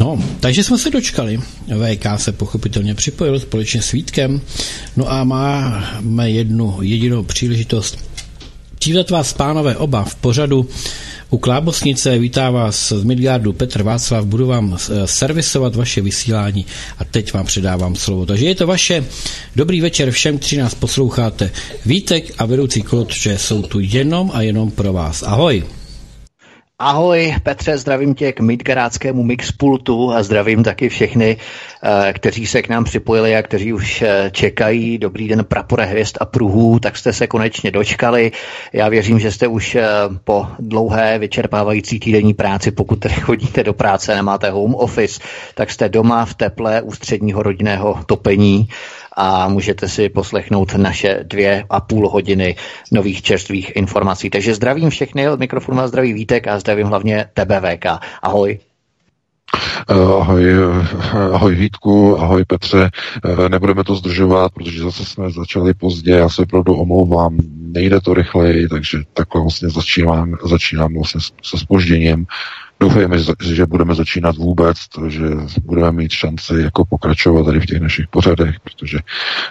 No, takže jsme se dočkali. VK se pochopitelně připojil společně s Vítkem. No a máme jednu jedinou příležitost Přivítat vás, pánové, oba v pořadu u Klábosnice. Vítá vás z Midgardu Petr Václav. Budu vám eh, servisovat vaše vysílání a teď vám předávám slovo. Takže je to vaše. Dobrý večer všem, kteří nás posloucháte. Vítek a vedoucí Klot, že jsou tu jenom a jenom pro vás. Ahoj. Ahoj Petře, zdravím tě k Midgarádskému Mixpultu a zdravím taky všechny, eh, kteří se k nám připojili a kteří už eh, čekají. Dobrý den prapore hvězd a pruhů, tak jste se konečně dočkali. Já věřím, že jste už eh, po dlouhé vyčerpávající týdenní práci, pokud tedy chodíte do práce, nemáte home office, tak jste doma v teple ústředního rodinného topení a můžete si poslechnout naše dvě a půl hodiny nových čerstvých informací. Takže zdravím všechny, od mikrofonu vás zdraví Vítek a zdravím hlavně tebe VK. Ahoj. Eh, ahoj, eh, ahoj Vítku, ahoj Petře. Eh, nebudeme to zdržovat, protože zase jsme začali pozdě, já se opravdu omlouvám, nejde to rychleji, takže takhle vlastně začínám, začínám vlastně se spožděním. Doufejme, že budeme začínat vůbec, že budeme mít šanci jako pokračovat tady v těch našich pořadech, protože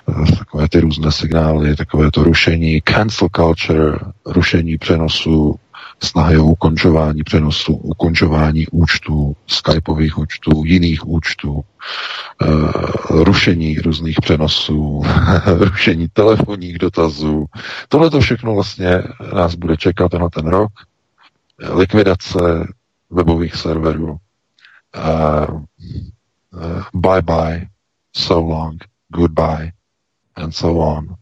uh, takové ty různé signály, takové to rušení, cancel culture, rušení přenosu, snahy o ukončování přenosu, ukončování účtů, skypových účtů, jiných účtů, uh, rušení různých přenosů, rušení telefonních dotazů. Tohle to všechno vlastně nás bude čekat na ten rok. Likvidace webových serverů. Uh, uh, bye bye, so long, goodbye, and so on.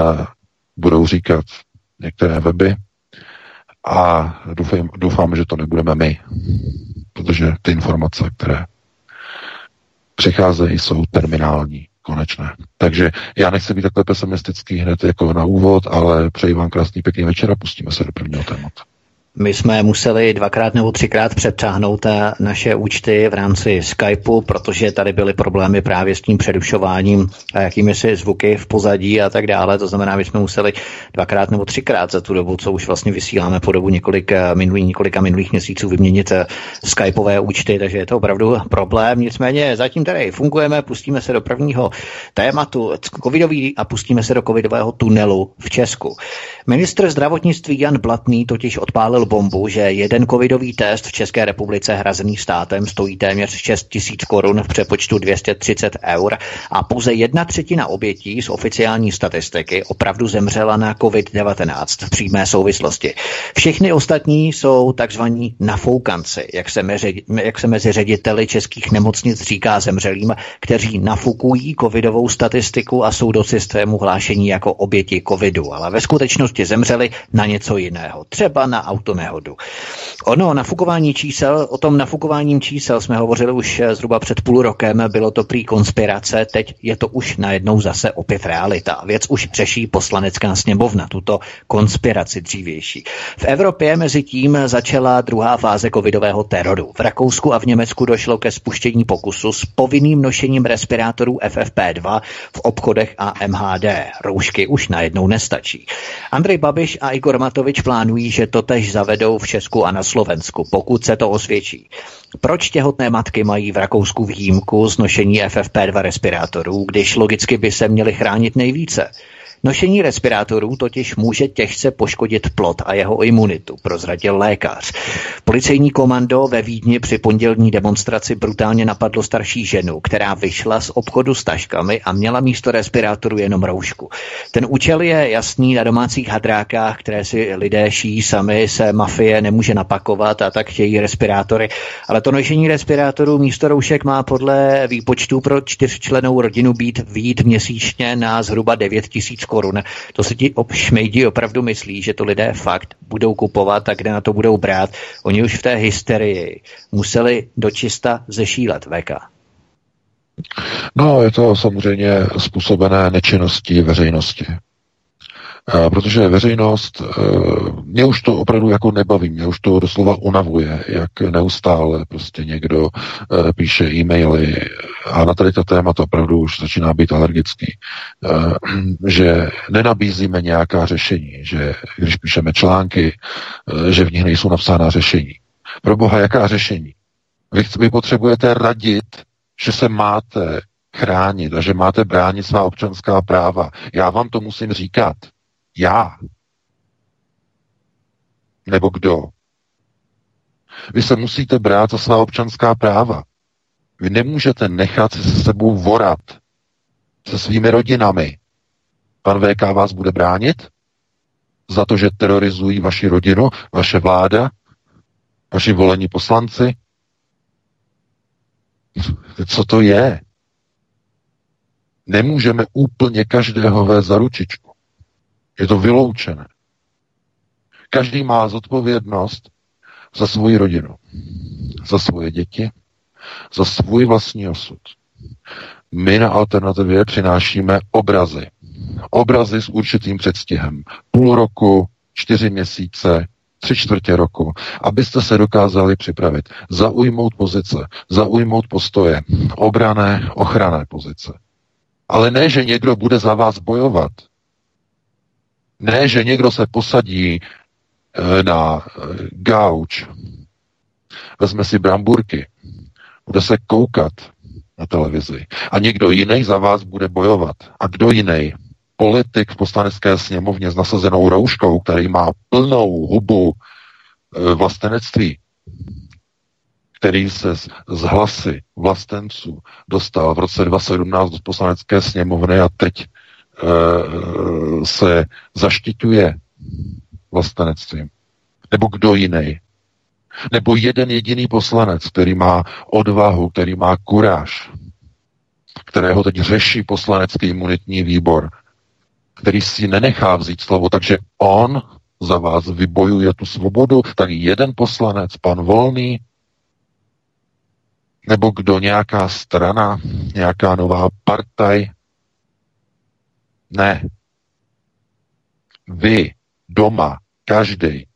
Uh, budou říkat některé weby a doufám, doufám, že to nebudeme my, protože ty informace, které přicházejí, jsou terminální, konečné. Takže já nechci být takhle pesimistický hned jako na úvod, ale přeji vám krásný pěkný večer a pustíme se do prvního tématu. My jsme museli dvakrát nebo třikrát přetáhnout eh, naše účty v rámci Skypeu, protože tady byly problémy právě s tím přerušováním a jakými si zvuky v pozadí a tak dále. To znamená, my jsme museli dvakrát nebo třikrát za tu dobu, co už vlastně vysíláme po dobu několik eh, minulých, několika minulých měsíců vyměnit eh, Skypeové účty, takže je to opravdu problém. Nicméně zatím tady fungujeme, pustíme se do prvního tématu covidový a pustíme se do covidového tunelu v Česku. Ministr zdravotnictví Jan Blatný totiž odpálil bombu, že jeden covidový test v České republice hrazený státem stojí téměř 6 tisíc korun v přepočtu 230 eur a pouze jedna třetina obětí z oficiální statistiky opravdu zemřela na COVID-19 v přímé souvislosti. Všechny ostatní jsou takzvaní nafoukanci, jak se, mezi, jak se mezi řediteli českých nemocnic říká zemřelým, kteří nafukují covidovou statistiku a jsou do systému hlášení jako oběti covidu, ale ve skutečnosti zemřeli na něco jiného, třeba na auto nehodu. Ono, nafukování čísel, o tom nafukováním čísel jsme hovořili už eh, zhruba před půl rokem, bylo to prý konspirace, teď je to už najednou zase opět realita. Věc už řeší poslanecká sněmovna, tuto konspiraci dřívější. V Evropě mezi tím začala druhá fáze covidového teroru. V Rakousku a v Německu došlo ke spuštění pokusu s povinným nošením respirátorů FFP2 v obchodech a MHD. Roušky už najednou nestačí. Andrej Babiš a Igor Matovič plánují, že to tež zavedou v Česku a na Slovensku, pokud se to osvědčí. Proč těhotné matky mají v Rakousku výjimku z nošení FFP2 respirátorů, když logicky by se měly chránit nejvíce? Nošení respirátorů totiž může těžce poškodit plod a jeho imunitu, prozradil lékař. Policejní komando ve Vídni při pondělní demonstraci brutálně napadlo starší ženu, která vyšla z obchodu s taškami a měla místo respirátoru jenom roušku. Ten účel je jasný na domácích hadrákách, které si lidé šijí sami, se mafie nemůže napakovat a tak chtějí respirátory. Ale to nošení respirátorů místo roušek má podle výpočtu pro čtyřčlenou rodinu být výjít měsíčně na zhruba 9 tisíc korun. To si ti šmejdi opravdu myslí, že to lidé fakt budou kupovat a kde na to budou brát. Oni už v té hysterii museli dočista zešílet VK. No, je to samozřejmě způsobené nečinností veřejnosti. Protože veřejnost, eh, mě už to opravdu jako nebaví, mě už to doslova unavuje, jak neustále prostě někdo eh, píše e-maily a na tady to téma to opravdu už začíná být alergický, eh, že nenabízíme nějaká řešení, že když píšeme články, že v nich nejsou napsána řešení. Pro boha, jaká řešení? Vy, vy potřebujete radit, že se máte chránit a že máte bránit svá občanská práva. Já vám to musím říkat. Já. Nebo kdo? Vy se musíte brát za svá občanská práva. Vy nemůžete nechat se sebou vorat se svými rodinami. Pan VK vás bude bránit za to, že terorizují vaši rodinu, vaše vláda, vaši volení poslanci? Co to je? Nemůžeme úplně každého vést za ručičku. Je to vyloučené. Každý má zodpovědnost za svoji rodinu, za svoje děti, za svůj vlastní osud. My na alternativě přinášíme obrazy. Obrazy s určitým předstihem. Půl roku, čtyři měsíce, tři čtvrtě roku, abyste se dokázali připravit, zaujmout pozice, zaujmout postoje, obrané, ochranné pozice. Ale ne, že někdo bude za vás bojovat, ne, že někdo se posadí eh, na eh, gauč, vezme si bramburky, bude se koukat na televizi a někdo jiný za vás bude bojovat. A kdo jiný? Politik v poslanecké sněmovně s nasazenou rouškou, který má plnou hubu eh, vlastenectví, který se z, hlasy vlastenců dostal v roce 2017 do poslanecké sněmovny a teď se zaštiťuje vlastenectvím. Nebo kdo jiný. Nebo jeden jediný poslanec, který má odvahu, který má kuráž, kterého teď řeší poslanecký imunitní výbor, který si nenechá vzít slovo, takže on za vás vybojuje tu svobodu, tak jeden poslanec, pan Volný, nebo kdo, nějaká strana, nějaká nová partaj, ne. Vy doma, každý,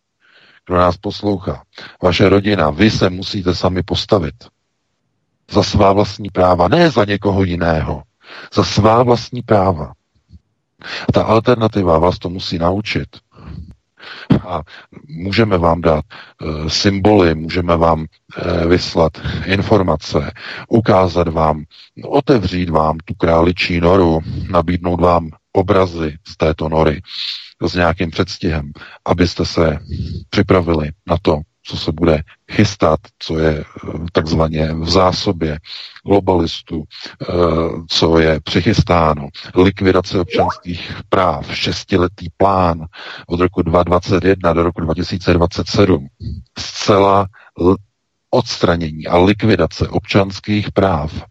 kdo nás poslouchá, vaše rodina, vy se musíte sami postavit za svá vlastní práva, ne za někoho jiného, za svá vlastní práva. A ta alternativa vás to musí naučit. A můžeme vám dát e, symboly, můžeme vám e, vyslat informace, ukázat vám, otevřít vám tu králičí noru, nabídnout vám obrazy z této nory s nějakým předstihem, abyste se připravili na to, co se bude chystat, co je eh, takzvaně v zásobě globalistů, eh, co je přichystáno, likvidace občanských práv, šestiletý plán od roku 2021 do roku 2027, zcela odstranění a likvidace občanských práv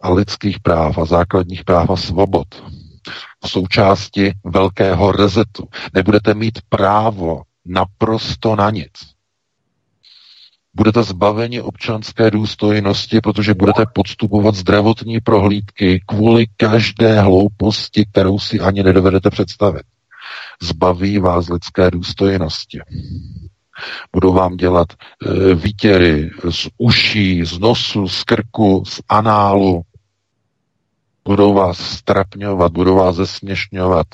a lidských práv a základních práv a svobod součásti velkého rezetu. Nebudete mít právo naprosto na nic. Budete zbaveni občanské důstojnosti, protože budete podstupovat zdravotní prohlídky kvůli každé hlouposti, kterou si ani nedovedete představit. Zbaví vás lidské důstojnosti. Budou vám dělat e, výtěry z uší, z nosu, z krku, z análu, Budou vás strapňovat, budou vás zesměšňovat.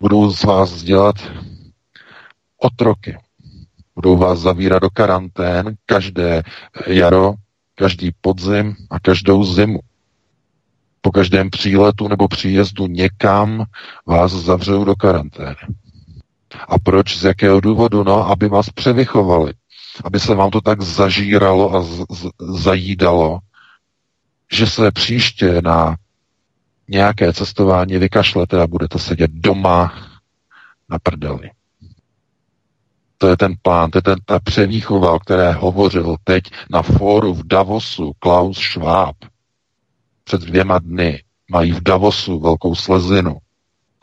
Budou z vás dělat otroky. Budou vás zavírat do karantén každé jaro, každý podzim a každou zimu. Po každém příletu nebo příjezdu někam vás zavřou do karantény. A proč? Z jakého důvodu? No, aby vás převychovali. Aby se vám to tak zažíralo a z- z- zajídalo, že se příště na nějaké cestování vykašlete a budete sedět doma na prdeli. To je ten plán, to je ten, ta převýchova, o které hovořil teď na fóru v Davosu Klaus Schwab před dvěma dny mají v Davosu velkou slezinu,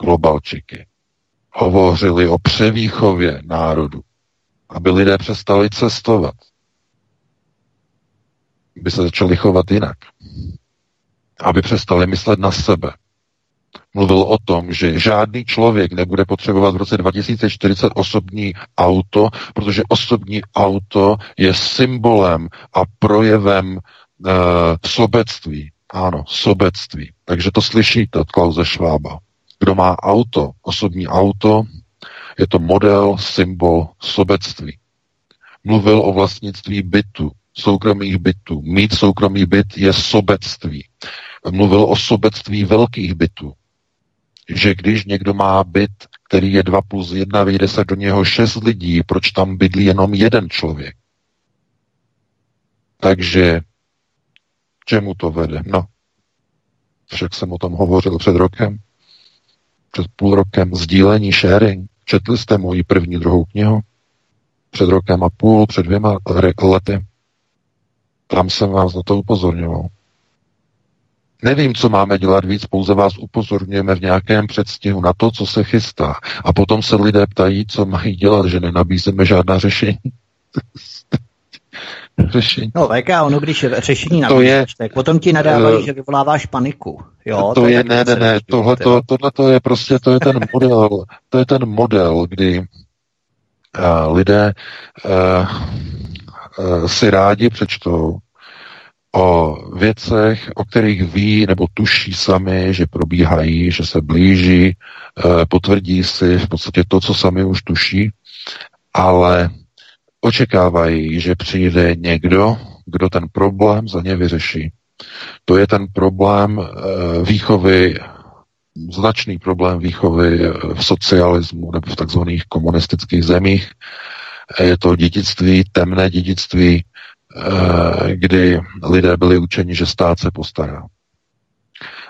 globalčiky. Hovořili o převýchově národu, aby lidé přestali cestovat, aby se začali chovat jinak, aby přestali myslet na sebe. Mluvil o tom, že žádný člověk nebude potřebovat v roce 2040 osobní auto, protože osobní auto je symbolem a projevem e, sobectví. Ano, sobectví. Takže to slyšíte od Klauze Švába. Kdo má auto, osobní auto, je to model, symbol sobectví. Mluvil o vlastnictví bytu, soukromých bytů. Mít soukromý byt je sobectví. Mluvil o sobectví velkých bytů. Že když někdo má byt, který je 2 plus 1, vyjde se do něho 6 lidí, proč tam bydlí jenom jeden člověk? Takže čemu to vede? No, však jsem o tom hovořil před rokem, před půl rokem, sdílení, sharing. Četli jste moji první, druhou knihu? Před rokem a půl, před dvěma lety. Tam jsem vás na to upozorňoval. Nevím, co máme dělat víc, pouze vás upozorňujeme v nějakém předstihu na to, co se chystá. A potom se lidé ptají, co mají dělat, že nenabízíme žádná řešení. řešení. No VK, ono když řešení to je, tak potom ti nadávají, uh, že vyvoláváš paniku. Jo, to, to je, je ne, ne, ne, tohle, to, tohle to je prostě, to je ten model, to je ten model, kdy uh, lidé uh, si rádi přečtou o věcech, o kterých ví nebo tuší sami, že probíhají, že se blíží, potvrdí si v podstatě to, co sami už tuší, ale očekávají, že přijde někdo, kdo ten problém za ně vyřeší. To je ten problém eh, výchovy, značný problém výchovy eh, v socialismu nebo v takzvaných komunistických zemích. Je to dědictví, temné dědictví, eh, kdy lidé byli učeni, že stát se postará.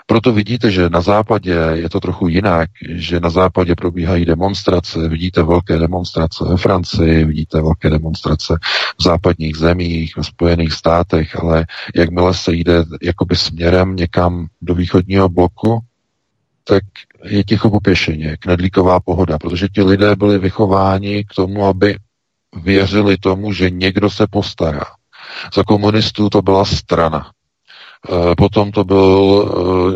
Proto vidíte, že na západě je to trochu jinak, že na západě probíhají demonstrace, vidíte velké demonstrace ve Francii, vidíte velké demonstrace v západních zemích, ve Spojených státech, ale jakmile se jde jakoby směrem někam do východního bloku, tak je ticho po knedlíková pohoda, protože ti lidé byli vychováni k tomu, aby věřili tomu, že někdo se postará. Za komunistů to byla strana. Eh, potom to byl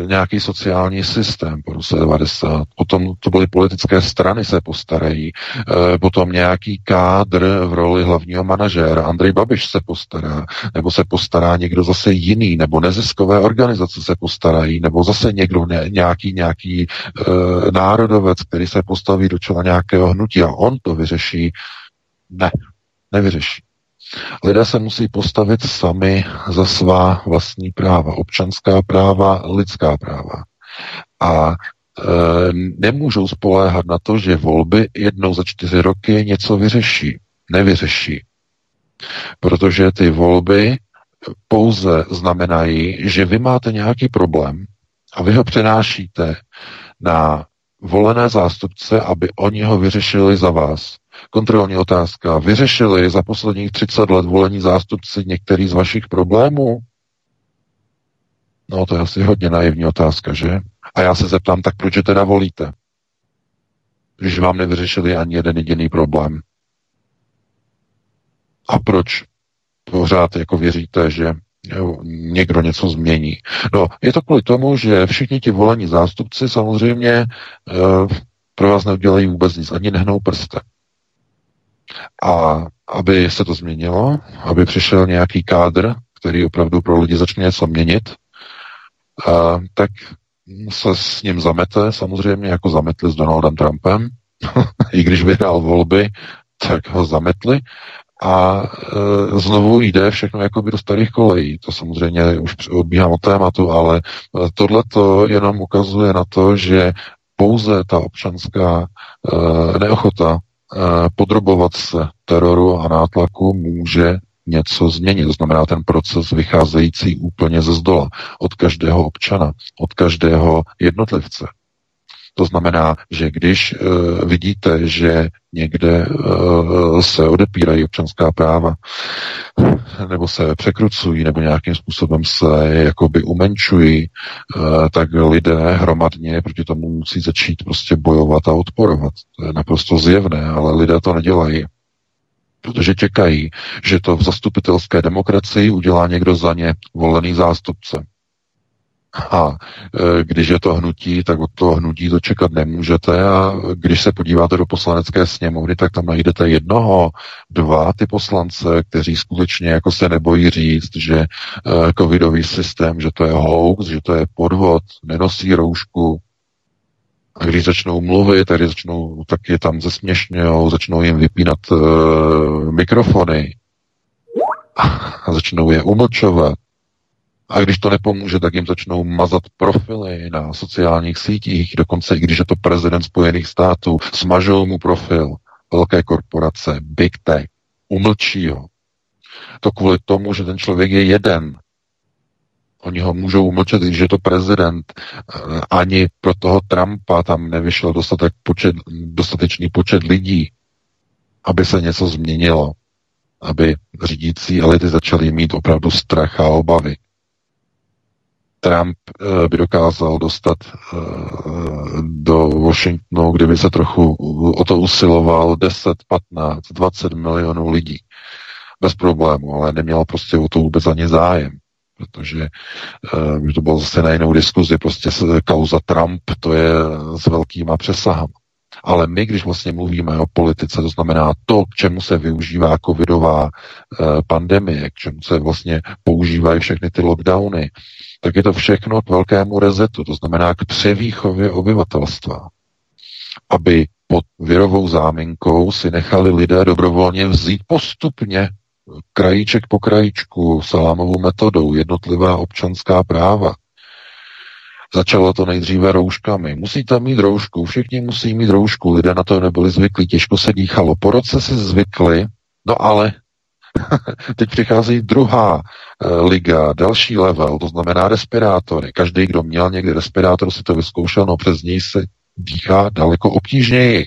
eh, nějaký sociální systém po roce 90. Potom to byly politické strany se postarají. Eh, potom nějaký kádr v roli hlavního manažéra. Andrej Babiš se postará. Nebo se postará někdo zase jiný. Nebo neziskové organizace se postarají. Nebo zase někdo, ne, nějaký, nějaký uh, národovec, který se postaví do čela nějakého hnutí a on to vyřeší. Ne, nevyřeší. Lidé se musí postavit sami za svá vlastní práva, občanská práva, lidská práva. A e, nemůžou spoléhat na to, že volby jednou za čtyři roky něco vyřeší. Nevyřeší. Protože ty volby pouze znamenají, že vy máte nějaký problém a vy ho přenášíte na volené zástupce, aby oni ho vyřešili za vás. Kontrolní otázka. Vyřešili za posledních 30 let volení zástupci některý z vašich problémů? No, to je asi hodně naivní otázka, že? A já se zeptám, tak proč je teda volíte? Když vám nevyřešili ani jeden jediný problém. A proč pořád jako věříte, že někdo něco změní. No, je to kvůli tomu, že všichni ti volení zástupci samozřejmě e, pro vás neudělají vůbec nic, ani nehnou prstem. A aby se to změnilo, aby přišel nějaký kádr, který opravdu pro lidi začne něco měnit, a, tak se s ním zamete, samozřejmě jako zametli s Donaldem Trumpem, i když vyhrál volby, tak ho zametli a e, znovu jde všechno jako by do starých kolejí. To samozřejmě už odbíhám od tématu, ale e, tohle to jenom ukazuje na to, že pouze ta občanská e, neochota podrobovat se teroru a nátlaku může něco změnit. To znamená ten proces vycházející úplně ze zdola, od každého občana, od každého jednotlivce. To znamená, že když uh, vidíte, že někde uh, se odepírají občanská práva, nebo se překrucují, nebo nějakým způsobem se jakoby umenčují, uh, tak lidé hromadně proti tomu musí začít prostě bojovat a odporovat. To je naprosto zjevné, ale lidé to nedělají protože čekají, že to v zastupitelské demokracii udělá někdo za ně volený zástupce. A e, když je to hnutí, tak od toho hnutí to čekat nemůžete. A když se podíváte do poslanecké sněmovny, tak tam najdete jednoho, dva ty poslance, kteří skutečně jako se nebojí říct, že e, covidový systém, že to je hoax, že to je podvod, nenosí roušku, a když začnou mluvit, tak začnou, tak je tam zesměšňujou, začnou jim vypínat uh, mikrofony. A začnou je umlčovat. A když to nepomůže, tak jim začnou mazat profily na sociálních sítích, dokonce i když je to prezident Spojených států, smažou mu profil velké korporace, Big Tech, umlčí ho. To kvůli tomu, že ten člověk je jeden. Oni ho můžou umlčet, když je to prezident. Ani pro toho Trumpa tam nevyšel dostatek počet, dostatečný počet lidí, aby se něco změnilo. Aby řídící elity začaly mít opravdu strach a obavy. Trump eh, by dokázal dostat eh, do Washingtonu, kdyby se trochu o to usiloval 10, 15, 20 milionů lidí. Bez problému, ale neměl prostě o to vůbec ani zájem. Protože uh, to bylo zase na jinou diskuzi, prostě kauza Trump, to je s velkýma přesahama. Ale my, když vlastně mluvíme o politice, to znamená to, k čemu se využívá covidová pandemie, k čemu se vlastně používají všechny ty lockdowny, tak je to všechno k velkému rezetu, to znamená k převýchově obyvatelstva. Aby pod virovou záminkou si nechali lidé dobrovolně vzít postupně krajíček po krajíčku, salámovou metodou, jednotlivá občanská práva. Začalo to nejdříve rouškami. Musíte mít roušku, všichni musí mít roušku, lidé na to nebyli zvyklí, těžko se dýchalo. Po roce si zvykli, no ale Teď přichází druhá e, liga, další level, to znamená respirátory. Každý, kdo měl někdy respirátor, si to vyzkoušel, no přes něj se dýchá daleko obtížněji,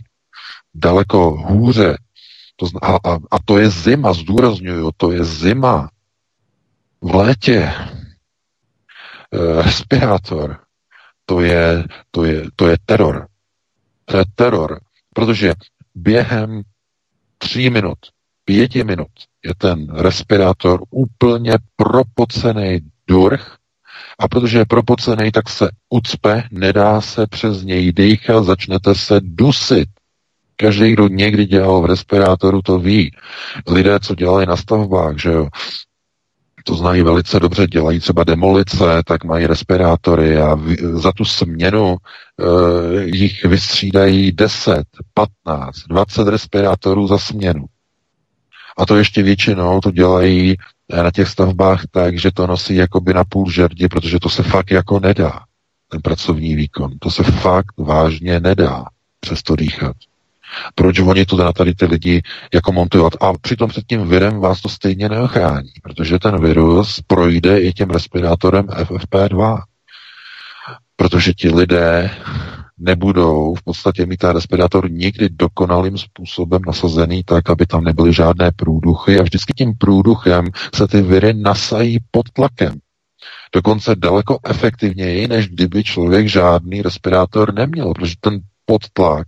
daleko hůře. To zna, a, a, a to je zima, zdůraznuju, to je zima. V létě e, respirátor, to je, to, je, to je teror. To je teror, protože během tří minut, pěti minut je ten respirátor úplně propocený durch a protože je propocený, tak se ucpe, nedá se přes něj dýchat, začnete se dusit. Každý, kdo někdy dělal v respirátoru, to ví. Lidé, co dělali na stavbách, že jo, to znají velice dobře, dělají třeba demolice, tak mají respirátory a za tu směnu e, jich vystřídají 10, 15, 20 respirátorů za směnu. A to ještě většinou to dělají eh, na těch stavbách tak, že to nosí jakoby na půl žerdi, protože to se fakt jako nedá, ten pracovní výkon. To se fakt vážně nedá přesto dýchat. Proč oni to na tady ty lidi jako montovat? A přitom před tím virem vás to stejně neochrání, protože ten virus projde i tím respirátorem FFP2. Protože ti lidé nebudou v podstatě mít ten respirátor nikdy dokonalým způsobem nasazený tak, aby tam nebyly žádné průduchy a vždycky tím průduchem se ty viry nasají pod tlakem. Dokonce daleko efektivněji, než kdyby člověk žádný respirátor neměl, protože ten podtlak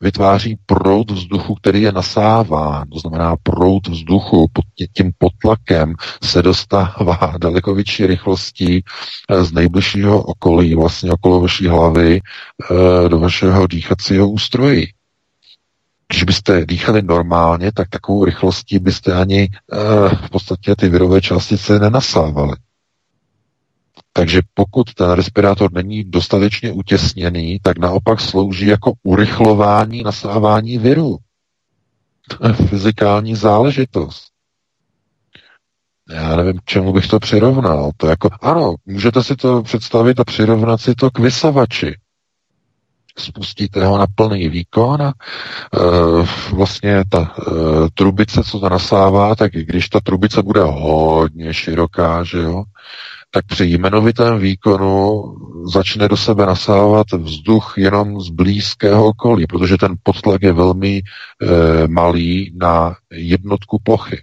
vytváří proud vzduchu, který je nasáván. To znamená, proud vzduchu pod tím potlakem se dostává daleko větší rychlostí eh, z nejbližšího okolí, vlastně okolo vaší hlavy, eh, do vašeho dýchacího ústrojí. Když byste dýchali normálně, tak takovou rychlostí byste ani uh, v podstatě ty virové částice nenasávali. Takže pokud ten respirátor není dostatečně utěsněný, tak naopak slouží jako urychlování nasávání viru. To je fyzikální záležitost. Já nevím, k čemu bych to přirovnal. To jako, ano, můžete si to představit a přirovnat si to k vysavači. Spustíte ho na plný výkon a e, vlastně ta e, trubice, co to nasává, tak když ta trubice bude hodně široká, že jo, tak při jmenovitém výkonu začne do sebe nasávat vzduch jenom z blízkého okolí, protože ten podtlak je velmi e, malý na jednotku plochy.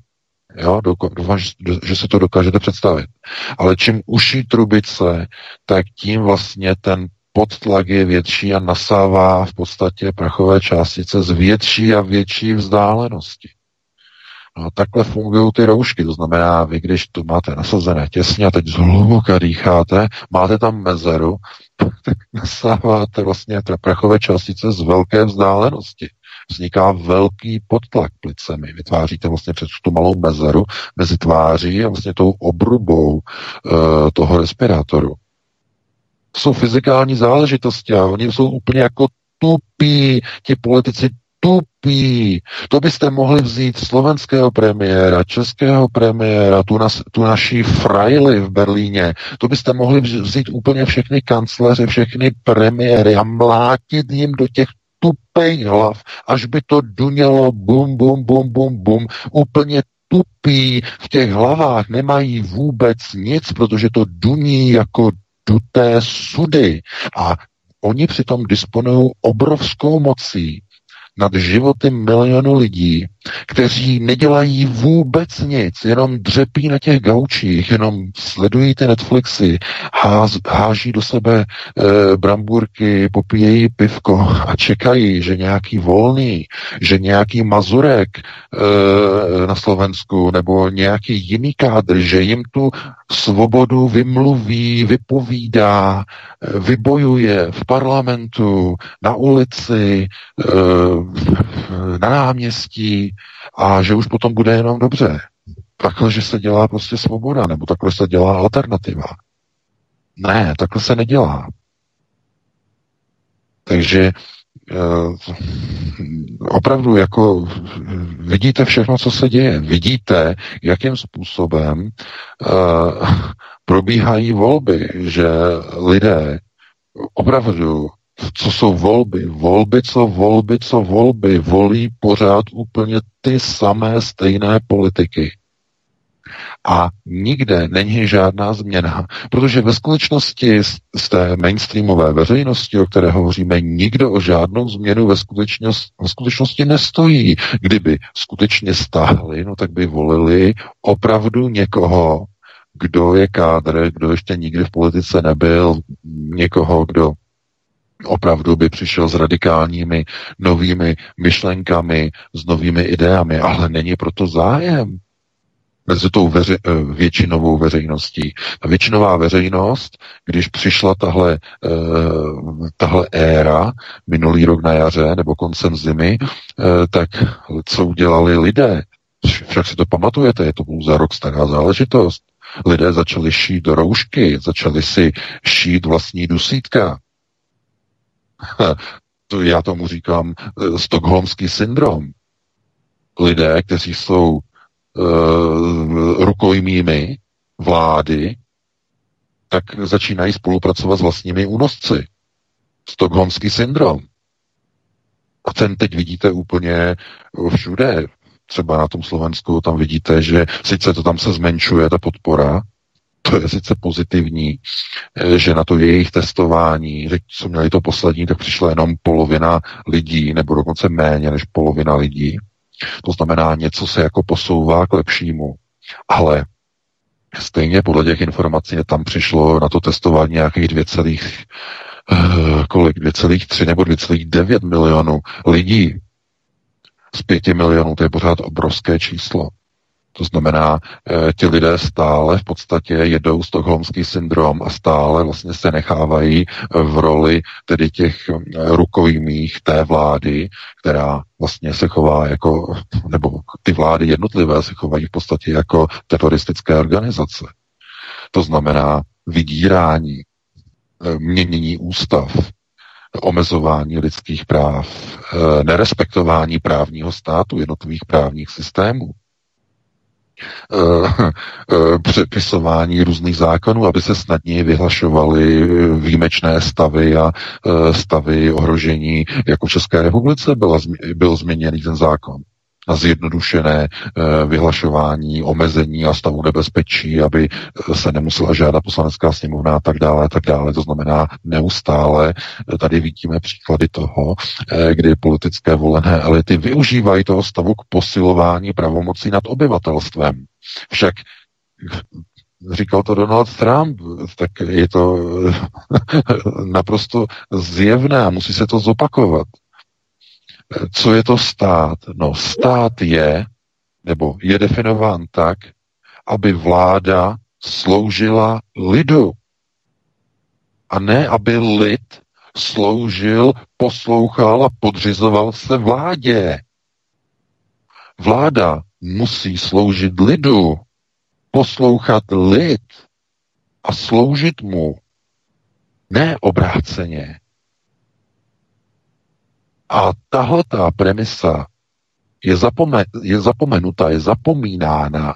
Jo, doufám, že se to dokážete představit. Ale čím uší trubice, tak tím vlastně ten podtlak je větší a nasává v podstatě prachové částice z větší a větší vzdálenosti. No, takhle fungují ty roušky, to znamená, vy když tu máte nasazené těsně a teď zhluboka dýcháte, máte tam mezeru, tak nasáváte vlastně prachové částice z velké vzdálenosti. Vzniká velký podtlak plicemi. Vytváříte vlastně přes tu malou mezeru mezi tváří a vlastně tou obrubou uh, toho respirátoru. To jsou fyzikální záležitosti a oni jsou úplně jako tupí, ti politici tupí. To byste mohli vzít slovenského premiéra, českého premiéra, tu, nas, tu naší frajly v Berlíně. To byste mohli vzít úplně všechny kancléře, všechny premiéry a mlátit jim do těch tupých hlav, až by to dunělo bum, bum, bum, bum, bum, úplně tupí, v těch hlavách nemají vůbec nic, protože to duní jako duté sudy. A oni přitom disponují obrovskou mocí nad životy milionu lidí, kteří nedělají vůbec nic, jenom dřepí na těch gaučích, jenom sledují ty Netflixy, ház, háží do sebe e, bramburky, popíjejí pivko a čekají, že nějaký volný, že nějaký mazurek e, na Slovensku nebo nějaký jiný kádr, že jim tu svobodu vymluví, vypovídá, e, vybojuje v parlamentu, na ulici, e, na náměstí, a že už potom bude jenom dobře. Takhle, že se dělá prostě svoboda, nebo takhle se dělá alternativa. Ne, takhle se nedělá. Takže eh, opravdu jako vidíte všechno, co se děje. Vidíte, jakým způsobem uh, probíhají volby, že lidé opravdu co jsou volby, volby, co volby, co volby, volí pořád úplně ty samé stejné politiky. A nikde není žádná změna, protože ve skutečnosti z té mainstreamové veřejnosti, o které hovoříme, nikdo o žádnou změnu ve, skutečnosti, ve skutečnosti nestojí. Kdyby skutečně stáhli, no tak by volili opravdu někoho, kdo je kádr, kdo ještě nikdy v politice nebyl, někoho, kdo opravdu by přišel s radikálními novými myšlenkami, s novými ideami, ale není proto zájem mezi tou veři, eh, většinovou veřejností. Ta většinová veřejnost, když přišla tahle, eh, tahle éra minulý rok na jaře nebo koncem zimy, eh, tak co udělali lidé? Však si to pamatujete, je to pouze rok stará záležitost. Lidé začali šít roušky, začali si šít vlastní dusítka, to já tomu říkám stokholmský syndrom. Lidé, kteří jsou rukojmími vlády, tak začínají spolupracovat s vlastními únosci. Stockholmský syndrom. A ten teď vidíte úplně všude. Třeba na tom Slovensku tam vidíte, že sice to tam se zmenšuje, ta podpora, to je sice pozitivní, eh, že na to jejich testování, že co měli to poslední, tak přišla jenom polovina lidí, nebo dokonce méně než polovina lidí. To znamená, něco se jako posouvá k lepšímu. Ale stejně podle těch informací tam přišlo na to testování nějakých 2, eh, kolik, 2,3 nebo 2,9 milionů lidí. Z 5 milionů to je pořád obrovské číslo. To znamená, e, ti lidé stále v podstatě jedou stokholmský syndrom a stále vlastně se nechávají v roli tedy těch eh, rukojmích té vlády, která vlastně se chová jako, nebo ty vlády jednotlivé se chovají v podstatě jako teroristické organizace. To znamená vydírání, eh, měnění ústav, omezování lidských práv, nerespektování právního státu, jednotlivých právních systémů. Eh, eh, přepisování různých zákonů, aby se snadněji vyhlašovaly výjimečné stavy a eh, stavy ohrožení. Jako v České republice byla, byl změněný ten zákon. Na zjednodušené eh, vyhlašování, omezení a stavu nebezpečí, aby eh, se nemusela žádat poslanecká sněmovna a tak dále, a tak dále. To znamená neustále, eh, tady vidíme příklady toho, kdy politické volené elity využívají toho stavu k posilování pravomocí nad obyvatelstvem. Však říkal to Donald Trump, tak je to naprosto zjevné a musí se to zopakovat. Co je to stát? No, stát je, nebo je definován tak, aby vláda sloužila lidu. A ne, aby lid sloužil, poslouchal a podřizoval se vládě. Vláda musí sloužit lidu, poslouchat lid a sloužit mu. Ne obráceně. A tahle ta premisa je, zapome- je zapomenuta, je zapomínána,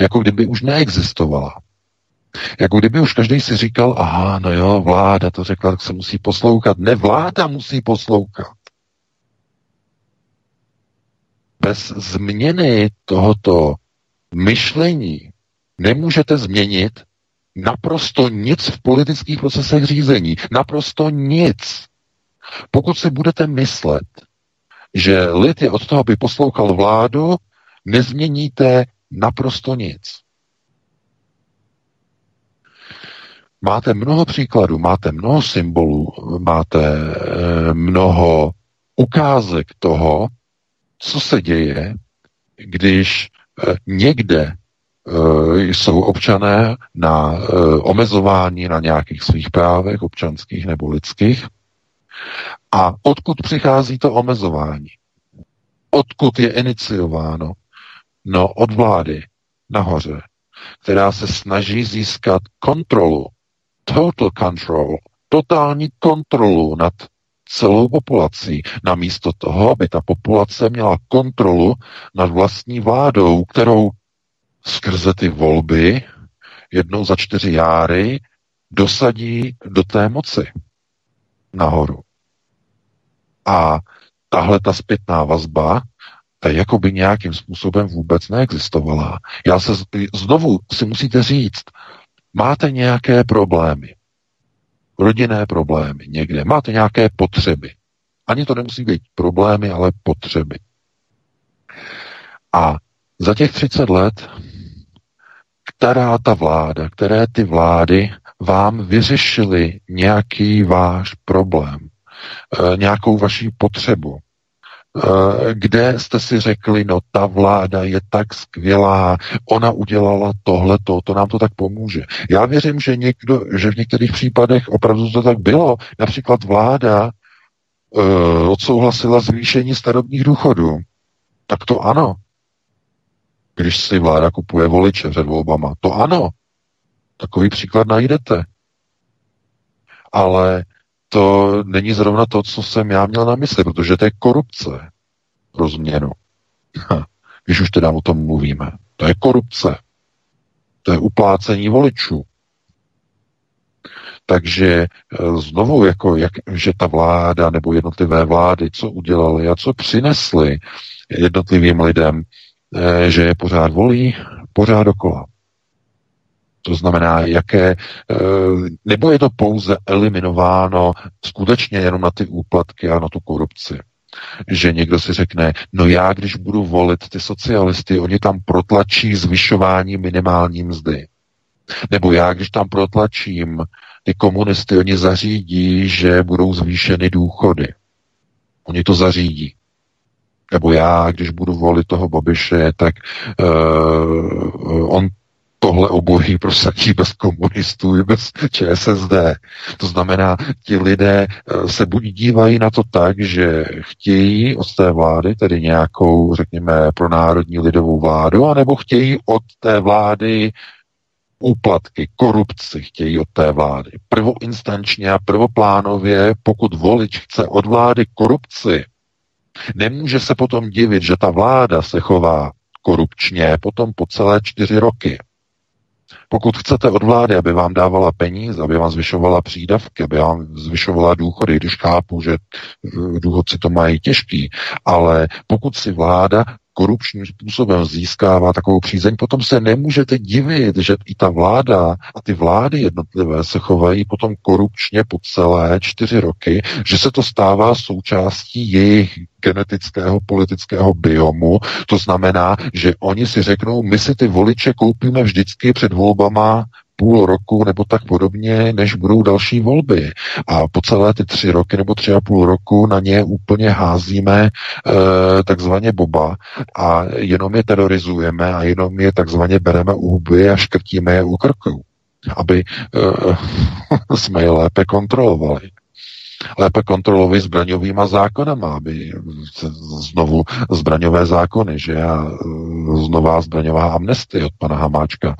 jako kdyby už neexistovala. Jako kdyby už každý si říkal, aha, no jo, vláda to řekla, tak se musí poslouchat. Ne, vláda musí poslouchat. Bez změny tohoto myšlení nemůžete změnit naprosto nic v politických procesech řízení. Naprosto nic. Pokud si budete myslet, že lid je od toho, aby poslouchal vládu, nezměníte naprosto nic. Máte mnoho příkladů, máte mnoho symbolů, máte eh, mnoho ukázek toho, co se děje, když eh, někde eh, jsou občané na omezování na nějakých svých právech občanských nebo lidských a odkud přichází to omezování? Odkud je iniciováno? No, od vlády nahoře, která se snaží získat kontrolu, total control, totální kontrolu nad celou populací, namísto toho, aby ta populace měla kontrolu nad vlastní vládou, kterou skrze ty volby jednou za čtyři járy dosadí do té moci nahoru. A tahle ta zpětná vazba, ta jako by nějakým způsobem vůbec neexistovala. Já se znovu si musíte říct, máte nějaké problémy, rodinné problémy někde, máte nějaké potřeby. Ani to nemusí být problémy, ale potřeby. A za těch 30 let, která ta vláda, které ty vlády vám vyřešily nějaký váš problém, Eh, nějakou vaší potřebu, eh, kde jste si řekli, no ta vláda je tak skvělá, ona udělala tohle, to nám to tak pomůže. Já věřím, že, někdo, že v některých případech opravdu to tak bylo. Například vláda uh, odsouhlasila zvýšení starobních důchodů. Tak to ano. Když si vláda kupuje voliče před volbama, to ano. Takový příklad najdete. Ale to není zrovna to, co jsem já měl na mysli, protože to je korupce pro změnu. Když už teda o tom mluvíme. To je korupce. To je uplácení voličů. Takže e, znovu, jako jak, že ta vláda nebo jednotlivé vlády, co udělali a co přinesli jednotlivým lidem, e, že je pořád volí, pořád dokola. To znamená, jaké, eh, nebo je to pouze eliminováno skutečně jenom na ty úplatky a na tu korupci. Že někdo si řekne, no já, když budu volit ty socialisty, oni tam protlačí zvyšování minimální mzdy. Nebo já, když tam protlačím ty komunisty, oni zařídí, že budou zvýšeny důchody. Oni to zařídí. Nebo já, když budu volit toho Babiše, tak uh, on tohle obojí prosadí bez komunistů i bez ČSSD. To znamená, ti lidé eh, se buď dívají na to tak, že chtějí od té vlády, tedy nějakou, řekněme, pro národní lidovou vládu, anebo chtějí od té vlády úplatky, korupci chtějí od té vlády. Prvoinstančně a prvoplánově, pokud volič chce od vlády korupci, nemůže se potom divit, že ta vláda se chová korupčně potom po celé čtyři roky. Pokud chcete od vlády, aby vám dávala peníze, aby vám zvyšovala přídavky, aby vám zvyšovala důchody, když chápu, že eh, důchodci to mají těžký, ale pokud si vláda korupčním způsobem získává takovou přízeň, potom se nemůžete divit, že i ta vláda a ty vlády jednotlivé se chovají potom korupčně po celé čtyři roky, že se to stává součástí jejich genetického politického biomu. To znamená, že oni si řeknou, my si ty voliče koupíme vždycky před volbama půl roku nebo tak podobně, než budou další volby. A po celé ty tři roky nebo tři a půl roku na ně úplně házíme e, takzvaně boba a jenom je terorizujeme a jenom je takzvaně bereme u huby a škrtíme je u krku, aby e, jsme je lépe kontrolovali lépe kontrolovali zbraňovýma zákonama, aby znovu zbraňové zákony, že a znová zbraňová amnestie od pana Hamáčka.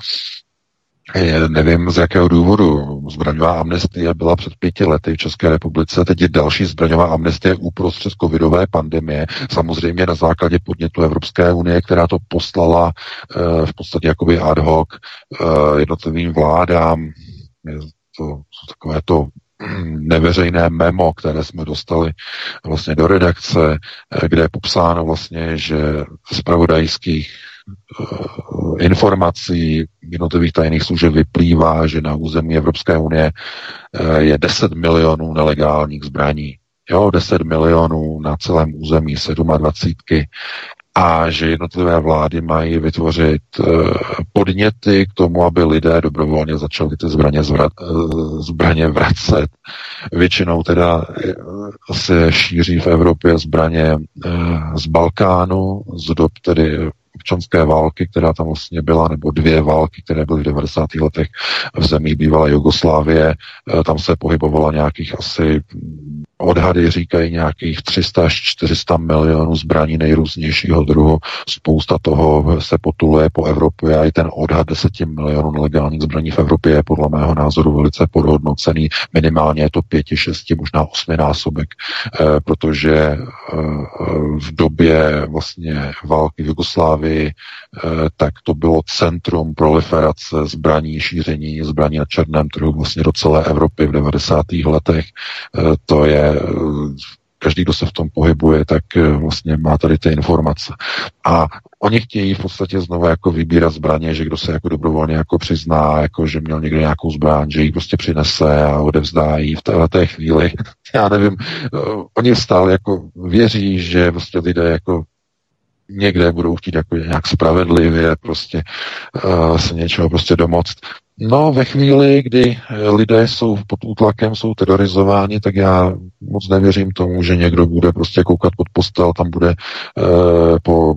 Nevím z jakého důvodu. Zbraňová amnestie byla před pěti lety v České republice, teď je další zbraňová amnestie uprostřed covidové pandemie, samozřejmě na základě podnětu Evropské unie, která to poslala e, v podstatě jakoby ad hoc e, jednotlivým vládám. Je to, takové to neveřejné memo, které jsme dostali vlastně do redakce, eh, kde je popsáno vlastně, že z pravodajských eh, informací jednotlivých tajných služeb vyplývá, že na území Evropské unie eh, je 10 milionů nelegálních zbraní. Jo, 10 milionů na celém území 27 a že jednotlivé vlády mají vytvořit eh, podněty k tomu, aby lidé dobrovolně začali ty zbraně, zvrat, eh, zbraně vracet. Většinou teda eh, se šíří v Evropě zbraně z Balkánu, z dob tedy občanské války, která tam vlastně byla, nebo dvě války, které byly v 90. letech v zemí bývalé Jugoslávie. Tam se pohybovala nějakých asi Odhady říkají nějakých 300 až 400 milionů zbraní nejrůznějšího druhu. Spousta toho se potuluje po Evropě a i ten odhad 10 milionů nelegálních zbraní v Evropě je podle mého názoru velice podhodnocený. Minimálně je to 5, 6, možná 8 násobek, eh, protože eh, v době vlastně války v Jugoslávii eh, tak to bylo centrum proliferace zbraní, šíření zbraní na černém trhu vlastně do celé Evropy v 90. letech. To je každý, kdo se v tom pohybuje, tak eh, vlastně má tady ty informace. A oni chtějí v podstatě znovu jako vybírat zbraně, že kdo se jako dobrovolně jako přizná, jako že měl někde nějakou zbraň, že ji prostě přinese a odevzdá ji v této chvíli. Já nevím, eh, oni stále jako věří, že prostě lidé jako někde budou chtít jako nějak spravedlivě prostě uh, se něčeho prostě domoct. No, ve chvíli, kdy lidé jsou pod útlakem, jsou terorizováni, tak já moc nevěřím tomu, že někdo bude prostě koukat pod postel, tam bude uh, po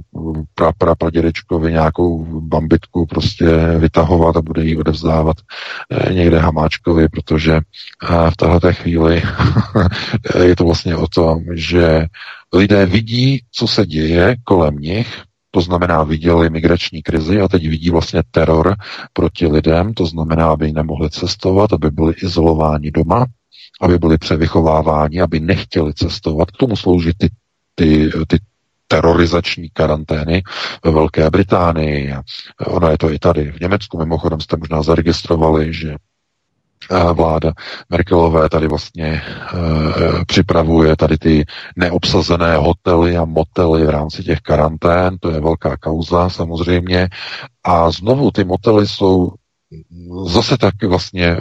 pra, pra, pradědečkovi nějakou bambitku prostě vytahovat a bude ji odevzdávat uh, někde Hamáčkovi, protože uh, v této chvíli je to vlastně o tom, že lidé vidí, co se děje kolem nich, to znamená, viděli migrační krizi a teď vidí vlastně teror proti lidem, to znamená, aby nemohli cestovat, aby byli izolováni doma, aby byli převychováváni, aby nechtěli cestovat. K tomu slouží ty, ty, ty terorizační karantény ve Velké Británii. Ono je to i tady. V Německu mimochodem jste možná zaregistrovali, že vláda Merkelové tady vlastně e, připravuje tady ty neobsazené hotely a motely v rámci těch karantén, to je velká kauza samozřejmě. A znovu ty motely jsou zase tak vlastně eh,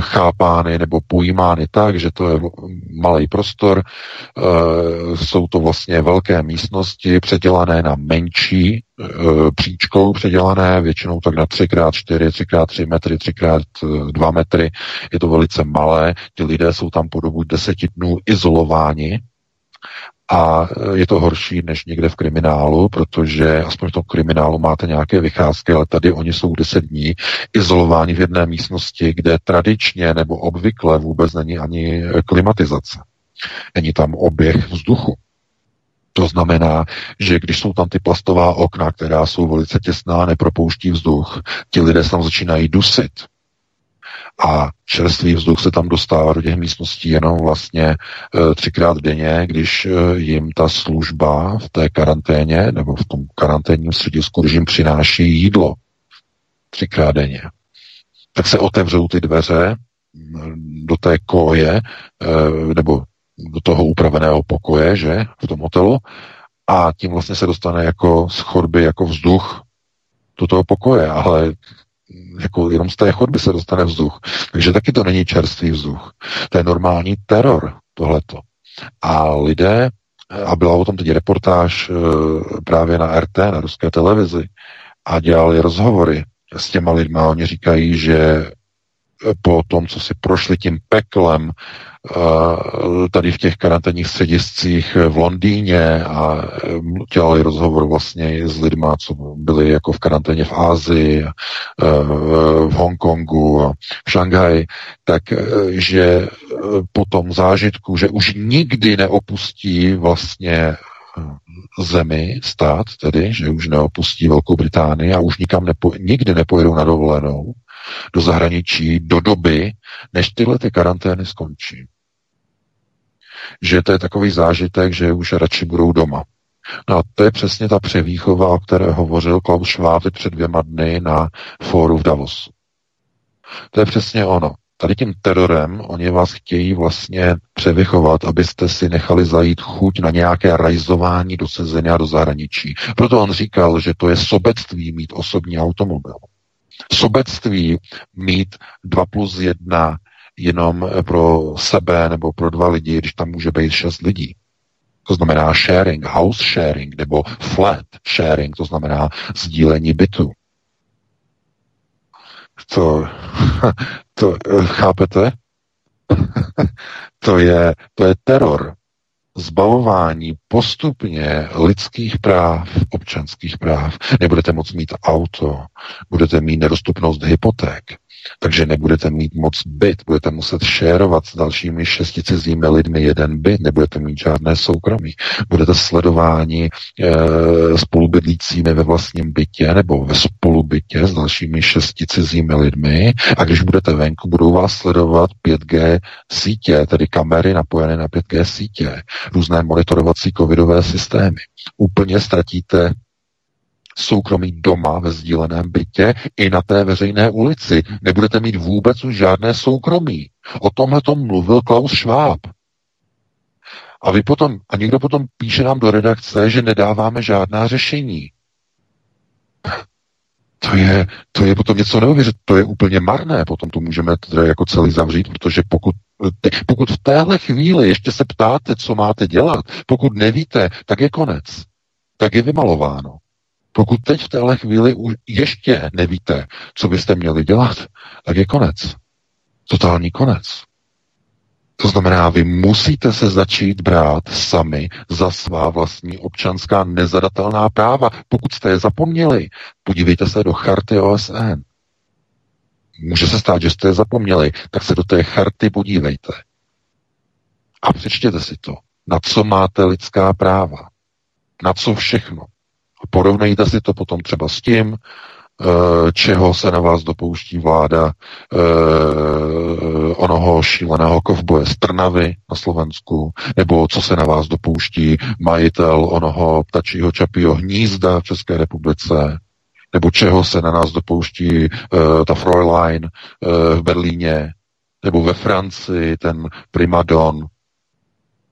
chápány nebo pojímány tak, že to je malý prostor, eh, jsou to vlastně velké místnosti předělané na menší eh, příčkou předělané, většinou tak na 3x4, 3x3 metry, 3x2 metry, je to velice malé, ty lidé jsou tam po dobu deseti dnů izolováni a je to horší než někde v kriminálu, protože aspoň v tom kriminálu máte nějaké vycházky, ale tady oni jsou 10 dní izolováni v jedné místnosti, kde tradičně nebo obvykle vůbec není ani klimatizace. Není tam oběh vzduchu. To znamená, že když jsou tam ty plastová okna, která jsou velice těsná, nepropouští vzduch, ti lidé se tam začínají dusit a čerstvý vzduch se tam dostává do těch místností jenom vlastně e, třikrát denně, když e, jim ta služba v té karanténě nebo v tom karanténním středisku, když jim přináší jídlo třikrát denně. tak se otevřou ty dveře do té koje, nebo do toho upraveného pokoje, že, v tom hotelu, a tím vlastně se dostane jako z chodby, jako vzduch do toho pokoje, ale jako jenom z té chodby se dostane vzduch. Takže taky to není čerstvý vzduch. To je normální teror, tohleto. A lidé, a byla o tom teď reportáž eh, právě na RT, na ruské televizi, a dělali rozhovory s těma lidmi. Oni říkají, že po tom, co si prošli tím peklem tady v těch karanténních střediscích v Londýně a dělali rozhovor vlastně s lidma, co byli jako v karanténě v Ázii, v Hongkongu a v Šanghaji, tak že po tom zážitku, že už nikdy neopustí vlastně zemi, stát tedy, že už neopustí Velkou Británii a už nikam nepo, nikdy nepojedou na dovolenou, do zahraničí do doby, než tyhle ty karantény skončí. Že to je takový zážitek, že už radši budou doma. No a to je přesně ta převýchova, o které hovořil Klaus Schwab před dvěma dny na fóru v Davosu. To je přesně ono. Tady tím terorem oni vás chtějí vlastně převychovat, abyste si nechali zajít chuť na nějaké rajzování do sezení a do zahraničí. Proto on říkal, že to je sobectví mít osobní automobil sobectví mít 2 plus 1 jenom pro sebe nebo pro dva lidi, když tam může být šest lidí. To znamená sharing, house sharing nebo flat sharing, to znamená sdílení bytu. To, to chápete? to, je, to je teror zbavování postupně lidských práv, občanských práv. Nebudete moct mít auto, budete mít nedostupnost hypoték, takže nebudete mít moc byt, budete muset šérovat s dalšími šesti cizími lidmi jeden byt, nebudete mít žádné soukromí. Budete sledováni e, spolubydlícími ve vlastním bytě nebo ve spolubytě s dalšími šesti cizími lidmi a když budete venku, budou vás sledovat 5G sítě, tedy kamery napojené na 5G sítě, různé monitorovací covidové systémy. Úplně ztratíte soukromí doma ve sdíleném bytě i na té veřejné ulici. Nebudete mít vůbec už žádné soukromí. O tomhle tom mluvil Klaus Schwab. A vy potom, a někdo potom píše nám do redakce, že nedáváme žádná řešení. To je, to je potom něco neuvěřit, to je úplně marné, potom to můžeme teda jako celý zavřít, protože pokud, pokud v téhle chvíli ještě se ptáte, co máte dělat, pokud nevíte, tak je konec. Tak je vymalováno. Pokud teď v téhle chvíli už ještě nevíte, co byste měli dělat, tak je konec. Totální konec. To znamená, vy musíte se začít brát sami za svá vlastní občanská nezadatelná práva. Pokud jste je zapomněli, podívejte se do charty OSN. Může se stát, že jste je zapomněli, tak se do té charty podívejte. A přečtěte si to. Na co máte lidská práva? Na co všechno? Porovnejte si to potom třeba s tím, eh, čeho se na vás dopouští vláda eh, onoho šíleného kovboje z Trnavy na Slovensku, nebo co se na vás dopouští majitel onoho ptačího čapího hnízda v České republice, nebo čeho se na nás dopouští uh, ta Fräulein uh, v Berlíně, nebo ve Francii ten primadon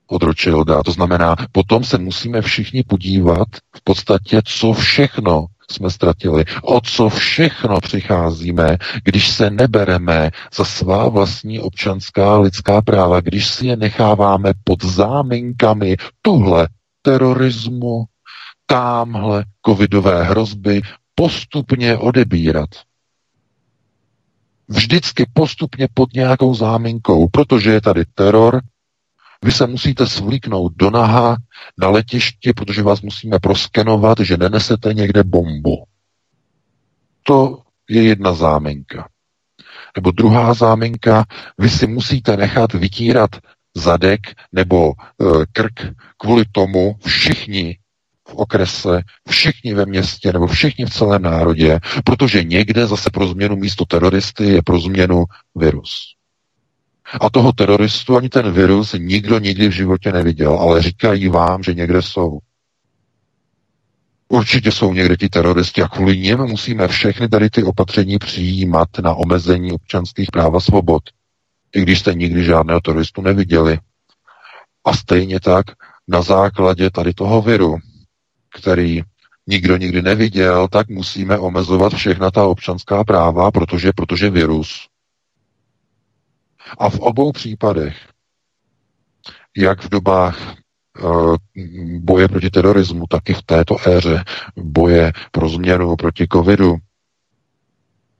od Rothschilda. To znamená, potom se musíme všichni podívat v podstatě, co všechno jsme ztratili, o co všechno přicházíme, když se nebereme za svá vlastní občanská lidská práva, když si je necháváme pod záminkami tuhle terorismu, támhle covidové hrozby postupně odebírat. Vždycky postupně pod nějakou záminkou, protože je tady teror, vy se musíte svlíknout do naha na letišti, protože vás musíme proskenovat, že nenesete někde bombu. To je jedna záminka. Nebo druhá záminka, vy si musíte nechat vytírat zadek nebo e, krk kvůli tomu všichni v okrese, všichni ve městě nebo všichni v celém národě, protože někde zase pro změnu místo teroristy je pro změnu virus. A toho teroristu ani ten virus nikdo nikdy v životě neviděl, ale říkají vám, že někde jsou. Určitě jsou někde ti teroristi a kvůli něm musíme všechny tady ty opatření přijímat na omezení občanských práv a svobod. I když jste nikdy žádného teroristu neviděli. A stejně tak na základě tady toho viru, který nikdo nikdy neviděl, tak musíme omezovat všechna ta občanská práva, protože, protože virus. A v obou případech, jak v dobách uh, boje proti terorismu, tak i v této éře boje pro změnu proti covidu,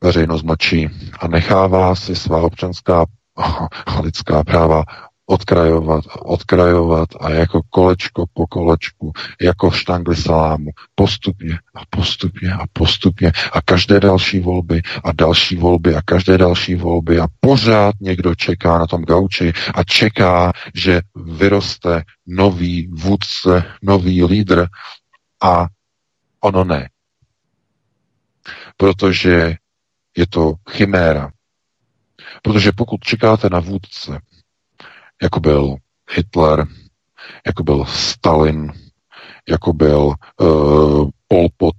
veřejnost mlčí a nechává si svá občanská a lidská práva odkrajovat a odkrajovat a jako kolečko po kolečku, jako štangli salámu, postupně a postupně a postupně a každé další volby a další volby a každé další volby a pořád někdo čeká na tom gauči a čeká, že vyroste nový vůdce, nový lídr a ono ne. Protože je to chiméra. Protože pokud čekáte na vůdce, jako byl Hitler, jako byl Stalin, jako byl uh, Pol Pot,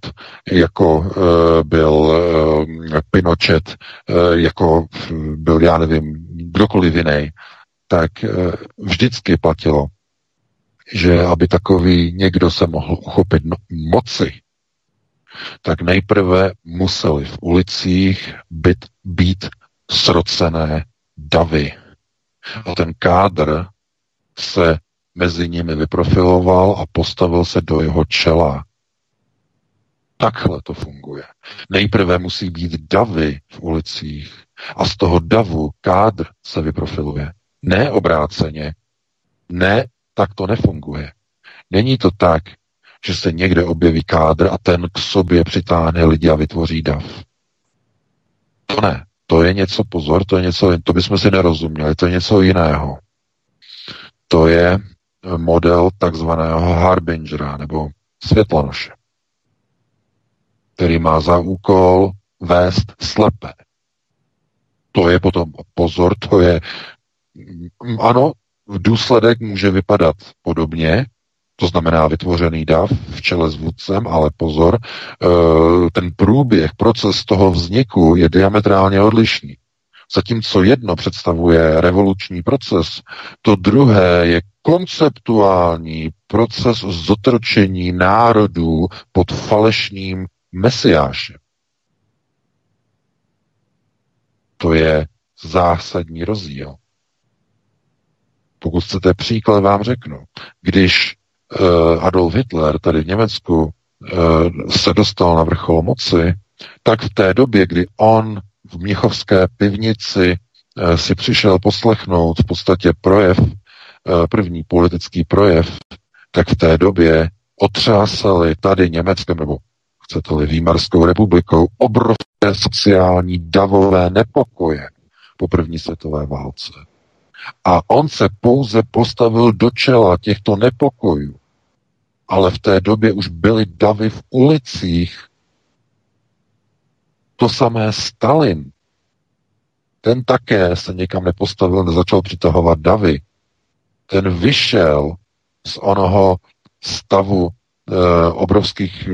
jako uh, byl uh, Pinochet, uh, jako byl, já nevím, kdokoliv jiný, tak uh, vždycky platilo, že aby takový někdo se mohl uchopit no, moci, tak nejprve museli v ulicích být, být srocené davy a ten kádr se mezi nimi vyprofiloval a postavil se do jeho čela. Takhle to funguje. Nejprve musí být davy v ulicích a z toho davu kádr se vyprofiluje. Ne obráceně. Ne, tak to nefunguje. Není to tak, že se někde objeví kádr a ten k sobě přitáhne lidi a vytvoří dav. To ne. To je něco, pozor, to je něco, to bychom si nerozuměli, to je něco jiného. To je model takzvaného harbingera, nebo světlonoše, který má za úkol vést slepé. To je potom, pozor, to je, ano, v důsledek může vypadat podobně, to znamená vytvořený dav v čele s vůdcem, ale pozor, eh, ten průběh, proces toho vzniku je diametrálně odlišný. Zatímco jedno představuje revoluční proces, to druhé je konceptuální proces zotročení národů pod falešným mesiášem. To je zásadní rozdíl. Pokud chcete příklad, vám řeknu. Když Adolf Hitler tady v Německu eh, se dostal na vrchol moci, tak v té době, kdy on v Mnichovské pivnici eh, si přišel poslechnout v podstatě projev, první politický projev, tak v té době otřásali tady Německem, nebo chcete-li Výmarskou republikou, obrovské sociální davové nepokoje po první světové válce. A on se pouze postavil do čela těchto nepokojů ale v té době už byly davy v ulicích. To samé Stalin. Ten také se někam nepostavil, nezačal přitahovat davy. Ten vyšel z onoho stavu e, obrovských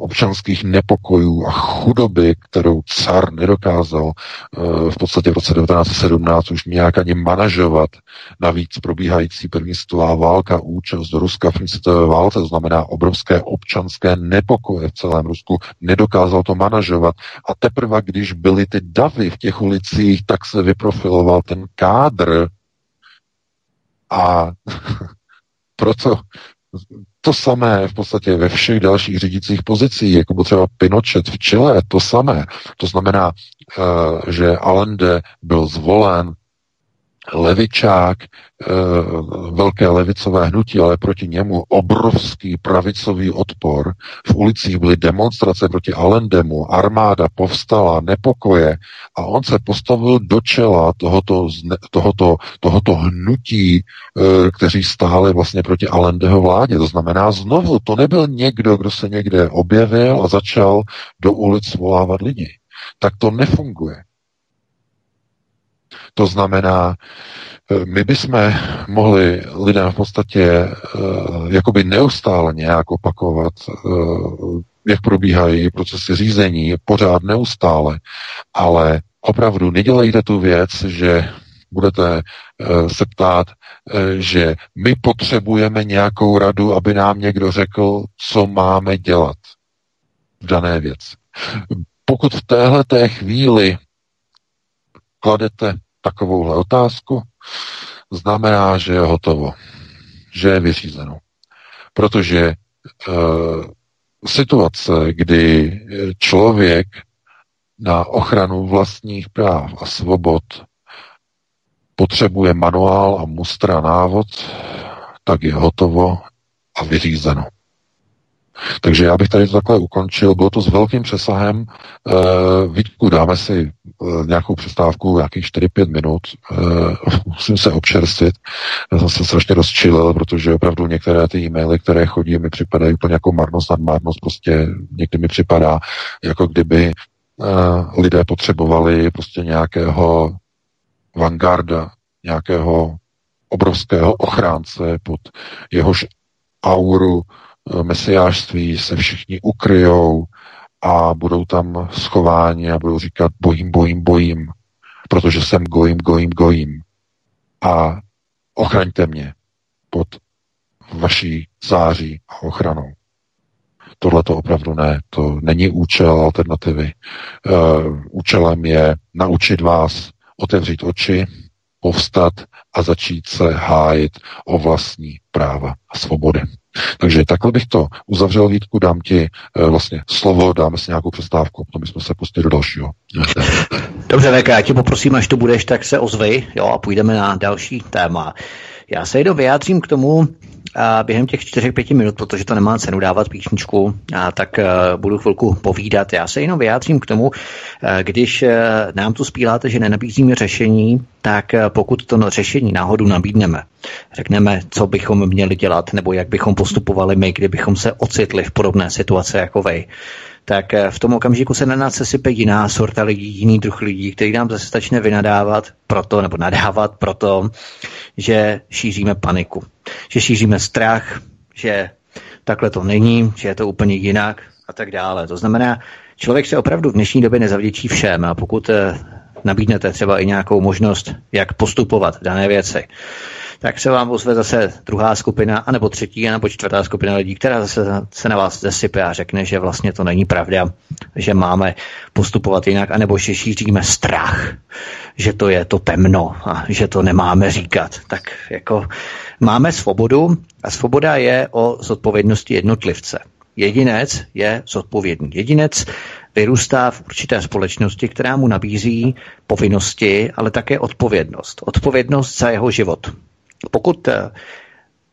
občanských nepokojů a chudoby, kterou car nedokázal eh, v podstatě v roce 1917 už nějak ani manažovat. Navíc probíhající první světová válka, účast Ruska v první světové válce, to znamená obrovské občanské nepokoje v celém Rusku, nedokázal to manažovat. A teprve, když byly ty davy v těch ulicích, tak se vyprofiloval ten kádr a proto to samé v podstatě ve všech dalších řídících pozicích, jako byl třeba Pinochet v Chile, to samé. To znamená, eh, že Allende byl zvolen levičák, eh, velké levicové hnutí, ale proti němu obrovský pravicový odpor. V ulicích byly demonstrace proti Allendemu, armáda povstala, nepokoje a on se postavil do čela tohoto, tohoto, tohoto hnutí, eh, kteří stáli vlastně proti Allendeho vládě. To znamená znovu, to nebyl někdo, kdo se někde objevil a začal do ulic volávat lidi. Tak to nefunguje. To znamená, eh, my bychom mohli lidem v podstatě jakoby neustále nějak opakovat, jak probíhají procesy řízení, pořád neustále, ale opravdu nedělejte tu věc, že budete se ptát, že my potřebujeme nějakou radu, aby nám někdo řekl, co máme dělat v dané věci. Pokud v téhle té chvíli kladete takovouhle otázku, znamená, že je hotovo, že je vyřízeno. Protože e, situace, kdy člověk na ochranu vlastních práv a svobod potřebuje manuál a mustra návod, tak je hotovo a vyřízeno. Takže já bych tady to takhle ukončil. Bylo to s velkým přesahem. E, Vítku, dáme si e, nějakou přestávku, nějakých 4-5 minut. E, musím se občerstvit. Já jsem se strašně rozčilil, protože opravdu některé ty e-maily, které chodí, mi připadají úplně jako marnost nad marnost. Prostě někdy mi připadá, jako kdyby e, lidé potřebovali prostě nějakého vanguarda, nějakého obrovského ochránce, pod jehož auru mesiářství se všichni ukryjou a budou tam schováni a budou říkat bojím, bojím, bojím, protože jsem gojím, gojím, gojím. A ochraňte mě pod vaší září a ochranou. Tohle to opravdu ne. To není účel alternativy. Uh, účelem je naučit vás otevřít oči, povstat a začít se hájit o vlastní práva a svobody. Takže takhle bych to uzavřel, Vítku, dám ti e, vlastně slovo, dáme si nějakou přestávku, potom bychom se pustili do dalšího. Dobře, VK, já tě poprosím, až tu budeš, tak se ozvej jo, a půjdeme na další téma. Já se jenom vyjádřím k tomu, a během těch 4-5 minut, protože to nemá cenu dávat píšničku, a tak uh, budu chvilku povídat. Já se jenom vyjádřím k tomu, uh, když uh, nám tu spíláte, že nenabízíme řešení, tak pokud to řešení náhodu nabídneme, řekneme, co bychom měli dělat, nebo jak bychom postupovali my, kdybychom se ocitli v podobné situaci jako vy, tak v tom okamžiku se na nás sesype jiná sorta lidí, jiný druh lidí, který nám zase začne vynadávat proto, nebo nadávat proto, že šíříme paniku, že šíříme strach, že takhle to není, že je to úplně jinak a tak dále. To znamená, člověk se opravdu v dnešní době nezavděčí všem a pokud eh, nabídnete třeba i nějakou možnost, jak postupovat dané věci, tak se vám ozve zase druhá skupina, anebo třetí, anebo čtvrtá skupina lidí, která zase se na vás zesype a řekne, že vlastně to není pravda, že máme postupovat jinak, anebo že šíříme strach, že to je to temno a že to nemáme říkat. Tak jako máme svobodu a svoboda je o zodpovědnosti jednotlivce. Jedinec je zodpovědný. Jedinec vyrůstá v určité společnosti, která mu nabízí povinnosti, ale také odpovědnost. Odpovědnost za jeho život. Pokud eh,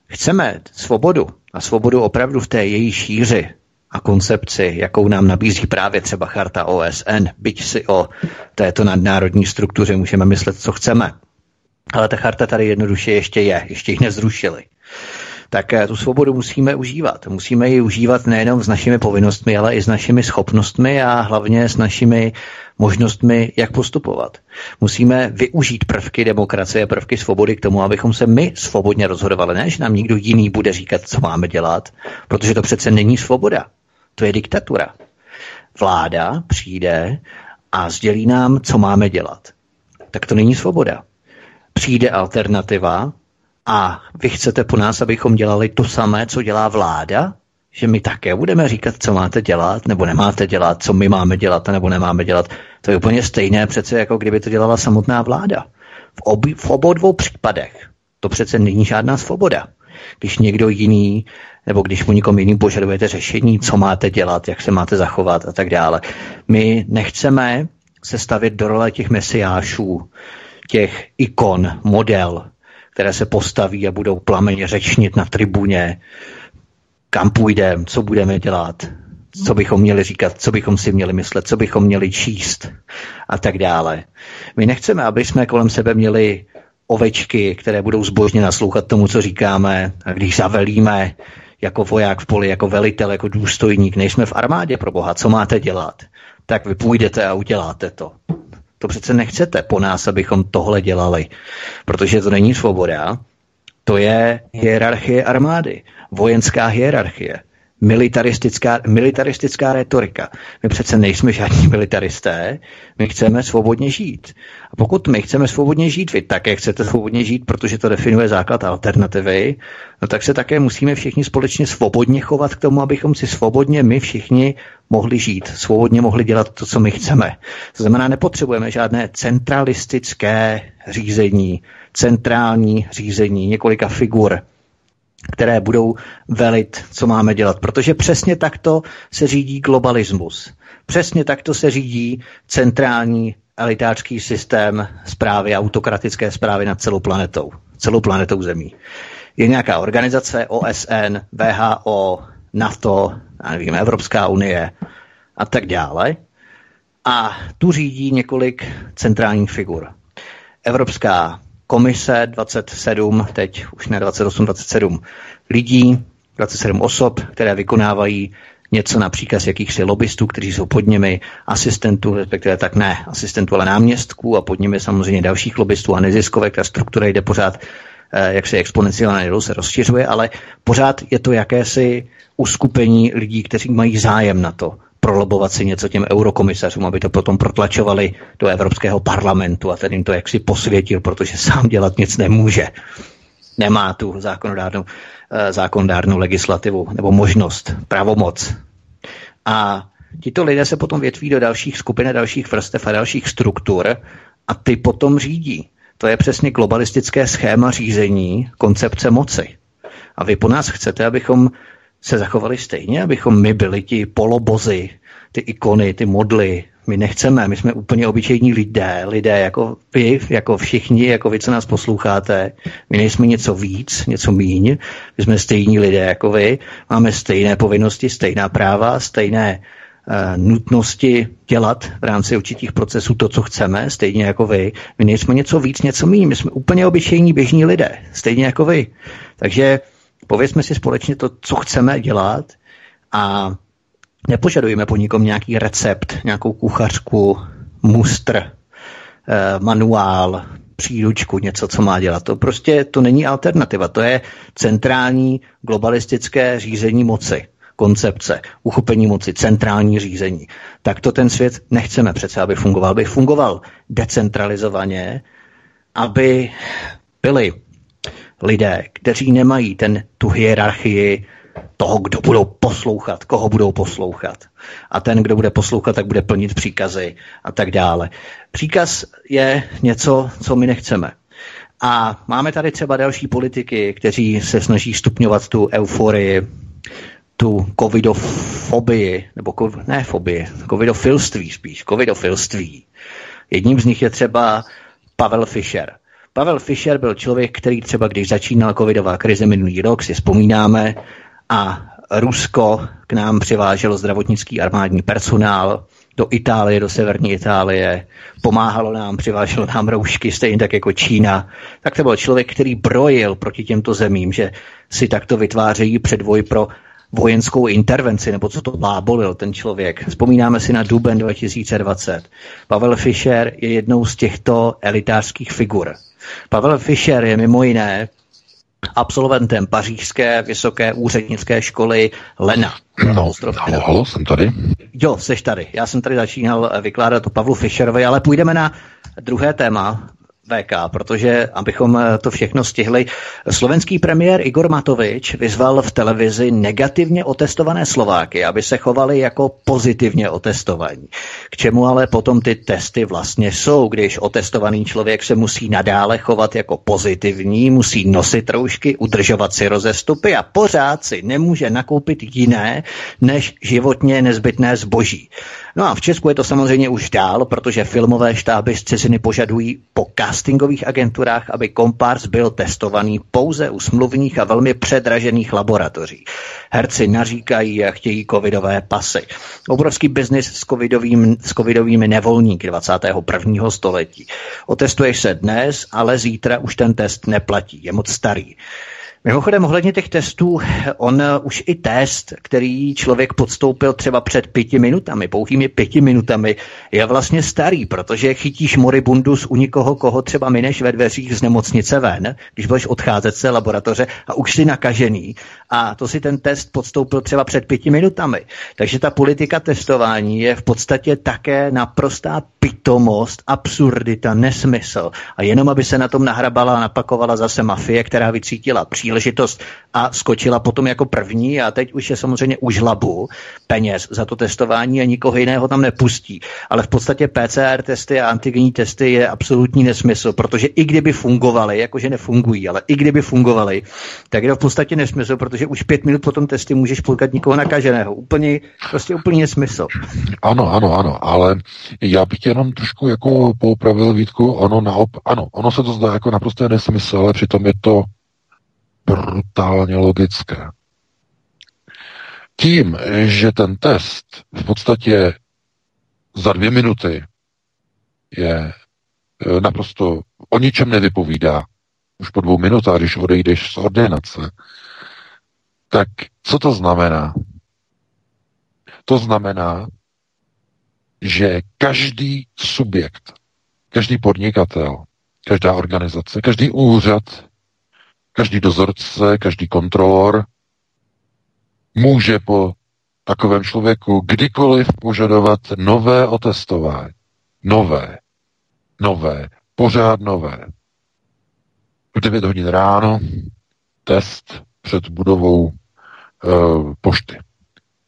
chceme svobodu a svobodu opravdu v té její šíři a koncepci, jakou nám nabízí právě třeba charta OSN, byť si o této nadnárodní struktuře můžeme myslet, co chceme. Ale ta charta tady jednoduše ještě je, ještě ji nezrušili tak tu svobodu musíme užívat. Musíme ji užívat nejenom s našimi povinnostmi, ale i s našimi schopnostmi a hlavně s našimi možnostmi, jak postupovat. Musíme využít prvky demokracie, prvky svobody k tomu, abychom se my svobodně rozhodovali, ne, že nám někdo jiný bude říkat, co máme dělat, protože to přece není svoboda. To je diktatura. Vláda přijde a sdělí nám, co máme dělat. Tak to není svoboda. Přijde alternativa, a vy chcete po nás, abychom dělali to samé, co dělá vláda? Že my také budeme říkat, co máte dělat, nebo nemáte dělat, co my máme dělat, nebo nemáme dělat. To je úplně stejné přece, jako kdyby to dělala samotná vláda. V, obi, v obou dvou případech to přece není žádná svoboda. Když někdo jiný, nebo když mu někomu jiným požadujete řešení, co máte dělat, jak se máte zachovat a tak dále. My nechceme se stavit do role těch mesiášů, těch ikon, model, které se postaví a budou plameně řečnit na tribuně, kam půjdeme, co budeme dělat, co bychom měli říkat, co bychom si měli myslet, co bychom měli číst a tak dále. My nechceme, aby jsme kolem sebe měli ovečky, které budou zbožně naslouchat tomu, co říkáme a když zavelíme jako voják v poli, jako velitel, jako důstojník, nejsme v armádě pro boha, co máte dělat, tak vy půjdete a uděláte to. To přece nechcete po nás, abychom tohle dělali, protože to není svoboda, to je hierarchie armády, vojenská hierarchie militaristická, militaristická retorika. My přece nejsme žádní militaristé, my chceme svobodně žít. A pokud my chceme svobodně žít, vy také chcete svobodně žít, protože to definuje základ alternativy, no tak se také musíme všichni společně svobodně chovat k tomu, abychom si svobodně my všichni mohli žít, svobodně mohli dělat to, co my chceme. To znamená, nepotřebujeme žádné centralistické řízení, centrální řízení několika figur, které budou velit, co máme dělat. Protože přesně takto se řídí globalismus. Přesně takto se řídí centrální elitářský systém zprávy, autokratické zprávy nad celou planetou, celou planetou zemí. Je nějaká organizace OSN, VHO, NATO, já nevím, Evropská unie a tak dále. A tu řídí několik centrálních figur. Evropská komise 27, teď už ne 28, 27 lidí, 27 osob, které vykonávají něco na příkaz jakýchsi lobbystů, kteří jsou pod nimi, asistentů, respektive tak ne, asistentů, ale náměstků a pod nimi samozřejmě dalších lobbystů a neziskovek. Ta struktura jde pořád eh, jak se exponenciálně se rozšiřuje, ale pořád je to jakési uskupení lidí, kteří mají zájem na to, prolobovat si něco těm eurokomisařům, aby to potom protlačovali do Evropského parlamentu a ten jim to jaksi posvětil, protože sám dělat nic nemůže. Nemá tu zákonodárnou, eh, zákonodárnou legislativu nebo možnost, pravomoc. A tito lidé se potom větví do dalších skupin, dalších vrstev a dalších struktur a ty potom řídí. To je přesně globalistické schéma řízení koncepce moci. A vy po nás chcete, abychom se zachovali stejně, abychom my byli ti polobozy, ty ikony, ty modly. My nechceme, my jsme úplně obyčejní lidé, lidé jako vy, jako všichni, jako vy, co nás posloucháte. My nejsme něco víc, něco míň. My jsme stejní lidé jako vy, máme stejné povinnosti, stejná práva, stejné uh, nutnosti dělat v rámci určitých procesů to, co chceme, stejně jako vy. My nejsme něco víc, něco míň. My jsme úplně obyčejní běžní lidé, stejně jako vy. Takže Povězme si společně to, co chceme dělat a nepožadujeme po nikom nějaký recept, nějakou kuchařku, mustr, eh, manuál, příručku, něco, co má dělat. To prostě to není alternativa. To je centrální globalistické řízení moci koncepce, uchopení moci, centrální řízení. Tak to ten svět nechceme přece, aby fungoval. Aby fungoval decentralizovaně, aby byly lidé, kteří nemají ten, tu hierarchii toho, kdo budou poslouchat, koho budou poslouchat. A ten, kdo bude poslouchat, tak bude plnit příkazy a tak dále. Příkaz je něco, co my nechceme. A máme tady třeba další politiky, kteří se snaží stupňovat tu euforii, tu covidofobii, nebo ne fobii, covidofilství spíš, covidofilství. Jedním z nich je třeba Pavel Fischer. Pavel Fischer byl člověk, který třeba když začínala covidová krize minulý rok, si vzpomínáme, a Rusko k nám přiváželo zdravotnický armádní personál do Itálie, do severní Itálie, pomáhalo nám, přiváželo nám roušky, stejně tak jako Čína. Tak to byl člověk, který brojil proti těmto zemím, že si takto vytvářejí předvoj pro vojenskou intervenci, nebo co to blábolil ten člověk. Vzpomínáme si na duben 2020. Pavel Fischer je jednou z těchto elitářských figur. Pavel Fischer je mimo jiné absolventem pařížské vysoké úřednické školy Lena. No, halo, halo, jsem tady. Jo, seš tady. Já jsem tady začínal vykládat o Pavlu Fischerovi, ale půjdeme na druhé téma, VK, protože abychom eh, to všechno stihli, slovenský premiér Igor Matovič vyzval v televizi negativně otestované Slováky, aby se chovali jako pozitivně otestovaní. K čemu ale potom ty testy vlastně jsou, když otestovaný člověk se musí nadále chovat jako pozitivní, musí nosit roušky, udržovat si rozestupy a pořád si nemůže nakoupit jiné než životně nezbytné zboží. No a v Česku je to samozřejmě už dál, protože filmové štáby z ciziny požadují po castingových agenturách, aby kompárs byl testovaný pouze u smluvních a velmi předražených laboratoří. Herci naříkají a chtějí covidové pasy. Obrovský biznis s, covidovým, s covidovými nevolníky 21. století. Otestuješ se dnes, ale zítra už ten test neplatí, je moc starý. Mimochodem, ohledně těch testů, on už i test, který člověk podstoupil třeba před pěti minutami, pouhými pěti minutami, je vlastně starý, protože chytíš moribundus u nikoho, koho třeba mineš ve dveřích z nemocnice ven, když budeš odcházet z laboratoře a už jsi nakažený. A to si ten test podstoupil třeba před pěti minutami. Takže ta politika testování je v podstatě také naprostá pitomost, absurdita, nesmysl. A jenom, aby se na tom nahrabala a napakovala zase mafie, která vycítila příležitost a skočila potom jako první a teď už je samozřejmě už labu peněz za to testování a nikoho jiného tam nepustí. Ale v podstatě PCR testy a antigenní testy je absolutní nesmysl, protože i kdyby fungovaly, jakože nefungují, ale i kdyby fungovaly, tak je to v podstatě nesmysl, protože už pět minut po tom testy můžeš potkat nikoho nakaženého. Úplně, prostě úplně nesmysl. Ano, ano, ano, ale já bych jenom trošku jako poupravil Vítku, ono naop, ano, ono se to zdá jako naprosto nesmysl, ale přitom je to brutálně logické. Tím, že ten test v podstatě za dvě minuty je e, naprosto o ničem nevypovídá, už po dvou minutách, když odejdeš z ordinace, tak co to znamená? To znamená, že každý subjekt, každý podnikatel, každá organizace, každý úřad, každý dozorce, každý kontrolor může po takovém člověku kdykoliv požadovat nové otestování. Nové. Nové. Pořád nové. V 9 hodin ráno test před budovou e, pošty.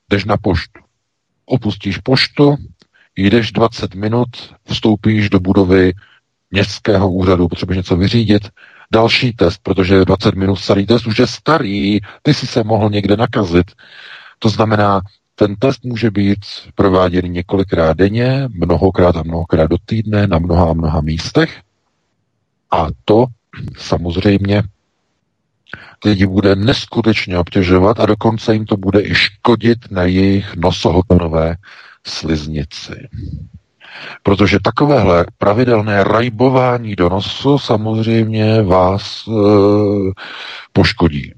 Jdeš na poštu. Opustíš poštu, jdeš 20 minut, vstoupíš do budovy městského úřadu, potřebuješ něco vyřídit, další test, protože 20 minut starý test už je starý, ty si se mohl někde nakazit. To znamená, ten test může být prováděn několikrát denně, mnohokrát a mnohokrát do týdne, na mnoha a mnoha místech. A to samozřejmě lidi bude neskutečně obtěžovat a dokonce jim to bude i škodit na jejich nosohotonové sliznici. Protože takovéhle pravidelné rajbování do nosu samozřejmě vás e, poškodí.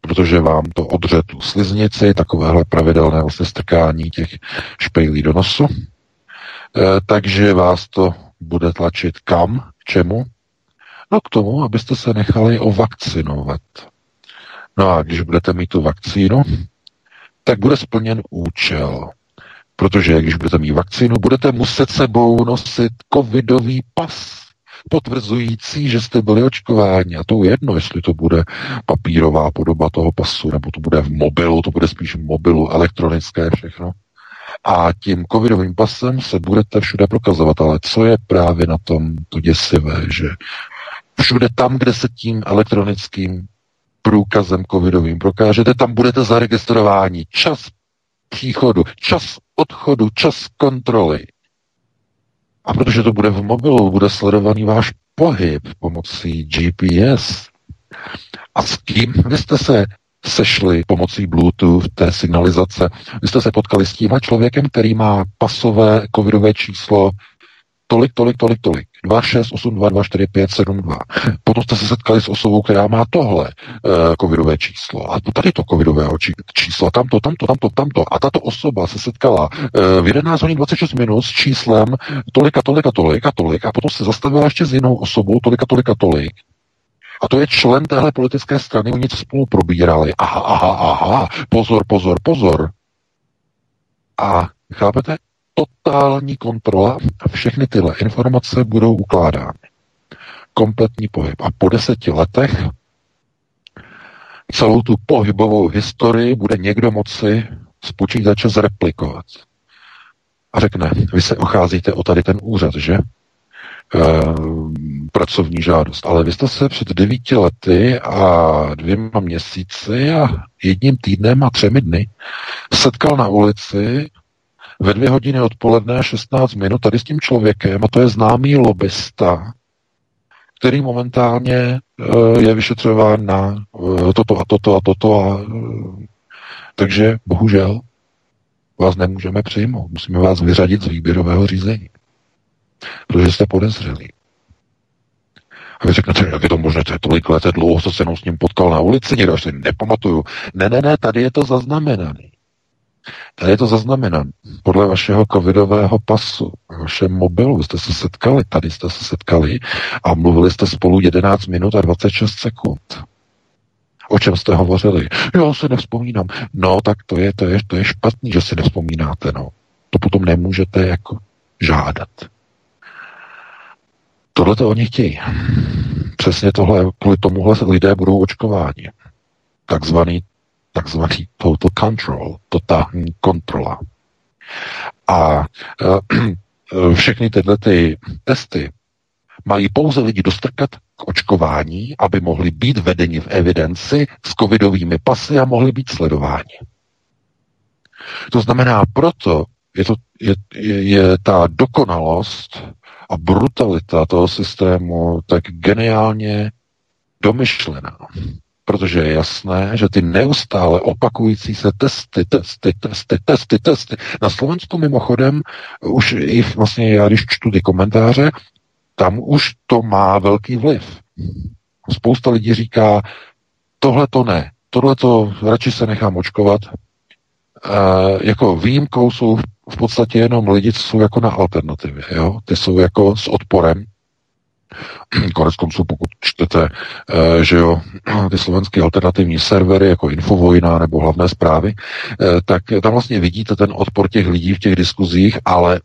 Protože vám to odře tu sliznici, takovéhle pravidelné vlastně strkání těch špejlí do nosu. E, takže vás to bude tlačit kam? K čemu? No k tomu, abyste se nechali ovakcinovat. No a když budete mít tu vakcínu, tak bude splněn účel. Protože když budete mít vakcínu, budete muset sebou nosit covidový pas, potvrzující, že jste byli očkováni. A to je jedno, jestli to bude papírová podoba toho pasu, nebo to bude v mobilu, to bude spíš v mobilu, elektronické všechno. A tím covidovým pasem se budete všude prokazovat. Ale co je právě na tom to děsivé, že všude tam, kde se tím elektronickým průkazem covidovým prokážete, tam budete zaregistrováni. Čas příchodu, čas odchodu, čas kontroly. A protože to bude v mobilu, bude sledovaný váš pohyb pomocí GPS. A s kým vy jste se sešli pomocí Bluetooth, té signalizace, vy jste se potkali s tím člověkem, který má pasové covidové číslo tolik, tolik, tolik, tolik. 268224572. Potom jste se setkali s osobou, která má tohle uh, covidové číslo. A tady to covidové číslo. A tamto, tamto, tamto, tamto. A tato osoba se setkala uh, v 11 hodin 26 minut s číslem tolik a tolik a tolik a potom se zastavila ještě s jinou osobou tolik a tolik a to je člen téhle politické strany, oni něco spolu probírali. Aha, aha, aha, pozor, pozor, pozor. A chápete? Totální kontrola a všechny tyhle informace budou ukládány. Kompletní pohyb. A po deseti letech celou tu pohybovou historii bude někdo moci z počítače zreplikovat. A řekne, vy se ocházíte o tady ten úřad, že? E, pracovní žádost. Ale vy jste se před devíti lety a dvěma měsíci a jedním týdnem a třemi dny setkal na ulici ve dvě hodiny odpoledne 16 minut tady s tím člověkem, a to je známý lobista, který momentálně eh, je vyšetřován na eh, toto a toto a toto. A, eh, takže bohužel vás nemůžeme přijmout. Musíme vás vyřadit z výběrového řízení, protože jste podezřelí. A vy řeknete, jak je to možné, to je tolik let, dlouho, se s ním potkal na ulici, někdo si nepamatuju. Ne, ne, ne, tady je to zaznamenaný. Tady je to zaznamenané. Podle vašeho covidového pasu, vašem mobilu, jste se setkali, tady jste se setkali a mluvili jste spolu 11 minut a 26 sekund. O čem jste hovořili? Jo, se nevzpomínám. No, tak to je, to je, to je špatný, že si nevzpomínáte, no. To potom nemůžete jako žádat. Tohle to oni chtějí. Přesně tohle, kvůli tomuhle lidé budou očkováni. Takzvaný, takzvaný total control, totální kontrola. A e, všechny tyhle ty testy mají pouze lidi dostrkat k očkování, aby mohli být vedeni v evidenci s covidovými pasy a mohli být sledováni. To znamená, proto je, to, je, je, je ta dokonalost a brutalita toho systému tak geniálně domyšlená. Protože je jasné, že ty neustále opakující se testy, testy, testy, testy, testy. Na Slovensku mimochodem, už i vlastně já když čtu ty komentáře, tam už to má velký vliv. Spousta lidí říká, tohle to ne, tohle to radši se nechám očkovat. E, jako výjimkou jsou v podstatě jenom lidi, co jsou jako na alternativě. Jo? Ty jsou jako s odporem. Konec konců, pokud čtete, e, že jo, ty slovenské alternativní servery, jako Infovojna nebo hlavné zprávy, e, tak tam vlastně vidíte ten odpor těch lidí v těch diskuzích, ale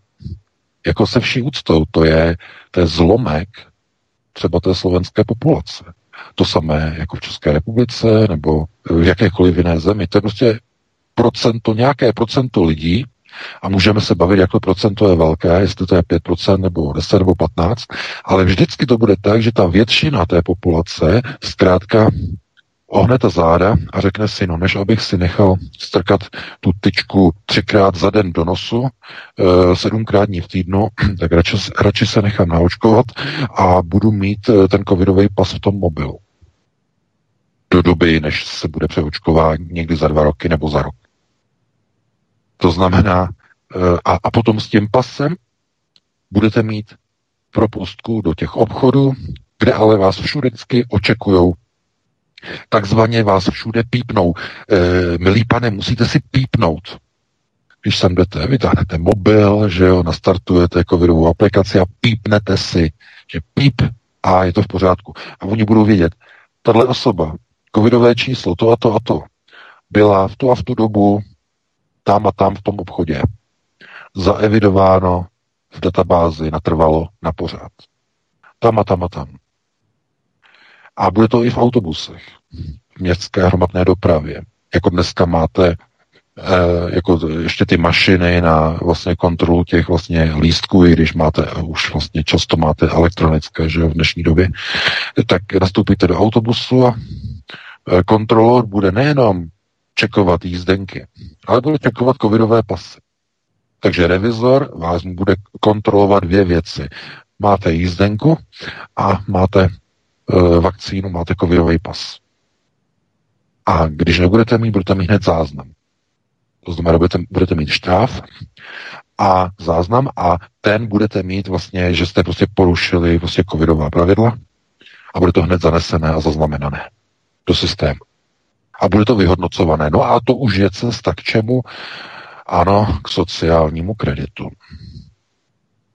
jako se vší úctou, to je, to je zlomek třeba té slovenské populace. To samé jako v České republice nebo v jakékoliv jiné zemi. To je prostě procento, nějaké procento lidí, a můžeme se bavit, jak to procento je velké, jestli to je 5% nebo 10 nebo 15, ale vždycky to bude tak, že ta většina té populace zkrátka ohne ta záda a řekne si, no než abych si nechal strkat tu tyčku třikrát za den do nosu, e, sedmkrát dní v týdnu, tak radši, radši se nechám naočkovat a budu mít e, ten covidový pas v tom mobilu. Do doby, než se bude přeočkování někdy za dva roky nebo za rok. To znamená, e, a, a potom s tím pasem budete mít propustku do těch obchodů, kde ale vás všude vždycky očekujou takzvaně vás všude pípnou. E, milý pane, musíte si pípnout. Když sem jdete, vytáhnete mobil, že jo, nastartujete covidovou aplikaci a pípnete si, že píp a je to v pořádku. A oni budou vědět, tahle osoba, covidové číslo, to a to a to, byla v tu a v tu dobu tam a tam v tom obchodě. Zaevidováno v databázi natrvalo na pořád. Tam a tam a tam. A bude to i v autobusech, v městské hromadné dopravě. Jako dneska máte eh, jako ještě ty mašiny na vlastně kontrolu těch vlastně lístků, i když máte, už vlastně často máte elektronické, že v dnešní době, tak nastoupíte do autobusu a eh, kontrolor bude nejenom čekovat jízdenky, ale bude čekovat covidové pasy. Takže revizor vás bude kontrolovat dvě věci. Máte jízdenku a máte Eh, vakcínu, máte covidový pas. A když nebudete mít, budete mít hned záznam. To znamená, budete, budete mít štáv a záznam a ten budete mít vlastně, že jste prostě porušili prostě covidová pravidla a bude to hned zanesené a zaznamenané do systému. A bude to vyhodnocované. No a to už je cesta k čemu? Ano, k sociálnímu kreditu.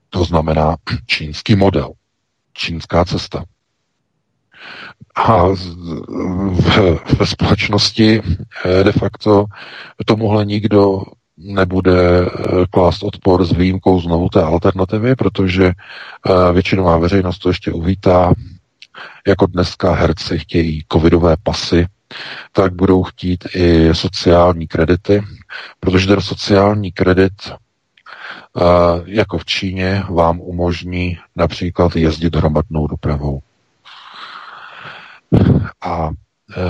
To znamená čínský model, čínská cesta. A ve společnosti eh, de facto tomuhle nikdo nebude eh, klást odpor s výjimkou znovu té alternativy, protože eh, většinová veřejnost to ještě uvítá. Jako dneska herci chtějí covidové pasy, tak budou chtít i sociální kredity, protože ten sociální kredit jako v Číně vám umožní například jezdit hromadnou dopravou. A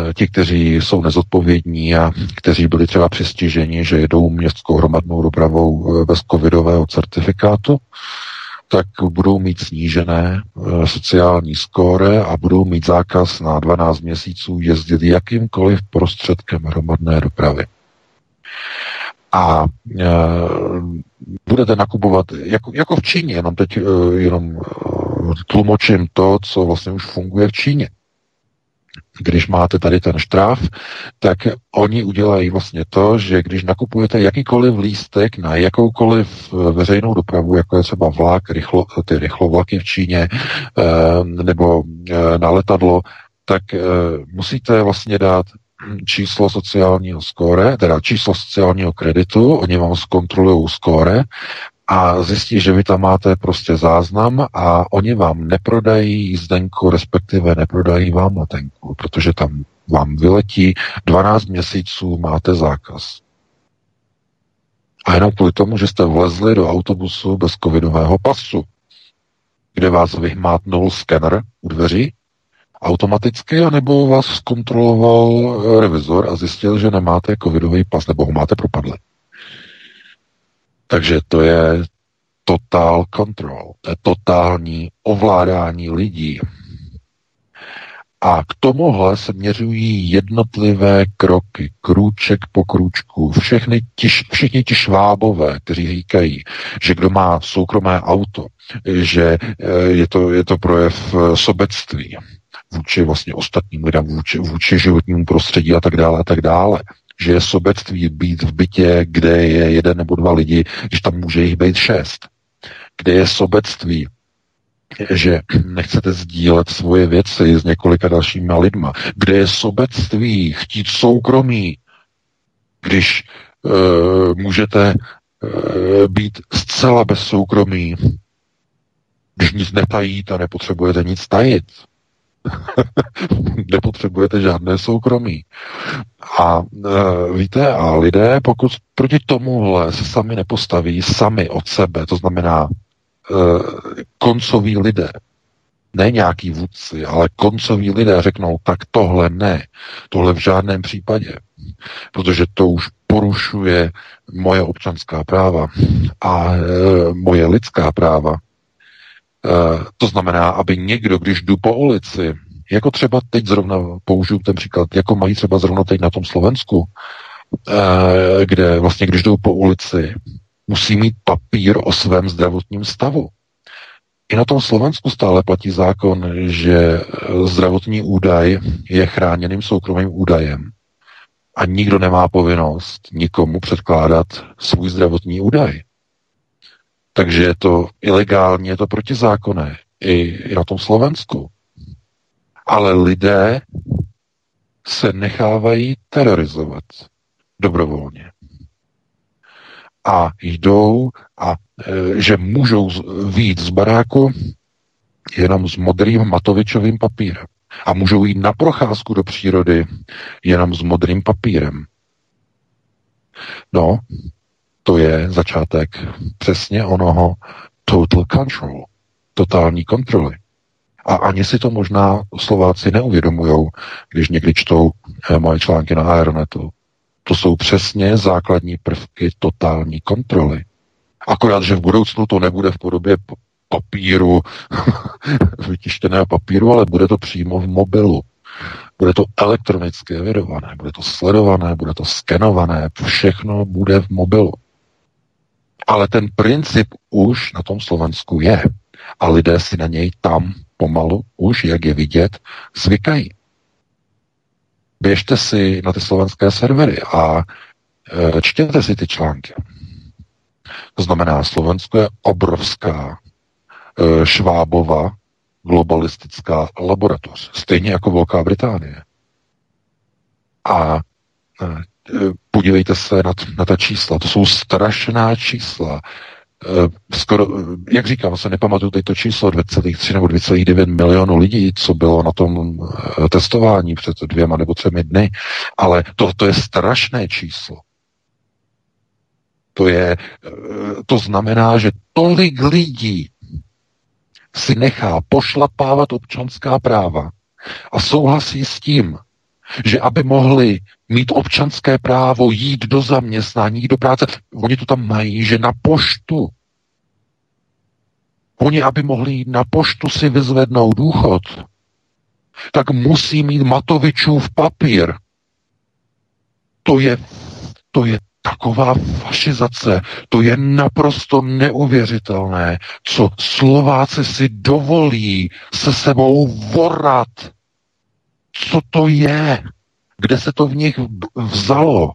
e, ti, kteří jsou nezodpovědní a kteří byli třeba přistiženi, že jedou městskou hromadnou dopravou e, bez covidového certifikátu, tak budou mít snížené e, sociální skóre a budou mít zákaz na 12 měsíců jezdit jakýmkoliv prostředkem hromadné dopravy. A e, budete nakupovat, jako, jako v Číně, jenom teď e, jenom tlumočím to, co vlastně už funguje v Číně když máte tady ten štráv, tak oni udělají vlastně to, že když nakupujete jakýkoliv lístek na jakoukoliv eh, veřejnou dopravu, jako je třeba vlak, rychlo, ty rychlovlaky v Číně, eh, nebo eh, na letadlo, tak musíte vlastně dát číslo sociálního skóre, teda číslo sociálního kreditu, oni vám zkontrolují skóre a zjistí, že vy tam máte prostě záznam a oni vám neprodají jízdenku, respektive neprodají vám letenku, protože tam vám vyletí 12 měsíců, máte zákaz. A jenom kvůli tomu, že jste vlezli do autobusu bez covidového pasu, kde vás vyhmátnul skener u dveří automaticky, anebo vás zkontroloval revizor a zjistil, že nemáte covidový pas, nebo ho máte propadlý. Takže to je total control, to je totální ovládání lidí. A k tomuhle se měřují jednotlivé kroky, krůček po krůčku. Všechny ti, všichni ti švábové, kteří říkají, že kdo má soukromé auto, že eh, je to, je to projev eh, sobectví vůči vlastně ostatním lidem, vůči, vůči životnímu prostředí a tak dále a tak dále že je sobectví být v bytě, kde je jeden nebo dva lidi, když tam může jich být šest. Kde je sobectví, že nechcete sdílet svoje věci s několika dalšími lidma. Kde je sobectví, chtít soukromí, když uh, můžete uh, být zcela bez soukromí, když nic netajíte a nepotřebujete nic tajit. Nepotřebujete žádné soukromí. A e, víte, a lidé, pokud proti tomuhle se sami nepostaví, sami od sebe, to znamená e, koncoví lidé, ne nějaký vůdci, ale koncoví lidé řeknou, tak tohle ne, tohle v žádném případě, protože to už porušuje moje občanská práva a e, moje lidská práva. Eh, to znamená, aby někdo, když jdu po ulici, jako třeba teď zrovna použiju ten příklad, jako mají třeba zrovna teď na tom Slovensku, eh, kde vlastně, když jdou po ulici, musí mít papír o svém zdravotním stavu. I na tom Slovensku stále platí zákon, že zdravotní údaj je chráněným soukromým údajem a nikdo nemá povinnost nikomu předkládat svůj zdravotní údaj. Takže je to ilegální, je to protizákonné. I, na tom Slovensku. Ale lidé se nechávají terorizovat dobrovolně. A jdou a e, že můžou výjít z baráku jenom s modrým matovičovým papírem. A můžou jít na procházku do přírody jenom s modrým papírem. No, to je začátek přesně onoho total control, totální kontroly. A ani si to možná Slováci neuvědomují, když někdy čtou eh, moje články na Aeronetu. To jsou přesně základní prvky totální kontroly. Akorát, že v budoucnu to nebude v podobě papíru, vytištěného papíru, ale bude to přímo v mobilu. Bude to elektronicky evidované, bude to sledované, bude to skenované, všechno bude v mobilu. Ale ten princip už na tom Slovensku je. A lidé si na něj tam pomalu, už jak je vidět, zvykají. Běžte si na ty slovenské servery a e, čtěte si ty články. To znamená, Slovensko je obrovská e, švábová globalistická laboratoř, stejně jako Velká Británie. A e, podívejte se na, na ta čísla, to jsou strašná čísla. Eh, skoro, jak říkám, se nepamatuju teď to číslo 2,3 nebo 2,9 milionů lidí, co bylo na tom eh, testování před dvěma nebo třemi dny, ale to, to je strašné číslo. To je, to znamená, že tolik lidí si nechá pošlapávat občanská práva a souhlasí s tím, že aby mohli mít občanské právo jít do zaměstnání, jít do práce, oni to tam mají, že na poštu. Oni, aby mohli jít na poštu si vyzvednout důchod, tak musí mít Matovičův papír. To je, to je taková fašizace, to je naprosto neuvěřitelné, co Slováci si dovolí se sebou vorat. Co to je? Kde se to v nich vzalo?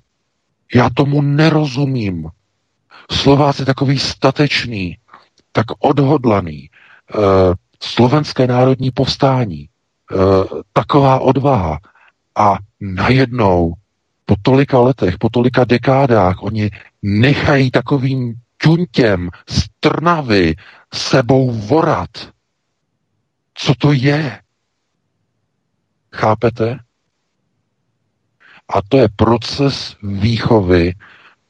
Já tomu nerozumím. Slováci takový statečný, tak odhodlaný. Uh, slovenské národní povstání, uh, taková odvaha. A najednou po tolika letech, po tolika dekádách, oni nechají takovým čuntěm z Trnavy sebou vorat. Co to je? Chápete? A to je proces výchovy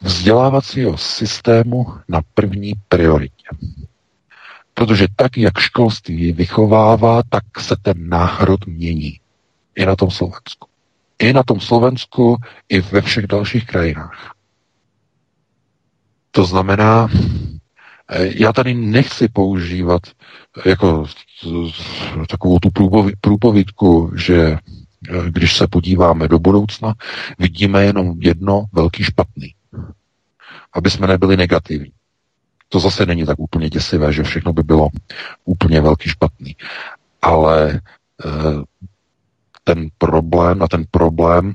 vzdělávacího systému na první prioritě. Protože tak, jak školství vychovává, tak se ten národ mění. I na tom Slovensku. I na tom Slovensku, i ve všech dalších krajinách. To znamená, eh, já tady nechci používat jako takovou tu průpovídku, že eh, když se podíváme do budoucna, vidíme jenom jedno velký špatný. Aby jsme nebyli negativní. To zase není tak úplně děsivé, že všechno by bylo úplně velký špatný. Ale eh, ten problém, a ten problém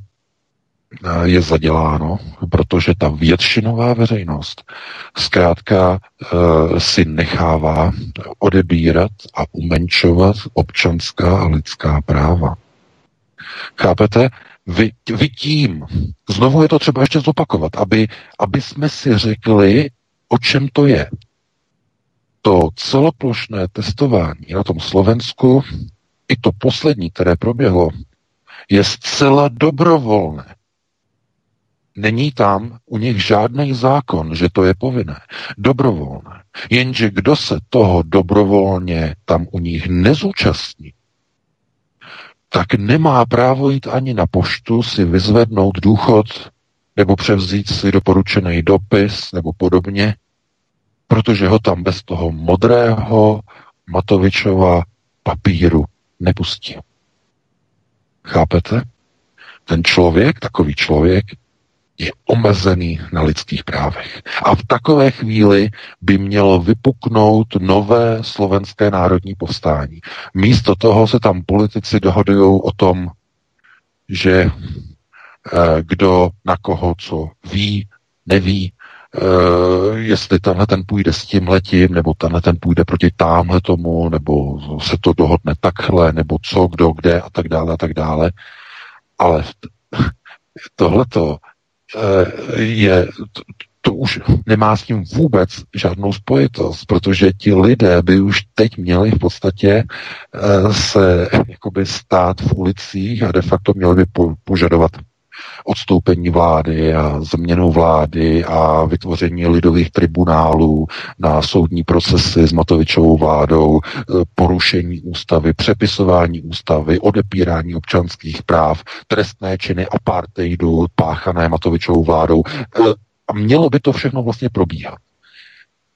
je zaděláno, protože ta většinová veřejnost zkrátka e, si nechává odebírat a umenčovat občanská a lidská práva. Chápete? Vy, vy tím, znovu je to třeba ještě zopakovat, aby, aby jsme si řekli, o čem to je. To celoplošné testování na tom Slovensku i to poslední, které proběhlo, je zcela dobrovolné. Není tam u nich žádný zákon, že to je povinné. Dobrovolné. Jenže kdo se toho dobrovolně tam u nich nezúčastní, tak nemá právo jít ani na poštu si vyzvednout důchod nebo převzít si doporučený dopis nebo podobně, protože ho tam bez toho modrého Matovičova papíru nepustí. Chápete? Ten člověk, takový člověk, je omezený na lidských právech. A v takové chvíli by mělo vypuknout nové slovenské národní povstání. Místo toho se tam politici dohodují o tom, že eh, kdo na koho co ví, neví, Uh, jestli tenhle ten půjde s tím letím, nebo tenhle ten půjde proti támhle tomu, nebo se to dohodne takhle, nebo co, kdo, kde a tak dále a tak dále. Ale tohleto je, to, to už nemá s tím vůbec žádnou spojitost, protože ti lidé by už teď měli v podstatě uh, se jakoby stát v ulicích a de facto měli by po, požadovat odstoupení vlády a změnu vlády a vytvoření lidových tribunálů na soudní procesy s Matovičovou vládou, e, porušení ústavy, přepisování ústavy, odepírání občanských práv, trestné činy apartheidu páchané Matovičovou vládou. E, a mělo by to všechno vlastně probíhat.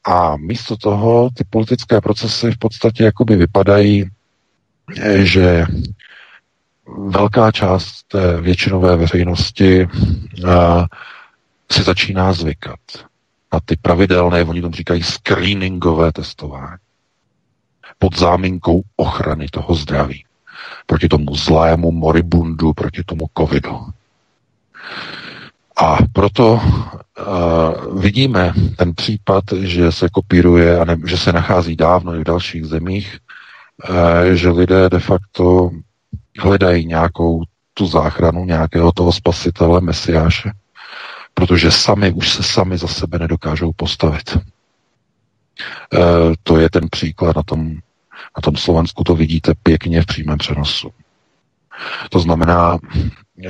A místo toho ty politické procesy v podstatě jakoby vypadají, e, že velká část té většinové veřejnosti a, si začíná zvykat na ty pravidelné, oni tomu říkají screeningové testování pod záminkou ochrany toho zdraví proti tomu zlému moribundu, proti tomu covidu. A proto uh, vidíme ten případ, že se kopíruje a ne, že se nachází dávno i v dalších zemích, uh, že lidé de facto hledají nějakou tu záchranu, nějakého toho spasitele, mesiáše, protože sami už se sami za sebe nedokážou postavit. E, to je ten příklad na tom, na tom Slovensku, to vidíte pěkně v přímém přenosu. To znamená, e,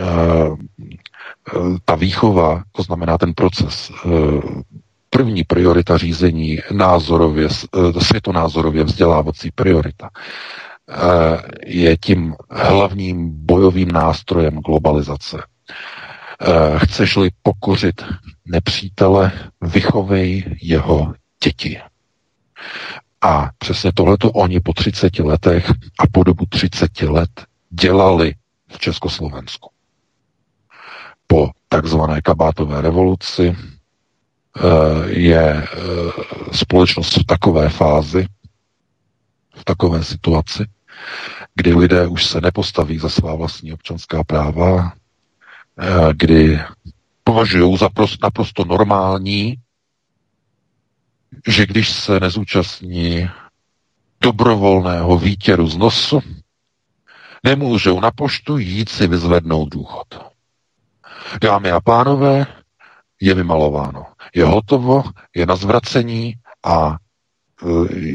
ta výchova, to znamená ten proces, e, první priorita řízení názorově, e, světonázorově vzdělávací priorita, je tím hlavním bojovým nástrojem globalizace. Eh, chceš-li pokořit nepřítele, vychovej jeho děti. A přesně tohleto oni po 30 letech a po dobu 30 let dělali v Československu. Po takzvané kabátové revoluci, je společnost v takové fázi, v takové situaci, kdy lidé už se nepostaví za svá vlastní občanská práva, kdy považují za prost, naprosto normální, že když se nezúčastní dobrovolného výtěru z nosu, nemůžou na poštu jít si vyzvednout důchod. Dámy a pánové, je vymalováno. Je hotovo, je na zvracení a e,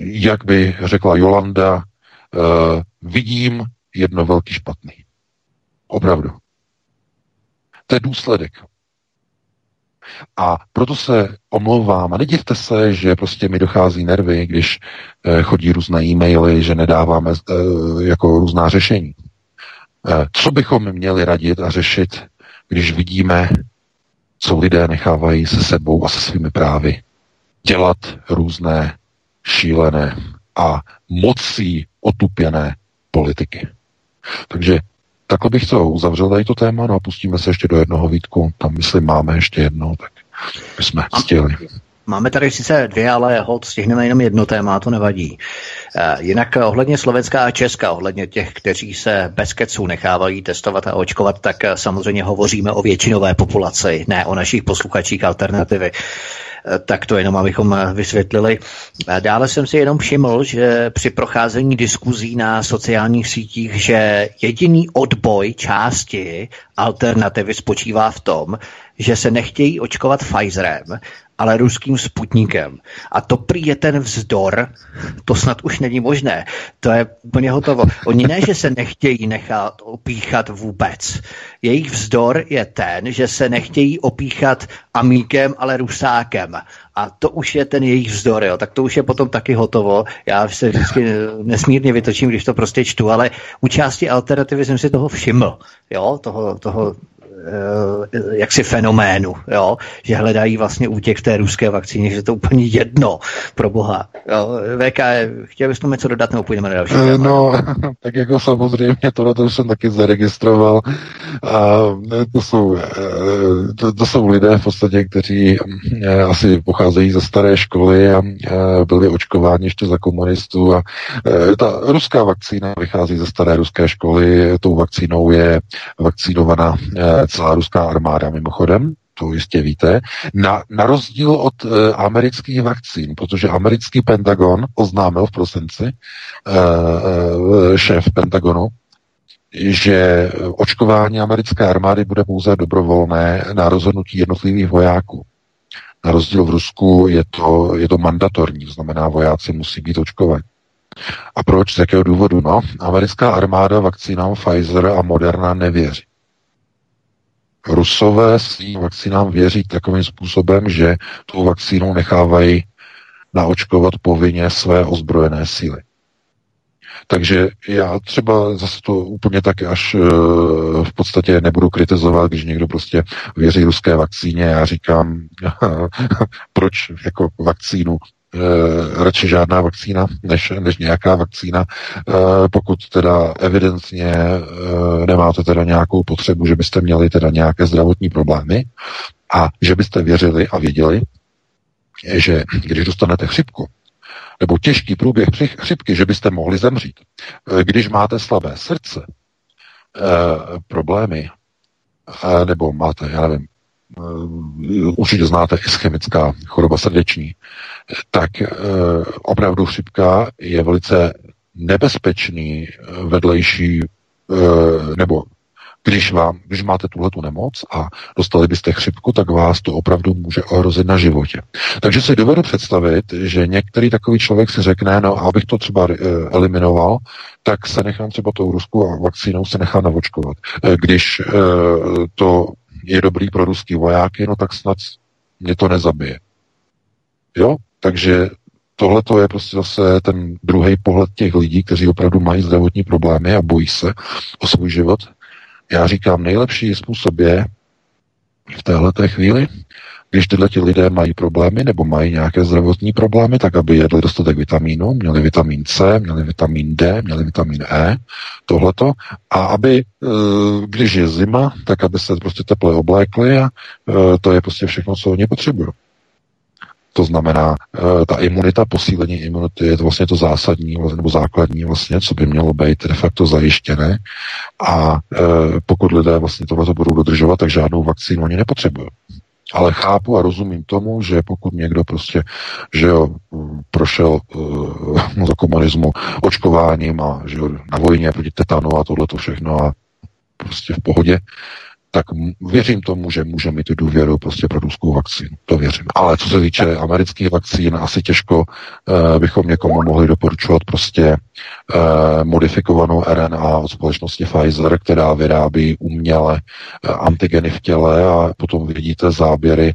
jak by řekla Jolanda, e, vidím jedno velký špatný. Opravdu. To je důsledek. A proto se omlouvám a nedivte se, že prostě mi dochází nervy, když eh, chodí různé e-maily, že nedáváme eh, jako různá řešení. Eh, co bychom měli radit a řešit, když vidíme, co lidé nechávají se sebou a se svými právy dělat různé šílené a mocí otupěné politiky. Takže Takhle bych to uzavřel tady to téma, no a pustíme se ještě do jednoho výtku. Tam, myslím, máme ještě jedno, tak my jsme stihli. Máme tady sice dvě, ale hod stihneme jenom jedno téma, to nevadí. Eh, jinak ohledně Slovenska a Česka, ohledně těch, kteří se bez keců nechávají testovat a očkovat, tak eh, samozřejmě hovoříme o většinové populaci, ne o našich posluchačích alternativy. Eh, tak to jenom abychom eh, vysvětlili. Dále jsem si jenom všiml, že při procházení diskuzí na sociálních sítích, že jediný odboj části alternativy spočívá v tom, že se nechtějí očkovat Pfizerem, ale ruským sputníkem. A to prý je ten vzdor, to snad už není možné. To je úplně hotovo. Oni ne, že se nechtějí nechat opíchat vůbec. Jejich vzdor je ten, že se nechtějí opíchat amíkem, ale rusákem. A to už je ten jejich vzdor, jo. tak to už je potom taky hotovo. Já se vždycky nesmírně vytočím, když to prostě čtu, ale u části alternativy jsem si toho všiml, jo, toho, toho jaksi fenoménu, jo? že hledají vlastně útěk v té ruské vakcíně, že to je úplně jedno pro boha. Jo? VK, chtěl bys tomu něco dodat, nebo půjdeme na další? Eh, no, tak jako samozřejmě, tohle to jsem taky zaregistroval. A eh, to jsou, to, to jsou lidé v podstatě, kteří asi pocházejí ze staré školy a byli očkováni ještě za komunistů a ta ruská vakcína vychází ze staré ruské školy, tou vakcínou je vakcínovaná celá ruská armáda mimochodem, to jistě víte, na, na rozdíl od e, amerických vakcín, protože americký Pentagon oznámil v prosinci, e, e, šéf Pentagonu, že očkování americké armády bude pouze dobrovolné na rozhodnutí jednotlivých vojáků. Na rozdíl v Rusku je to, je to mandatorní, to znamená, vojáci musí být očkovaní. A proč? Z jakého důvodu? No, americká armáda vakcínám Pfizer a Moderna nevěří. Rusové svým vakcínám věří takovým způsobem, že tou vakcínou nechávají naočkovat povinně své ozbrojené síly. Takže já třeba zase to úplně tak až e, v podstatě nebudu kritizovat, když někdo prostě věří ruské vakcíně. Já říkám, proč jako vakcínu e, radši žádná vakcína, než, než nějaká vakcína, e, pokud teda evidentně e, nemáte teda nějakou potřebu, že byste měli teda nějaké zdravotní problémy a že byste věřili a věděli, že když dostanete chřipku, nebo těžký průběh chřipky, že byste mohli zemřít. Když máte slabé srdce, e, problémy, e, nebo máte, já nevím, určitě znáte ischemická choroba srdeční, tak eh, opravdu chřipka je velice nebezpečný eh, vedlejší nebo když, vám, když máte tuhle tu nemoc a dostali byste chřipku, tak vás to opravdu může ohrozit na životě. Takže si dovedu představit, že některý takový člověk si řekne, no abych to třeba eliminoval, tak se nechám třeba tou ruskou vakcínou se nechám navočkovat. Když to je dobrý pro ruský vojáky, no tak snad mě to nezabije. Jo? Takže tohle to je prostě zase ten druhý pohled těch lidí, kteří opravdu mají zdravotní problémy a bojí se o svůj život. Já říkám, nejlepší způsob je v téhle chvíli když tyhle ti lidé mají problémy nebo mají nějaké zdravotní problémy, tak aby jedli dostatek vitamínu, měli vitamin C, měli vitamin D, měli vitamin E, tohleto, a aby, eh, když je zima, tak aby se prostě teple oblékli a eh, to je prostě všechno, co oni potřebují. To znamená, eh, ta imunita, posílení imunity je to vlastně to zásadní nebo základní vlastně, co by mělo být de facto zajištěné. A pokud lidé vlastně tohle budou dodržovat, tak žádnou vakcínu oni nepotřebují. Ale chápu a rozumím tomu, že pokud někdo prostě, že jo, prošel uh, za komunismu očkováním a že jo, na vojně proti tetanu a tohle to všechno a prostě v pohodě, tak věřím tomu, že může mít tu důvěru prostě pro ruskou vakcínu. To věřím. Ale co se týče amerických vakcín, asi těžko uh, bychom někomu mohli doporučovat prostě uh, modifikovanou RNA od společnosti Pfizer, která vyrábí uměle uh, antigeny v těle a potom vidíte záběry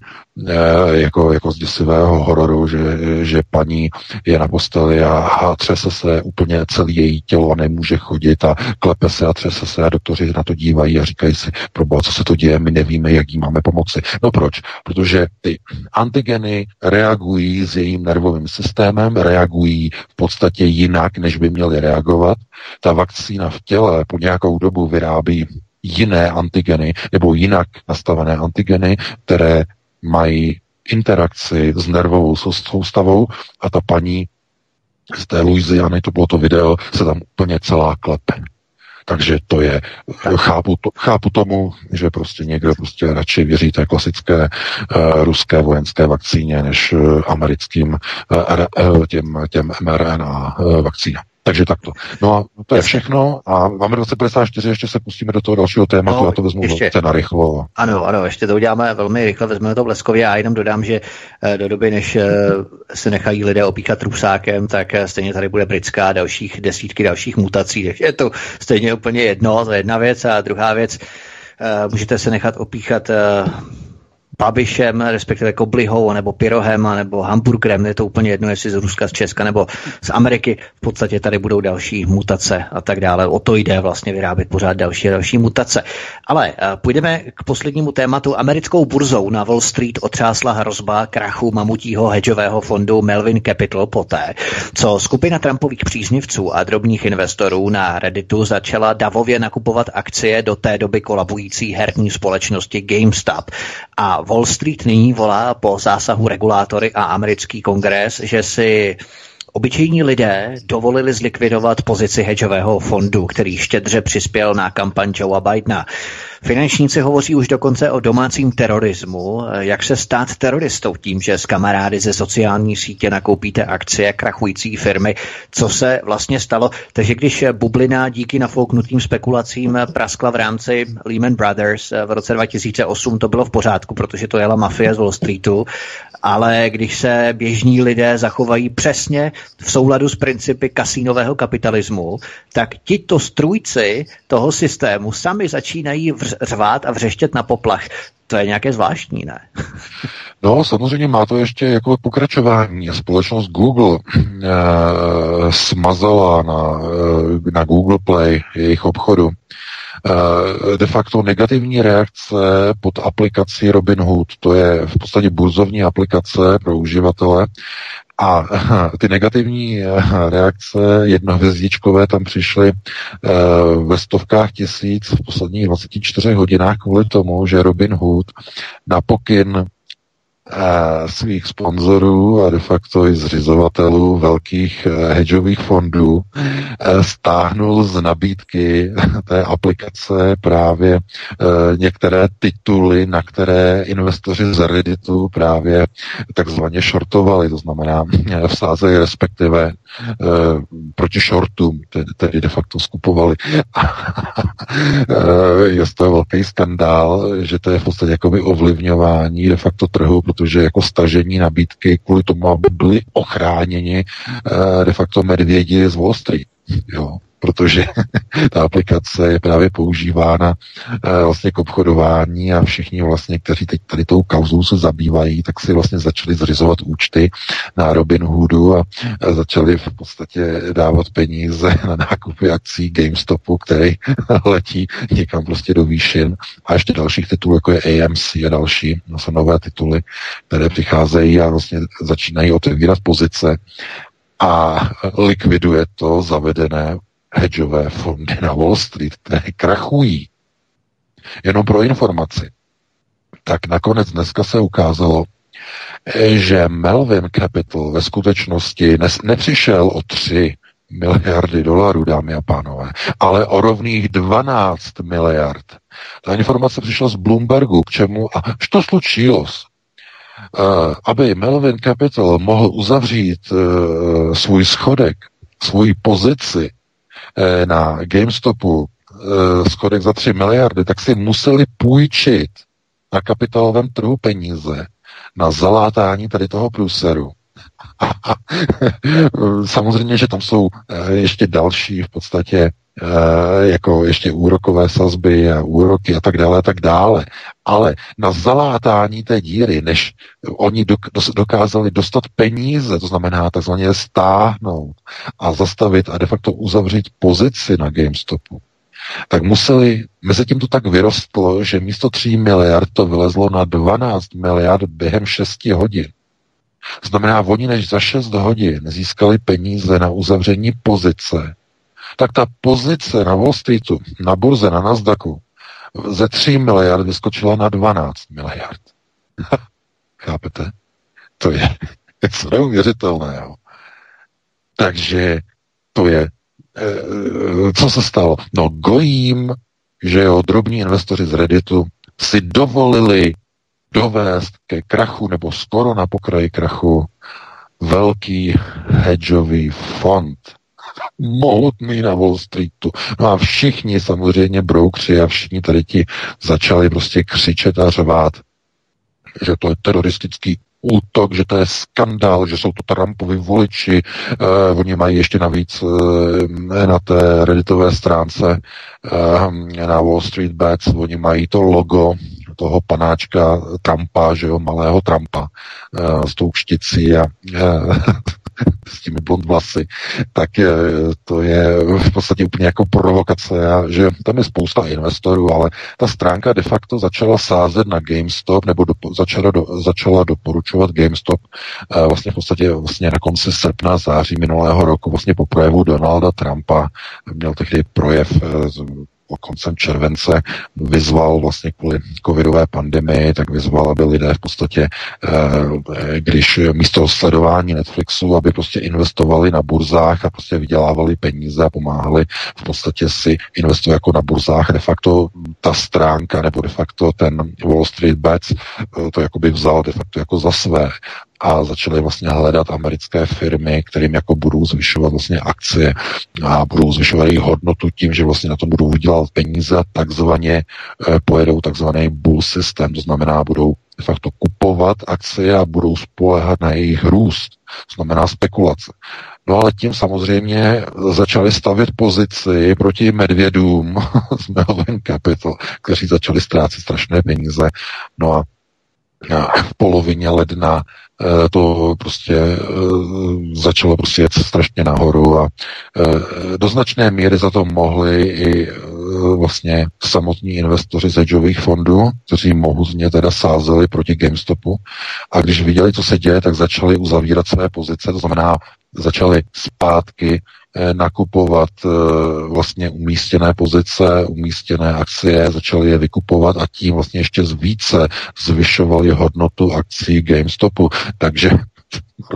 jako, jako z děsivého hororu, že, že paní je na posteli a, a třese se úplně celý její tělo a nemůže chodit a klepe se a třese se a doktoři na to dívají a říkají si, proboha, co se to děje, my nevíme, jak jí máme pomoci. No proč? Protože ty antigeny reagují s jejím nervovým systémem, reagují v podstatě jinak, než by měly reagovat. Ta vakcína v těle po nějakou dobu vyrábí jiné antigeny nebo jinak nastavené antigeny, které mají interakci s nervovou soustavou a ta paní z té Louisiany, to bylo to video, se tam úplně celá klepe. Takže to je, chápu, to, chápu tomu, že prostě někdo prostě radši věří té klasické uh, ruské vojenské vakcíně, než uh, americkým uh, těm, těm mRNA uh, vakcínám. Takže takto. No a to je všechno a máme 2054, ještě se pustíme do toho dalšího tématu, no, já to vezmu ještě, na rychlo. Ano, ano, ještě to uděláme velmi rychle, vezmeme to bleskově. A jenom dodám, že eh, do doby, než eh, se nechají lidé opíkat trusákem, tak eh, stejně tady bude britská dalších desítky dalších mutací, takže je to stejně úplně jedno, to je jedna věc. A druhá věc, můžete se nechat opíchat Babišem, respektive Koblihou, nebo Pyrohem, nebo Hamburgerem, je to úplně jedno, jestli z Ruska, z Česka nebo z Ameriky. V podstatě tady budou další mutace a tak dále. O to jde vlastně vyrábět pořád další a další mutace. Ale uh, půjdeme k poslednímu tématu. Americkou burzou na Wall Street otřásla hrozba krachu mamutího hedžového fondu Melvin Capital poté, co skupina Trumpových příznivců a drobných investorů na Redditu začala davově nakupovat akcie do té doby kolabující herní společnosti GameStop. A Wall Street nyní volá po zásahu regulátory a americký kongres, že si Obyčejní lidé dovolili zlikvidovat pozici hedžového fondu, který štědře přispěl na kampaň Joea Bidena. Finančníci hovoří už dokonce o domácím terorismu. Jak se stát teroristou tím, že s kamarády ze sociální sítě nakoupíte akcie krachující firmy? Co se vlastně stalo? Takže když bublina díky nafouknutým spekulacím praskla v rámci Lehman Brothers v roce 2008, to bylo v pořádku, protože to jela mafie z Wall Streetu ale když se běžní lidé zachovají přesně v souladu s principy kasínového kapitalismu, tak tito strůjci toho systému sami začínají řvát a vřeštět na poplach. To je nějaké zvláštní, ne? No, samozřejmě má to ještě jako pokračování. Společnost Google e, smazala na, e, na Google Play jejich obchodu Eh, de facto negativní reakce pod aplikací Robinhood. To je v podstatě burzovní aplikace pro uživatele. A ty negativní eh, reakce jednohvězdičkové tam přišly eh, ve stovkách tisíc v posledních 24 hodinách kvůli tomu, že Robin Hood na pokyn svých sponzorů a de facto i zřizovatelů velkých eh, hedžových fondů eh, stáhnul z nabídky té aplikace právě eh, některé tituly, na které investoři z Redditu právě takzvaně shortovali, to znamená vsázeli respektive proti shortům, tedy de facto skupovali. je to velký skandál, že to je v podstatě jakoby ovlivňování de facto trhu, protože jako stažení nabídky kvůli tomu, aby byli ochráněni eh, de facto medvědi z Wall Street. Jo. Protože ta aplikace je právě používána eh, vlastně k obchodování a všichni vlastně, kteří teď tady tou kauzou se zabývají, tak si vlastně začali zřizovat účty na Robin Hoodu a začali v podstatě dávat peníze na nákupy akcí GameStopu, který letí někam prostě do výšin. A ještě dalších titulů, jako je AMC a další, no jsou nové tituly, které přicházejí a vlastně začínají otevírat pozice a likviduje to zavedené hedžové fondy na Wall Street, které krachují. Jenom pro informaci. Tak nakonec dneska se ukázalo, že Melvin Capital ve skutečnosti nepřišel o 3 miliardy dolarů, dámy a pánové, ale o rovných 12 miliard. Ta informace přišla z Bloombergu, k čemu, a to slučilo, Uh, aby Melvin Capital mohl uzavřít uh, svůj schodek, svoji pozici na GameStopu, uh, schodek za 3 miliardy, tak si museli půjčit na kapitálovém trhu peníze na zalátání tady toho průseru. Samozřejmě, že tam jsou ještě další v podstatě Eh, jako ještě úrokové sazby a úroky a tak dále a tak dále. Ale na zalátání té díry, než oni dokázali dostat peníze, to znamená takzvaně stáhnout a zastavit a de facto uzavřít pozici na GameStopu, tak museli, mezi tím to tak vyrostlo, že místo 3 miliard to vylezlo na 12 miliard během 6 hodin. Znamená, oni než za 6 hodin získali peníze na uzavření pozice, tak ta pozice na Wall Streetu, na burze, na Nasdaqu, ze 3 miliard vyskočila na 12 miliard. Chápete? To je něco neuvěřitelného. Takže to je, e, co se stalo? No gojím, že jo, drobní investoři z Redditu si dovolili dovést ke krachu nebo skoro na pokraji krachu velký hedžový fond, mohutný na Wall Streetu. No a všichni samozřejmě broukři a všichni tady ti začali prostě křičet a řvát, že to je teroristický útok, že to je skandál, že jsou to Trumpovi voliči. Eh, oni mají ještě navíc eh, na té redditové stránce eh, na Wall Street Bets, oni mají to logo toho panáčka Trumpa, že jo, malého Trumpa eh, s tou šticí a eh, s těmi blond vlasy, tak to je v podstatě úplně jako provokace, a že tam je spousta investorů, ale ta stránka de facto začala sázet na GameStop, nebo do, začala, do, začala doporučovat GameStop eh, vlastně v podstatě vlastně na konci srpna, září minulého roku, vlastně po projevu Donalda Trumpa, měl tehdy projev koncem července vyzval vlastně kvůli covidové pandemii, tak vyzval, aby lidé v podstatě, eh, když místo sledování Netflixu, aby prostě investovali na burzách a prostě vydělávali peníze a pomáhali v podstatě si investovat jako na burzách. De facto ta stránka nebo de facto ten Wall Street Bets eh, to jakoby vzal de facto jako za své a začaly vlastně hledat americké firmy, kterým jako budou zvyšovat vlastně akcie a budou zvyšovat jejich hodnotu tím, že vlastně na tom budou vydělat peníze takzvaně eh, pojedou takzvaný bull systém, to znamená budou de facto kupovat akcie a budou spolehat na jejich růst, to znamená spekulace. No ale tím samozřejmě začali stavět pozici proti medvědům z Melvin Capital, kteří začali ztrácet strašné peníze. No a v polovině ledna to prostě eh, začalo prostě jet strašně nahoru a eh, do značné míry za to mohli i vlastně samotní investoři z hedžových fondů, kteří mohutně teda sázeli proti GameStopu. A když viděli, co se děje, tak začali uzavírat své pozice, to znamená, začali zpátky Eh, nakupovat eh, vlastně umístěné pozice, umístěné akcie, začali je vykupovat a tím vlastně ještě více zvyšovali hodnotu akcí GameStopu. Takže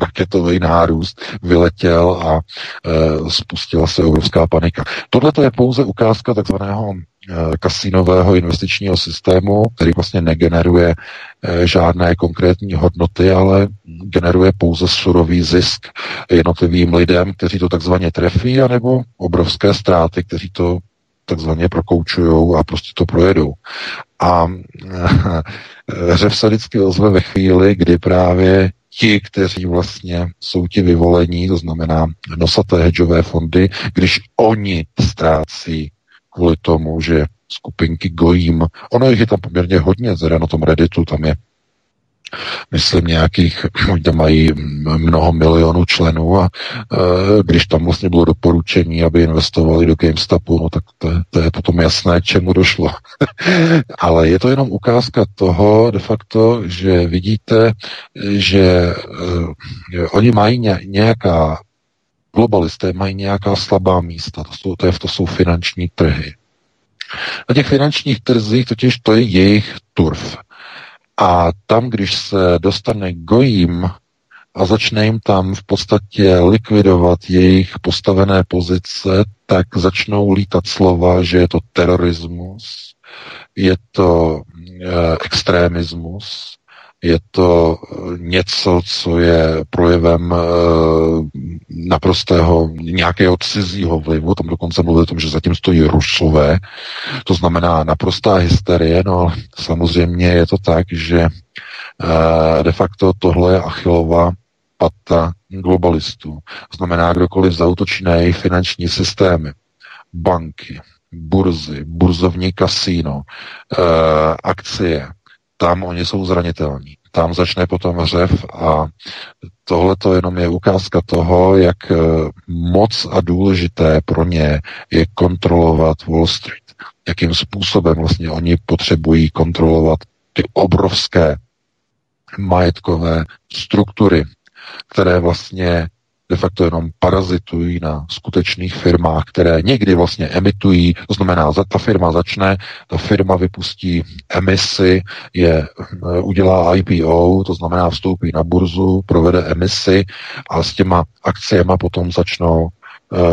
raketový nárůst vyletěl a e, spustila se obrovská panika. Tohle je pouze ukázka takzvaného Eh, kasínového investičního systému, který vlastně negeneruje eh, žádné konkrétní hodnoty, ale generuje pouze surový zisk jednotlivým lidem, kteří to takzvaně trefí, anebo obrovské ztráty, kteří to takzvaně prokoučují a prostě to projedou. A hřev se vždycky ozve ve chvíli, kdy právě ti, kteří vlastně jsou ti vyvolení, to znamená nosaté hedžové fondy, když oni ztrácí kvůli tomu, že skupinky gojím, ono jich je tam poměrně hodně, teda na tom Redditu, tam je myslím nějakých, tam mají mnoho milionů členů a e, když tam vlastně bylo doporučení, aby investovali do GameStopu, no tak to, to je potom jasné, čemu došlo. Ale je to jenom ukázka toho de facto, že vidíte, že e, oni mají nějaká globalisté mají nějaká slabá místa, to, jsou, to, je, to jsou finanční trhy. Na těch finančních trzích totiž to je jejich turf. A tam, když se dostane gojím a začne jim tam v podstatě likvidovat jejich postavené pozice, tak začnou lítat slova, že je to terorismus, je to e, extremismus, je to eh, něco, co je projevem eh, naprostého nějakého cizího vlivu, tam dokonce mluví o tom, že zatím stojí Rusové, to znamená naprostá hysterie, no samozřejmě je to tak, že eh, de facto tohle je achilová pata globalistů. Znamená, kdokoliv zautočí na jejich finanční systémy, banky, burzy, burzovní kasíno, akcie, tam oni jsou zranitelní. Tam začne potom hřev a tohle to jenom je ukázka toho, jak eh, moc a důležité pro ně je kontrolovat Wall Street. Jakým způsobem vlastně oni potřebují kontrolovat ty obrovské majetkové struktury, které vlastně de facto jenom parazitují na skutečných firmách, které někdy vlastně emitují, to znamená, ta firma začne, ta firma vypustí emisi, je, eh, udělá IPO, to znamená vstoupí na burzu, provede emisi a s těma akciemi potom začnou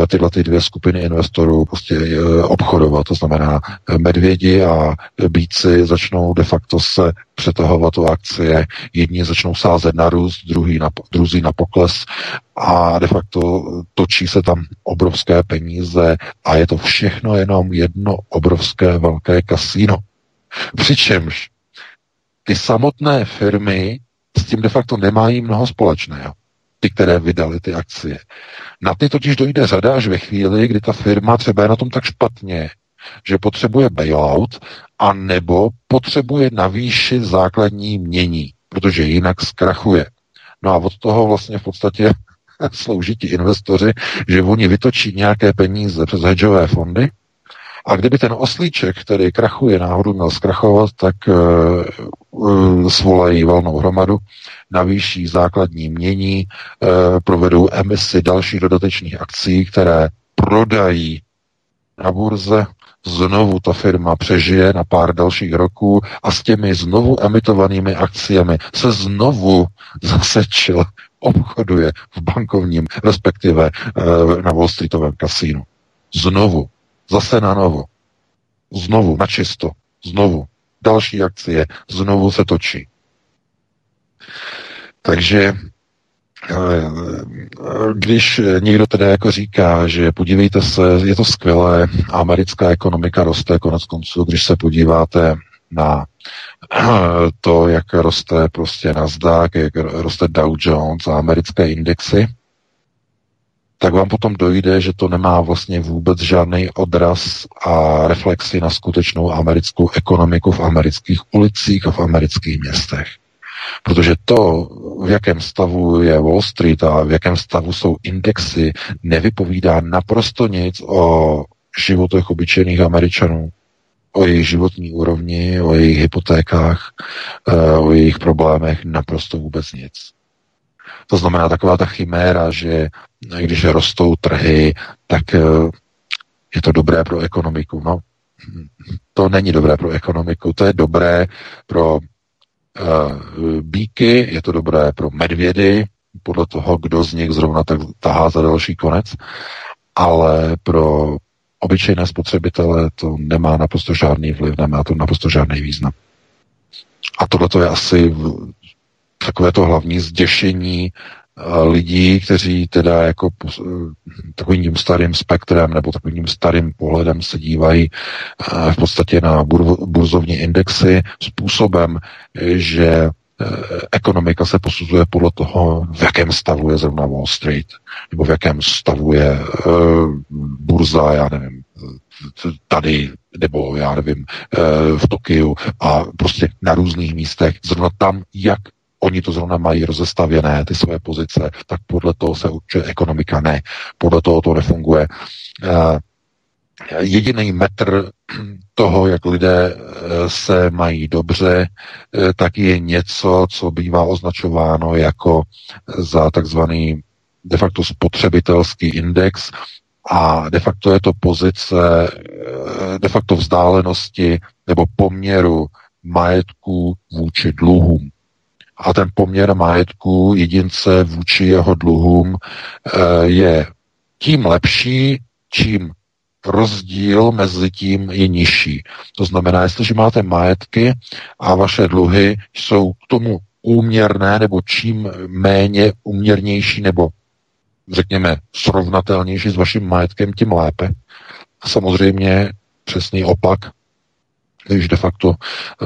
tyhle ty dvě skupiny investorů prostě eh, obchodovat. To znamená, eh, medvědi a bíci začnou de facto se přetahovat o akcie. Jedni začnou sázet na růst, druhý na, druzí na pokles a de facto točí se tam obrovské peníze a je to všechno jenom jedno obrovské velké kasíno. Přičemž ty samotné firmy s tím de facto nemají mnoho společného ty, které vydali ty akcie. Na ty totiž dojde řada až ve chvíli, kdy ta firma třeba je na tom tak špatně, že potřebuje bailout a nebo potřebuje navýšit základní mění, protože jinak zkrachuje. No a od toho vlastně v podstatě slouží ti investoři, že oni vytočí nějaké peníze přes hedžové fondy a kdyby ten oslíček, který krachuje náhodou měl zkrachovat, tak uh, svolají valnou hromadu, navýší základní mění, uh, provedou emisi dalších dodatečných akcí, které prodají na burze, znovu ta firma přežije na pár dalších roků a s těmi znovu emitovanými akciemi se znovu zasečil, obchoduje v bankovním, respektive na Wall Streetovém kasínu. Znovu. Zase na novo. Znovu, na čisto. Znovu. Další akcie. Znovu se točí. Takže eh, když někdo teda jako říká, že podívejte se, je to skvělé, americká ekonomika roste konec konců, když se podíváte na eh, to, jak roste prostě Nasdaq, jak roste Dow Jones a americké indexy, tak vám potom dojde, že to nemá vlastně vůbec žádný odraz a reflexi na skutečnou americkou ekonomiku v amerických ulicích a v amerických městech. Protože to, v jakém stavu je Wall Street a v jakém stavu jsou indexy, nevypovídá naprosto nic o životech obyčejných Američanů, o jejich životní úrovni, o jejich hypotékách, eh, o jejich problémech, naprosto vůbec nic. To znamená taková ta chiméra, že když rostou trhy, tak eh, je to dobré pro ekonomiku. No, to není dobré pro ekonomiku, to je dobré pro uh, bíky, je to dobré pro medvědy, podle toho, kdo z nich zrovna tak tahá za další konec, ale pro obyčejné spotřebitele to nemá naprosto žádný vliv, nemá to naprosto žádný význam. A tohle je asi takové to hlavní zděšení eh, lidí, kteří teda jako eh, takovým starým spektrem nebo takovým starým pohledem se dívají eh, v podstatě na burzovní indexy způsobem, že ekonomika se posuzuje podle toho, v jakém stavu je zrovna Wall Street, nebo v jakém stavu je burza, já nevím, tady, nebo já nevím, v Tokiu a prostě na různých místech, zrovna tam, jak oni to zrovna mají rozestavěné, ty své pozice, tak podle toho se určuje ekonomika. Ne, podle toho to nefunguje. Uh, jediný metr toho, jak lidé eh, se mají dobře, eh, tak je něco, co bývá označováno jako za takzvaný de facto spotřebitelský index a de facto je to pozice de facto vzdálenosti nebo poměru majetku vůči dluhům a ten poměr majetku jedince vůči jeho dluhům eh, je tím lepší, čím rozdíl mezi tím je nižší. To znamená, jestliže máte majetky a vaše dluhy jsou k tomu úměrné, nebo čím méně uměrnější, nebo řekněme srovnatelnější s vaším majetkem, tím lépe. A samozřejmě přesný opak když de facto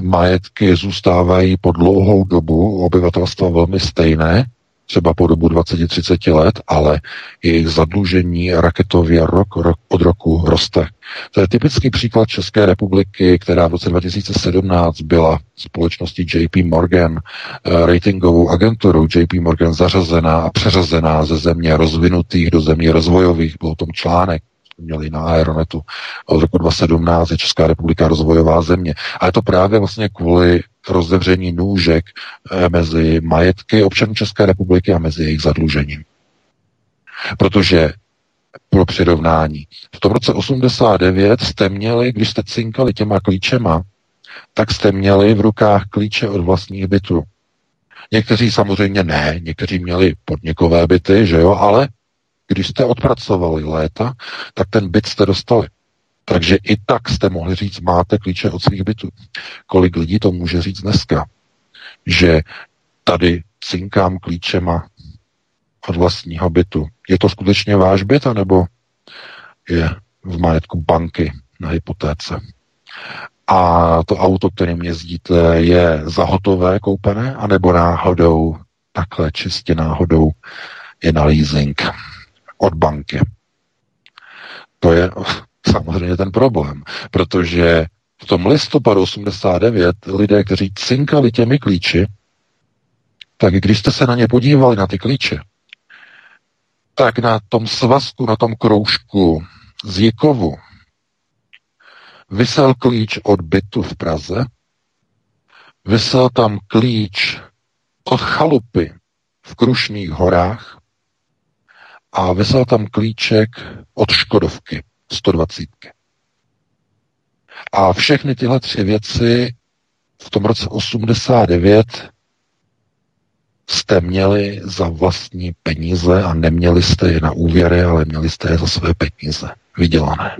majetky zůstávají po dlouhou dobu obyvatelstva velmi stejné, třeba po dobu 20-30 let, ale jejich zadlužení raketově rok, rok od roku roste. To je typický příklad České republiky, která v roce 2017 byla společností JP Morgan, eh, ratingovou agenturou JP Morgan zařazená a přeřazená ze země rozvinutých do země rozvojových. Byl o tom článek měli na Aeronetu od roku 2017 je Česká republika rozvojová země. A je to právě vlastně kvůli rozdevření nůžek eh, mezi majetky občanů České republiky a mezi jejich zadlužením. Protože pro přirovnání. V tom roce 89 jste měli, když jste cinkali těma klíčema, tak jste měli v rukách klíče od vlastních bytů. Někteří samozřejmě ne, někteří měli podnikové byty, že jo, ale když jste odpracovali léta, tak ten byt jste dostali. Takže i tak jste mohli říct, máte klíče od svých bytů. Kolik lidí to může říct dneska? Že tady cinkám klíčema od vlastního bytu. Je to skutečně váš byt, anebo je v majetku banky na hypotéce? A to auto, kterým jezdíte, je zahotové koupené, anebo náhodou, takhle čistě náhodou, je na leasing od banky. To je samozřejmě ten problém, protože v tom listopadu 89 lidé, kteří cinkali těmi klíči, tak když jste se na ně podívali, na ty klíče, tak na tom svazku, na tom kroužku z Jikovu vysel klíč od bytu v Praze, vysel tam klíč od chalupy v Krušných horách a vysel tam klíček od Škodovky 120. A všechny tyhle tři věci v tom roce 89 jste měli za vlastní peníze a neměli jste je na úvěry, ale měli jste je za své peníze vydělané.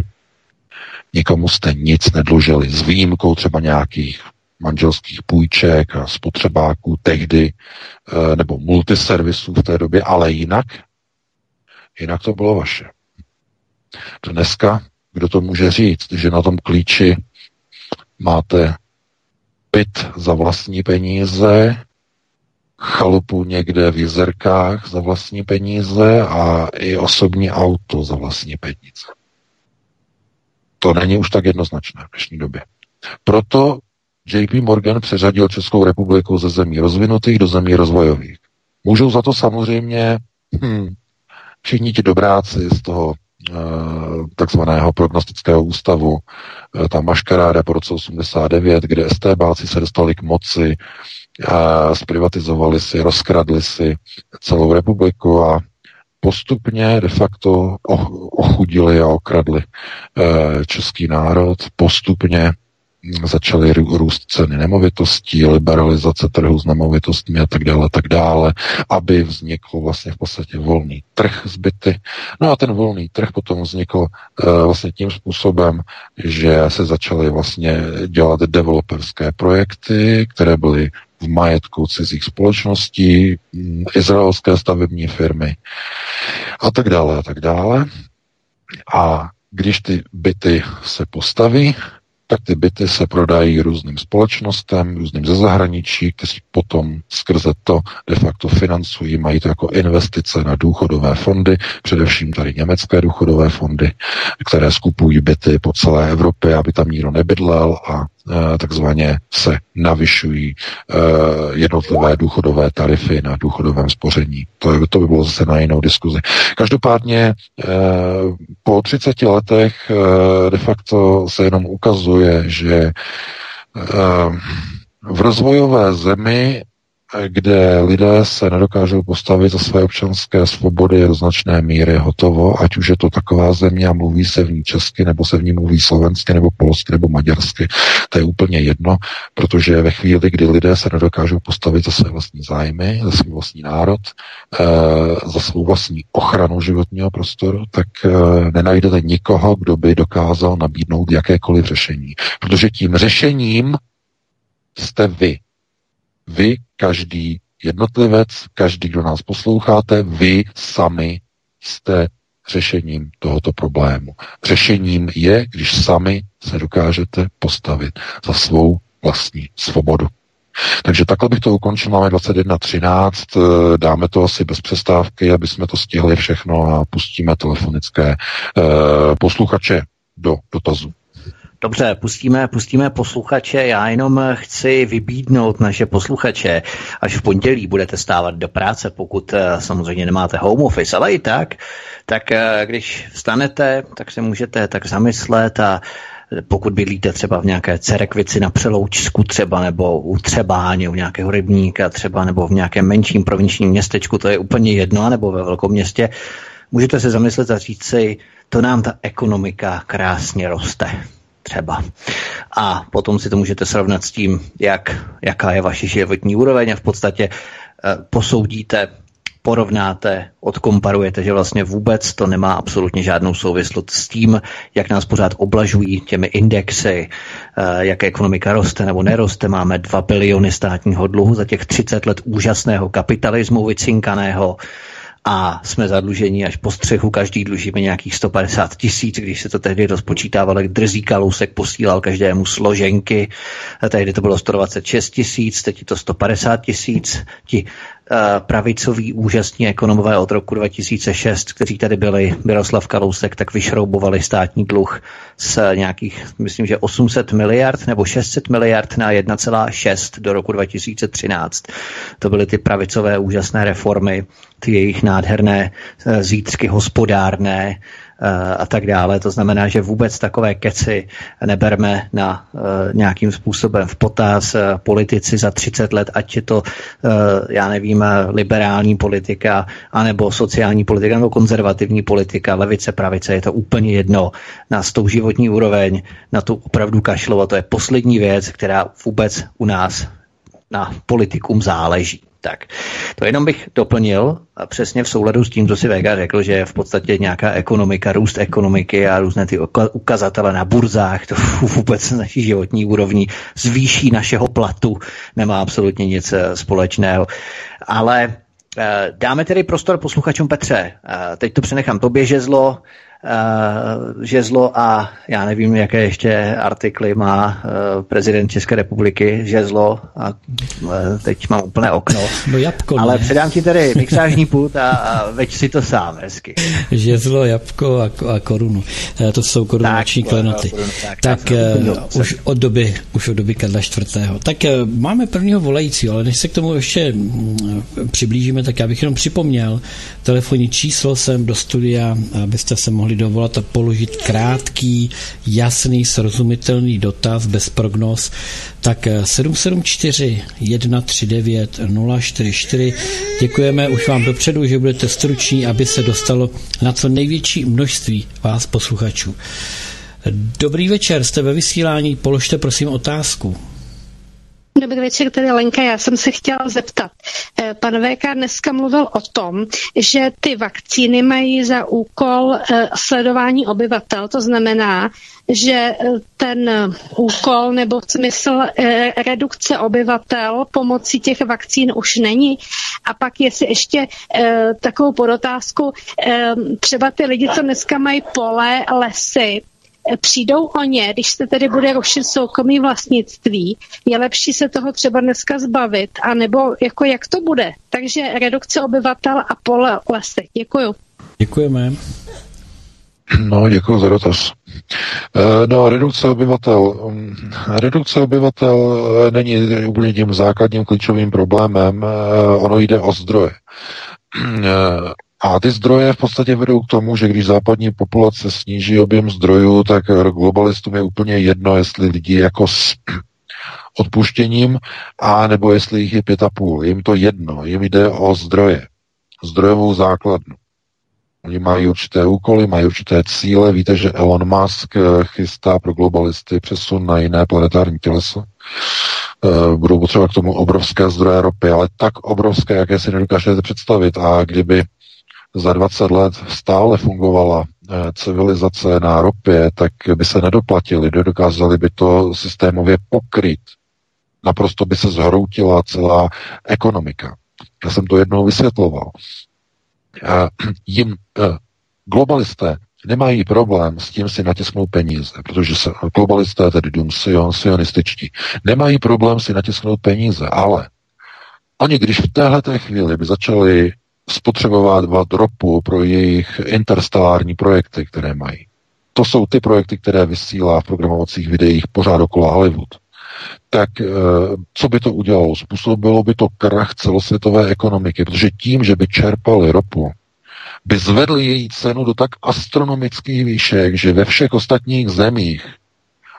Nikomu jste nic nedlužili, s výjimkou třeba nějakých manželských půjček a spotřebáků tehdy, eh, nebo multiservisů v té době, ale jinak Jinak to bylo vaše. Dneska, kdo to může říct, že na tom klíči máte byt za vlastní peníze, chalupu někde v jezerkách za vlastní peníze a i osobní auto za vlastní peníze. To není už tak jednoznačné v dnešní době. Proto JP Morgan přeřadil Českou republiku ze zemí rozvinutých do zemí rozvojových. Můžou za to samozřejmě hm, všichni ti dobráci z toho eh, takzvaného prognostického ústavu, eh, ta maškaráda po roce 89, kde STBáci se dostali k moci, zprivatizovali si, rozkradli si celou republiku a postupně de facto ochudili a okradli eh, český národ, postupně začaly růst ceny nemovitostí, liberalizace trhu s nemovitostmi a tak dále, tak dále, aby vznikl vlastně v podstatě volný trh zbyty. No a ten volný trh potom vznikl uh, vlastně tím způsobem, že se začaly vlastně dělat developerské projekty, které byly v majetku cizích společností, mm, izraelské stavební firmy a tak dále a tak dále. A když ty byty se postaví, tak ty byty se prodají různým společnostem, různým ze zahraničí, kteří potom skrze to de facto financují, mají to jako investice na důchodové fondy, především tady německé důchodové fondy, které skupují byty po celé Evropě, aby tam nikdo nebydlel a takzvaně se navyšují e, jednotlivé důchodové tarify na důchodovém spoření. To, to by bylo zase na jinou diskuzi. Každopádně e, po 30 letech de facto se jenom ukazuje, že v rozvojové zemi kde lidé se nedokážou postavit za své občanské svobody do značné míry hotovo, ať už je to taková země a mluví se v ní česky, nebo se v ní mluví slovensky, nebo polsky, nebo maďarsky. To je úplně jedno, protože ve chvíli, kdy lidé se nedokážou postavit za své vlastní zájmy, za svůj vlastní národ, e, za svou vlastní ochranu životního prostoru, tak e, nenajdete nikoho, kdo by dokázal nabídnout jakékoliv řešení. Protože tím řešením jste vy. Vy, každý jednotlivec, každý, kdo nás posloucháte, vy sami jste řešením tohoto problému. Řešením je, když sami se dokážete postavit za svou vlastní svobodu. Takže takhle bych to ukončil, máme 21.13, dáme to asi bez přestávky, aby jsme to stihli všechno a pustíme telefonické uh, posluchače do dotazu. Dobře, pustíme, pustíme posluchače. Já jenom chci vybídnout naše posluchače, až v pondělí budete stávat do práce, pokud eh, samozřejmě nemáte home office, ale i tak, tak eh, když vstanete, tak se můžete tak zamyslet a pokud bydlíte třeba v nějaké cerekvici na Přeloučsku třeba, nebo u Třebáně, u nějakého rybníka třeba, nebo v nějakém menším provinčním městečku, to je úplně jedno, nebo ve velkom městě, můžete se zamyslet a říct si, to nám ta ekonomika krásně roste třeba. A potom si to můžete srovnat s tím, jak, jaká je vaše životní úroveň a v podstatě eh, posoudíte, porovnáte, odkomparujete, že vlastně vůbec to nemá absolutně žádnou souvislost s tím, jak nás pořád oblažují těmi indexy, eh, jak ekonomika roste nebo neroste. Máme 2 biliony státního dluhu za těch 30 let úžasného kapitalismu vycinkaného a jsme zadlužení až po střechu, každý dlužíme nějakých 150 tisíc, když se to tehdy rozpočítávalo, jak drzí kalousek posílal každému složenky, a tehdy to bylo 126 tisíc, teď je to 150 tisíc, ti pravicoví úžasní ekonomové od roku 2006, kteří tady byli, Miroslav Kalousek, tak vyšroubovali státní dluh z nějakých, myslím, že 800 miliard nebo 600 miliard na 1,6 do roku 2013. To byly ty pravicové úžasné reformy, ty jejich nádherné eh, zítřky hospodárné, Eh, a tak dále. To znamená, že vůbec takové keci neberme na eh, nějakým způsobem v potaz eh, politici za 30 let, ať je to, já nevím, liberální politika, anebo sociální politika, nebo konzervativní politika, levice, pravice, je to úplně jedno. Na tou životní úroveň, na tu opravdu kašlou a to je poslední věc, která vůbec u nás na politikum záleží. Tak, to jenom bych doplnil a přesně v souladu s tím, co si Vega řekl, že v podstatě nějaká ekonomika, růst ekonomiky a různé ty ukazatele na burzách, to vůbec naší životní úrovní zvýší našeho platu, nemá absolutně nic eh, společného. Ale eh, Dáme tedy prostor posluchačům Petře. Eh, teď to přenechám tobě, žezlo žezlo a já nevím, jaké ještě artikly má uh, prezident České republiky, žezlo a uh, teď mám úplné okno. No jabko, Ale ne? předám ti tedy mixážní pult a, a veď si to sám hezky. Žezlo, jabko a, a korunu. To jsou korunoční tak, klenoty. Korunu, tak, tak, tak uh, už od doby, už od doby Karla IV. Tak uh, máme prvního volajícího, ale než se k tomu ještě um, přiblížíme, tak já bych jenom připomněl telefonní číslo sem do studia, abyste se mohli dovolat a položit krátký, jasný, srozumitelný dotaz bez prognóz, tak 774 139 044. Děkujeme už vám dopředu, že budete struční, aby se dostalo na co největší množství vás posluchačů. Dobrý večer, jste ve vysílání, položte prosím otázku. Dobrý večer, tady Lenka. Já jsem se chtěla zeptat. Eh, pan VK dneska mluvil o tom, že ty vakcíny mají za úkol eh, sledování obyvatel. To znamená, že eh, ten úkol nebo smysl redukce obyvatel pomocí těch vakcín už není. A pak jestli ještě takovou podotázku, třeba ty lidi, co dneska mají pole, lesy, přijdou o ně, když se tedy bude rušit soukromí vlastnictví, je lepší se toho třeba dneska zbavit, anebo jako jak to bude. Takže redukce obyvatel a pole lesy. Děkuju. Děkujeme. No, děkuji za dotaz. Eh, no, redukce obyvatel. Mm, redukce obyvatel eh, není úplně tím základním klíčovým problémem, eh, ono jde o zdroje. A ty zdroje v podstatě vedou k tomu, že když západní populace sníží objem zdrojů, tak globalistům je úplně jedno, jestli lidi jako s odpuštěním, a nebo jestli jich je pět a půl. Jim to jedno, jim jde o zdroje, zdrojovou základnu. Oni mají určité úkoly, mají určité cíle. Víte, že Elon Musk eh, chystá pro globalisty přesun na jiné planetární těleso. Eh, budou potřebovat k tomu obrovské zdroje ropy, ale tak obrovské, jaké si nedokážete představit. A kdyby za 20 let stále fungovala eh, civilizace na ropě, tak by se nedoplatili, nedokázali by to systémově pokryt. Naprosto by se zhroutila celá ekonomika. Já jsem to jednou vysvětloval jim eh, globalisté nemají problém s tím si natisknout peníze, protože se globalisté, tedy dům Sion, sionističtí, nemají problém si natisknout peníze, ale oni, když v téhle chvíli by začali spotřebovat ropu pro jejich interstelární projekty, které mají, to jsou ty projekty, které vysílá v programovacích videích pořád okolo Hollywood, tak eh, co by to udělalo? Způsobilo by to krach celosvětové ekonomiky, protože tím, že by čerpali ropu, by zvedli její cenu do tak astronomických výšek, že ve všech ostatních zemích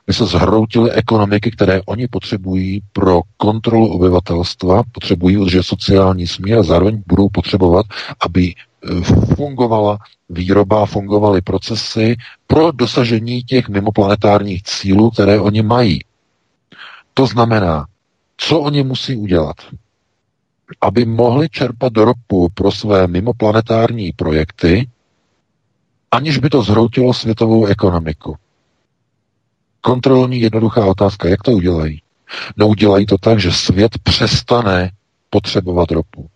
by se zhroutily ekonomiky, které oni potřebují pro kontrolu obyvatelstva, potřebují udržet sociální smír a zároveň budou potřebovat, aby eh, fungovala výroba, fungovaly procesy pro dosažení těch mimoplanetárních cílů, které oni mají. To znamená, co oni musí udělat? Aby mohli čerpat ropu pro své mimoplanetární projekty, aniž by to zhroutilo světovou ekonomiku. Kontrolní jednoduchá otázka, jak to udělají? No udělají to tak, že svět přestane potřebovat ropu.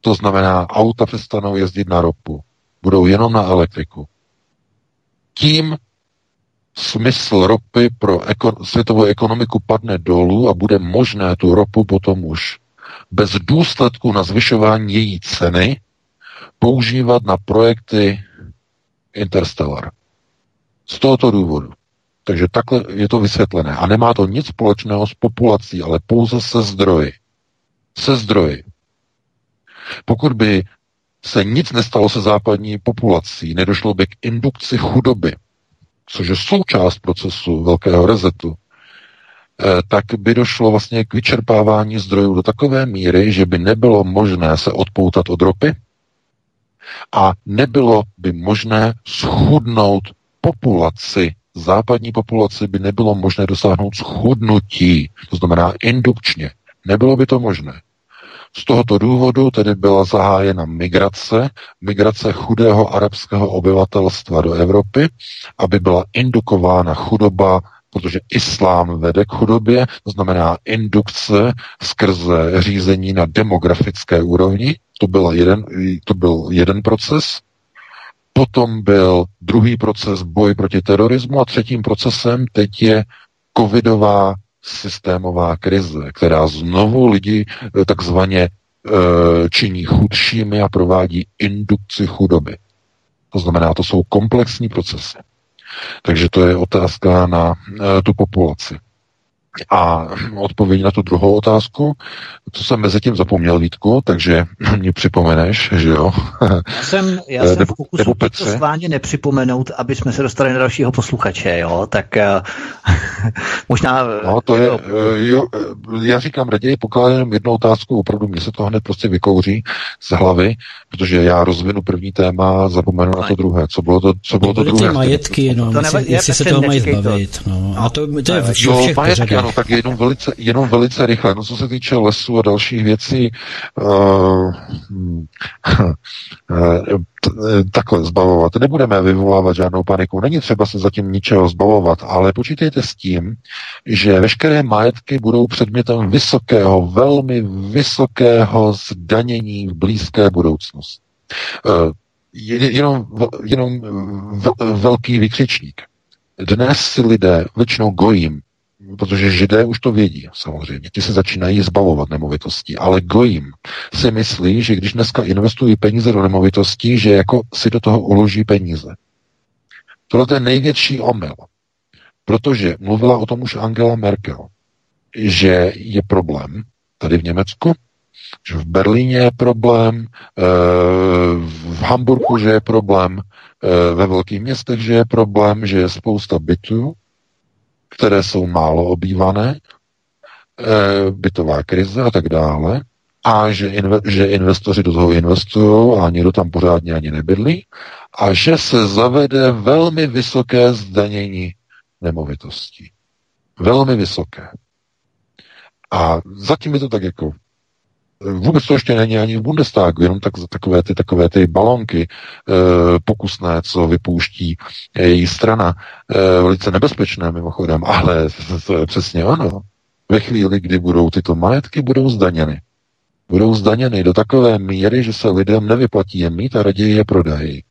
To znamená, auta přestanou jezdit na ropu, budou jenom na elektriku. Tím smysl ropy pro eko- světovou ekonomiku padne dolů a bude možné tu ropu potom už bez důsledku na zvyšování její ceny používat na projekty Interstellar. Z tohoto důvodu. Takže takhle je to vysvětlené. A nemá to nic společného s populací, ale pouze se zdroji. Se zdroji. Pokud by se nic nestalo se západní populací, nedošlo by k indukci chudoby, což je součást procesu velkého rezetu, eh, tak by došlo vlastně k vyčerpávání zdrojů do takové míry, že by nebylo možné se odpoutat od ropy a nebylo by možné schudnout populaci, západní populaci by nebylo možné dosáhnout schudnutí, to znamená indukčně. Nebylo by to možné. Z tohoto důvodu tedy byla zahájena migrace, migrace chudého arabského obyvatelstva do Evropy, aby byla indukována chudoba, protože islám vede k chudobě, to znamená indukce skrze řízení na demografické úrovni. To byl jeden, to byl jeden proces. Potom byl druhý proces boj proti terorismu a třetím procesem teď je covidová systémová krize, která znovu lidi eh, takzvaně e, činí chudšími a provádí indukci chudoby. To znamená, to jsou komplexní procesy. Takže to je otázka na e, tu populaci. A odpověď na tu druhou otázku, to jsem mezi tím zapomněl, Vítku, takže mi připomeneš, že jo? Já jsem, já jsem nebo, v pokusu to sváně nepřipomenout, aby jsme se dostali na dalšího posluchače, jo? Tak uh, možná... No, to je, jo, já říkám raději pokládám jednu otázku, opravdu mě se to hned prostě vykouří z hlavy, protože já rozvinu první téma, zapomenu na to druhé. Co bylo to, co bylo to, to druhé? Ty majetky, no, to jestli, jestli se toho mají zbavit. No. A to, to je v všech majetky, ano, tak jenom velice, jenom velice rychle. No, co se týče lesu a dalších věcí, uh, takhle zbavovat. Nebudeme vyvolávat žádnou paniku. Není třeba se zatím ničeho zbavovat, ale počítejte s tím, že veškeré majetky budou předmětem vysokého, velmi vysokého zdanění v blízké budoucnosti. Uh, jenom, jenom velký vykřičník. dnes si lidé většinou gojím, protože židé už to vědí samozřejmě, ti se začínají zbavovat nemovitostí, ale gojím si myslí, že když dneska investují peníze do nemovitostí, že jako si do toho uloží peníze. Tohle je největší omyl, protože mluvila o tom už Angela Merkel, že je problém tady v Německu, že v Berlíně je problém, eh, v Hamburgu, že je problém, eh, ve velkých městech, že je problém, že je spousta bytů, které jsou málo obývané, eh, bytová krize a tak dále, a že, inve, že investoři do toho investují a někdo tam pořádně ani nebydlí a že se zavede velmi vysoké zdanění nemovitostí. Velmi vysoké. A zatím je to tak jako Vůbec to ještě není ani v Bundestagu, jenom tak, takové, ty, takové ty balonky e, pokusné, co vypouští její strana. E, velice nebezpečné mimochodem, ale to je přesně ono. Ve chvíli, kdy budou tyto majetky, budou zdaněny. Budou zdaněny do takové míry, že se lidem nevyplatí je mít a raději je prodají.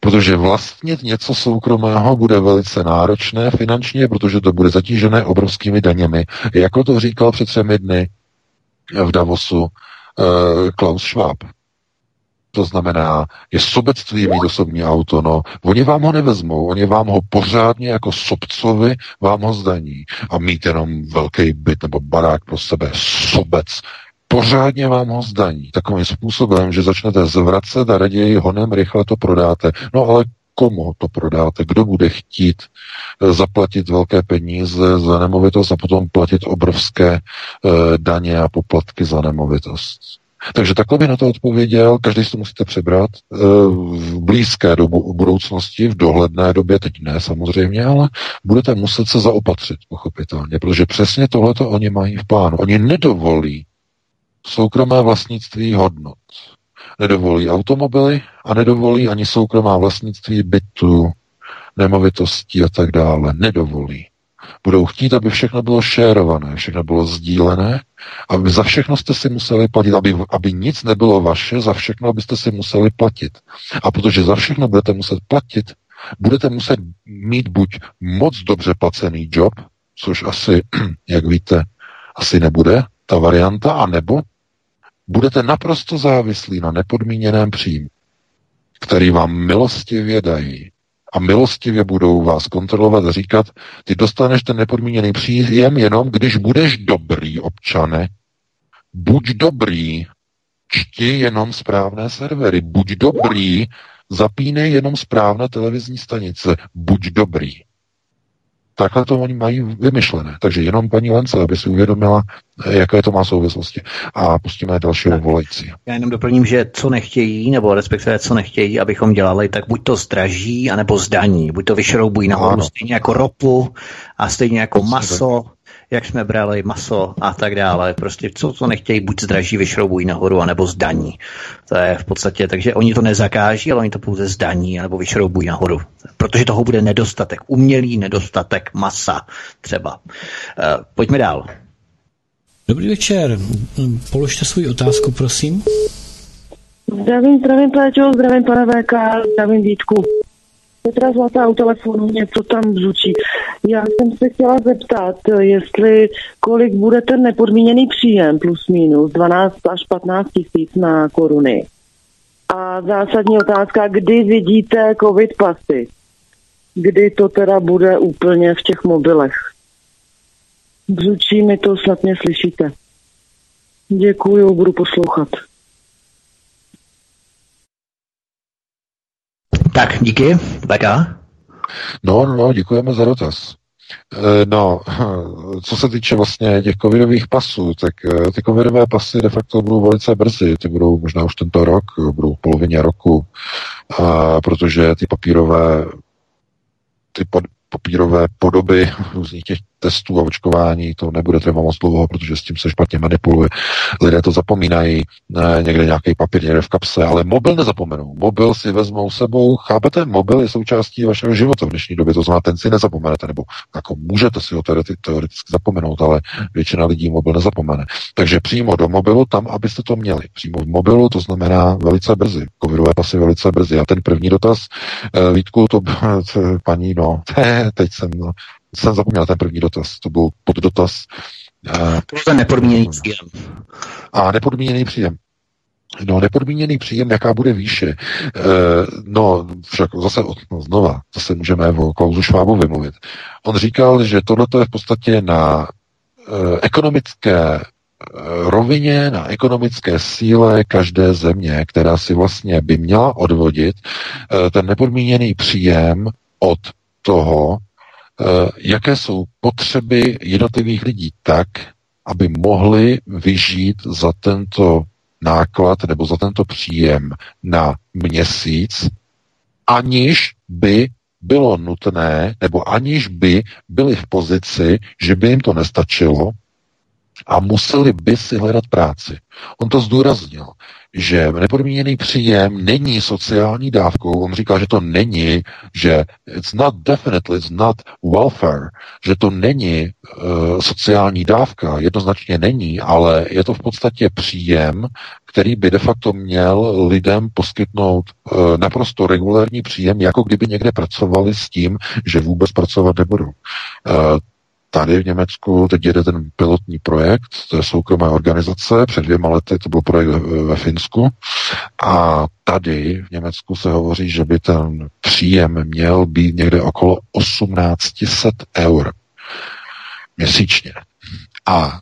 Protože vlastnit něco soukromého bude velice náročné finančně, protože to bude zatížené obrovskými daněmi. Jako to říkal před třemi dny v Davosu eh, Klaus Schwab. To znamená, je sobectví mít osobní auto, no. Oni vám ho nevezmou, oni vám ho pořádně jako sobcovi vám ho zdaní. A mít jenom velký byt nebo barák pro sebe, sobec, pořádně vám ho zdaní. Takovým způsobem, že začnete zvracet a raději honem rychle to prodáte. No ale komu to prodáte, kdo bude chtít eh, zaplatit velké peníze za nemovitost a potom platit obrovské e, daně a poplatky za nemovitost. Takže takhle by na to odpověděl, každý si to musíte přebrat e, v blízké dobu, v budoucnosti, v dohledné době, teď ne samozřejmě, ale budete muset se zaopatřit, pochopitelně, protože přesně tohleto oni mají v plánu. Oni nedovolí soukromé vlastnictví hodnot nedovolí automobily a nedovolí ani soukromá vlastnictví bytu, nemovitostí a tak dále. Nedovolí. Budou chtít, aby všechno bylo šérované, všechno bylo sdílené, aby za všechno jste si museli platit, aby, aby nic nebylo vaše, za všechno byste si museli platit. A protože za všechno budete muset platit, budete muset mít buď moc dobře placený job, což asi, jak víte, asi nebude ta varianta, anebo budete naprosto závislí na nepodmíněném příjmu, který vám milostivě dají. A milostivě budou vás kontrolovat a říkat, ty dostaneš ten nepodmíněný příjem jenom, když budeš dobrý, občane. Buď dobrý, čti jenom správné servery. Buď dobrý, zapínej jenom správné televizní stanice. Buď dobrý. Takhle to oni mají vymyšlené. Takže jenom paní Lence, aby si uvědomila, jaké to má souvislosti. A pustíme dalšího volající. Já jenom doplním, že co nechtějí, nebo respektive co nechtějí, abychom dělali, tak buď to zdraží, anebo zdaní. Buď to vyšroubují nahoru, stejně jako ropu a stejně jako maso, jak jsme brali maso a tak dále. Prostě co to nechtějí, buď zdraží, vyšroubují nahoru, anebo zdaní. To je v podstatě, takže oni to nezakáží, ale oni to pouze zdaní, anebo vyšroubují nahoru. Protože toho bude nedostatek, umělý nedostatek masa třeba. Uh, pojďme dál. Dobrý večer. Položte svou otázku, prosím. Zdravím, zdravím Péťo, zdravím pane VK, zdravím Vítku. Petra Zlatá u telefonu, něco tam bzučí. Já jsem se chtěla zeptat, jestli kolik bude ten nepodmíněný příjem plus minus 12 až 15 tisíc na koruny. A zásadní otázka, kdy vidíte covid pasy? Kdy to teda bude úplně v těch mobilech? Bzučí mi to, snad mě slyšíte. Děkuju, budu poslouchat. Tak, díky. Beka. No, no, děkujeme za dotaz. E, no, co se týče vlastně těch covidových pasů, tak e, ty covidové pasy de facto budou velice brzy, ty budou možná už tento rok, budou v polovině roku, a protože ty papírové ty papírové podoby různých těch testů a očkování, to nebude trvat moc dlouho, protože s tím se špatně manipuluje. Lidé to zapomínají, ne, někde nějaký papír někde v kapse, ale mobil nezapomenou. Mobil si vezmou sebou, chápete? Mobil je součástí vašeho života v dnešní době, to znamená, ten si nezapomenete, nebo jako můžete si ho teoreticky zapomenout, ale většina lidí mobil nezapomene. Takže přímo do mobilu, tam, abyste to měli. Přímo v mobilu, to znamená velice brzy. Covidové pasy velice brzy. A ten první dotaz, eh, Vítku, to paní, no, teď jsem, no, jsem zapomněl ten první dotaz, to byl poddotaz. To ten nepodmíněný příjem. A nepodmíněný příjem. No, nepodmíněný příjem, jaká bude výše. E, no, však zase no, znova, zase můžeme o Klausu Švábu vymluvit. On říkal, že tohle je v podstatě na e, ekonomické rovině, na ekonomické síle každé země, která si vlastně by měla odvodit ten nepodmíněný příjem od toho, Eh, jaké jsou potřeby jednotlivých lidí tak, aby mohli vyžít za tento náklad nebo za tento příjem na měsíc, aniž by bylo nutné, nebo aniž by byli v pozici, že by jim to nestačilo a museli by si hledat práci. On to zdůraznil, že nepodmíněný příjem není sociální dávkou. On říká, že to není, že it's not definitely, it's not welfare, že to není uh, sociální dávka, jednoznačně není, ale je to v podstatě příjem, který by de facto měl lidem poskytnout uh, naprosto regulární příjem, jako kdyby někde pracovali s tím, že vůbec pracovat nebudou. Uh, Tady v Německu teď jede ten pilotní projekt, to je soukromé organizace, před dvěma lety to byl projekt ve Finsku a tady v Německu se hovoří, že by ten příjem měl být někde okolo 1800 eur měsíčně. A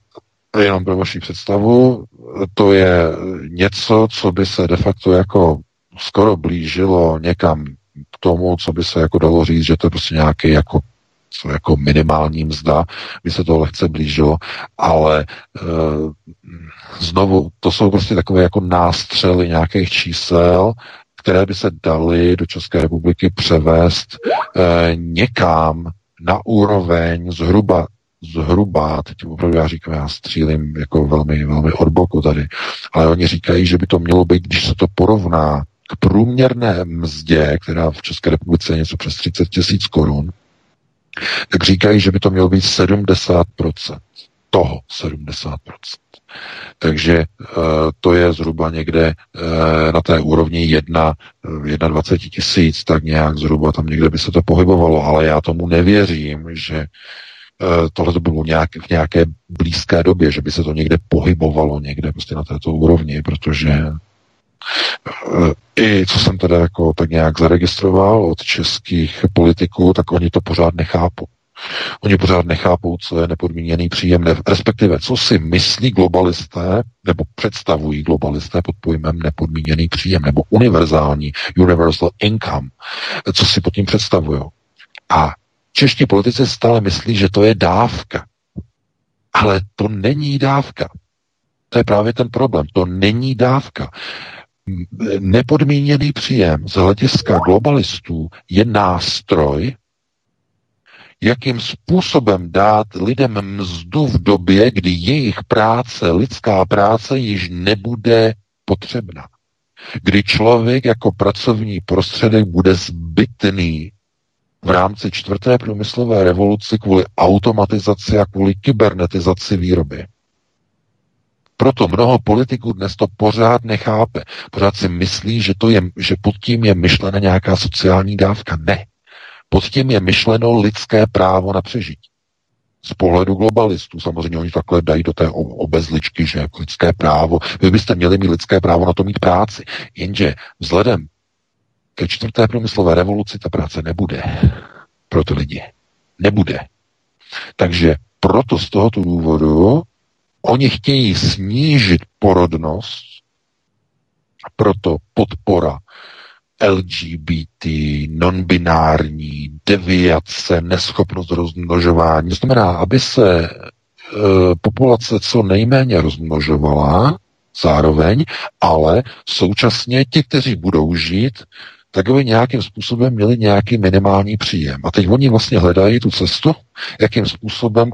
jenom pro vaši představu, to je něco, co by se de facto jako skoro blížilo někam k tomu, co by se jako dalo říct, že to je prostě nějaký jako jako minimální mzda, by se to lehce blížilo, ale e, znovu, to jsou prostě takové jako nástřely nějakých čísel, které by se daly do České republiky převést e, někam na úroveň zhruba zhruba, teď opravdu já říkám, já střílím jako velmi, velmi od boku tady, ale oni říkají, že by to mělo být, když se to porovná k průměrné mzdě, která v České republice je něco přes 30 tisíc korun, tak říkají, že by to mělo být 70%. Toho 70%. Takže e, to je zhruba někde e, na té úrovni 1, 21 eh, tisíc, tak nějak zhruba tam někde by se to pohybovalo, ale já tomu nevěřím, že tohle to bylo nějak, v nějaké blízké době, že by se to někde pohybovalo někde prostě na této úrovni, protože i co jsem teda jako tak nějak zaregistroval od českých politiků, tak oni to pořád nechápou. Oni pořád nechápou, co je nepodmíněný příjem, respektive co si myslí globalisté, nebo představují globalisté pod pojmem nepodmíněný příjem, nebo univerzální, universal income, co si pod tím představují. A čeští politici stále myslí, že to je dávka. Ale to není dávka. To je právě ten problém. To není dávka nepodmíněný příjem z hlediska globalistů je nástroj, jakým způsobem dát lidem mzdu v době, kdy jejich práce, lidská práce již nebude potřebná. Kdy člověk jako pracovní prostředek bude zbytný v rámci čtvrté průmyslové revoluci kvůli automatizaci a kvůli kybernetizaci výroby. Proto mnoho politiků dnes to pořád nechápe. Pořád si myslí, že, to je, že pod tím je myšlena nějaká sociální dávka. Ne. Pod tím je myšleno lidské právo na přežití. Z pohledu globalistů, samozřejmě oni takhle dají do té obezličky, že jako lidské právo, vy byste měli mít lidské právo na to mít práci. Jenže vzhledem ke čtvrté průmyslové revoluci ta práce nebude pro ty lidi. Nebude. Takže proto z tohoto důvodu Oni chtějí snížit porodnost, proto podpora LGBT, non-binární, deviace, neschopnost rozmnožování. To znamená, aby se e, populace co nejméně rozmnožovala zároveň, ale současně ti, kteří budou žít, tak aby nějakým způsobem měli nějaký minimální příjem. A teď oni vlastně hledají tu cestu, jakým způsobem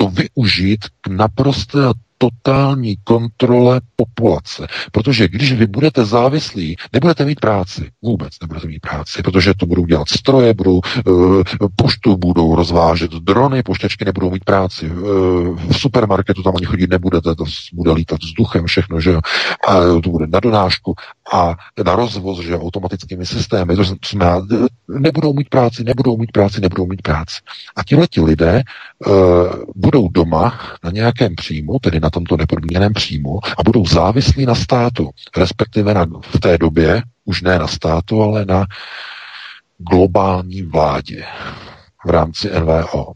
to využít k naprosté totální kontrole populace. Protože když vy budete závislí, nebudete mít práci. Vůbec nebudete mít práci, protože to budou dělat stroje, budou uh, poštu budou rozvážet drony, poštěčky nebudou mít práci. Uh, v supermarketu tam ani chodit nebudete, to bude lítat vzduchem všechno, že. A to bude na donášku a na rozvoz, že automatickými systémy. To znamená, nebudou mít práci, nebudou mít práci, nebudou mít práci. A tihle ti lidé uh, budou doma na nějakém příjmu, tedy na tomto nepodmíněném příjmu a budou závislí na státu, respektive na, v té době už ne na státu, ale na globální vládě v rámci NVO.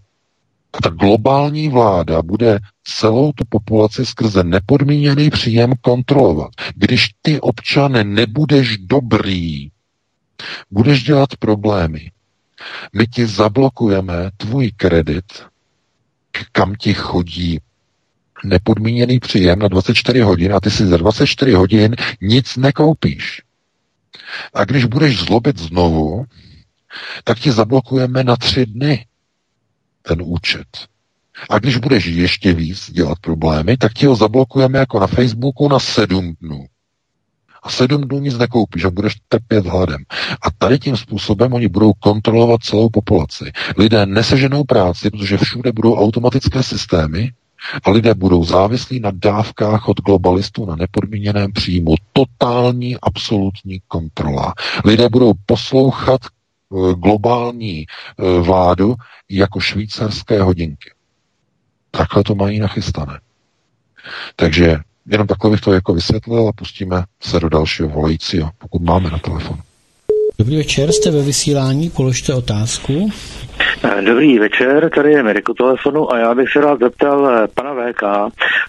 A ta globální vláda bude celou tu populaci skrze nepodmíněný příjem kontrolovat. Když ty občany nebudeš dobrý, budeš dělat problémy. My ti zablokujeme tvůj kredit, kam ti chodí nepodmíněný příjem na 24 hodin a ty si za 24 hodin nic nekoupíš. A když budeš zlobit znovu, tak ti zablokujeme na tři dny ten účet. A když budeš ještě víc dělat problémy, tak ti ho zablokujeme jako na Facebooku na sedm dnů. A sedm dnů nic nekoupíš a budeš trpět hladem. A tady tím způsobem oni budou kontrolovat celou populaci. Lidé neseženou práci, protože všude budou automatické systémy, a lidé budou závislí na dávkách od globalistů na nepodmíněném příjmu. Totální, absolutní kontrola. Lidé budou poslouchat eh, globální eh, vládu jako švýcarské hodinky. Takhle to mají nachystané. Takže jenom takhle bych to jako vysvětlil a pustíme se do dalšího volajícího, pokud máme na telefonu. Dobrý večer, jste ve vysílání, položte otázku. Dobrý večer, tady je Mirko telefonu a já bych se rád zeptal eh, pana VK,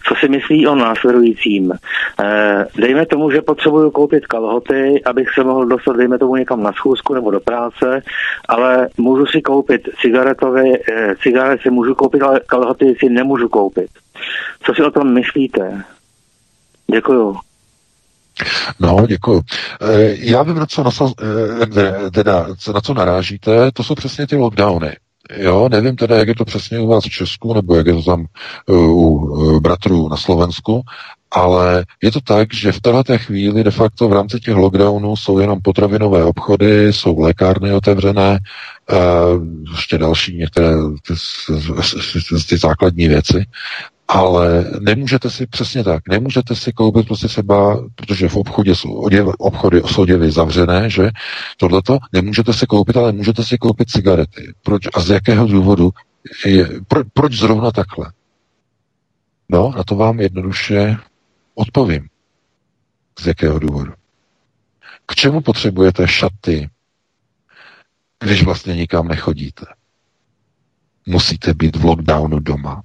co si myslí o následujícím. Eh, dejme tomu, že potřebuju koupit kalhoty, abych se mohl dostat, dejme tomu někam na schůzku nebo do práce, ale můžu si koupit cigaretové, eh, cigarety si můžu koupit, ale kalhoty si nemůžu koupit. Co si o tom myslíte? Děkuju. No, děkuji. Já vím, na co, nasaz, teda, na co narážíte, to jsou přesně ty lockdowny. Jo, nevím teda, jak je to přesně u vás v Česku, nebo jak je to tam u bratrů na Slovensku, ale je to tak, že v této chvíli de facto v rámci těch lockdownů jsou jenom potravinové obchody, jsou lékárny otevřené, ještě další některé ty, ty základní věci ale nemůžete si přesně tak, nemůžete si koupit prostě seba, protože v obchodě jsou oděv, obchody jsou oděvy zavřené, že tohleto, nemůžete si koupit, ale můžete si koupit cigarety. Proč a z jakého důvodu? Je, pro, proč zrovna takhle? No, na to vám jednoduše odpovím. Z jakého důvodu? K čemu potřebujete šaty, když vlastně nikam nechodíte? Musíte být v lockdownu doma.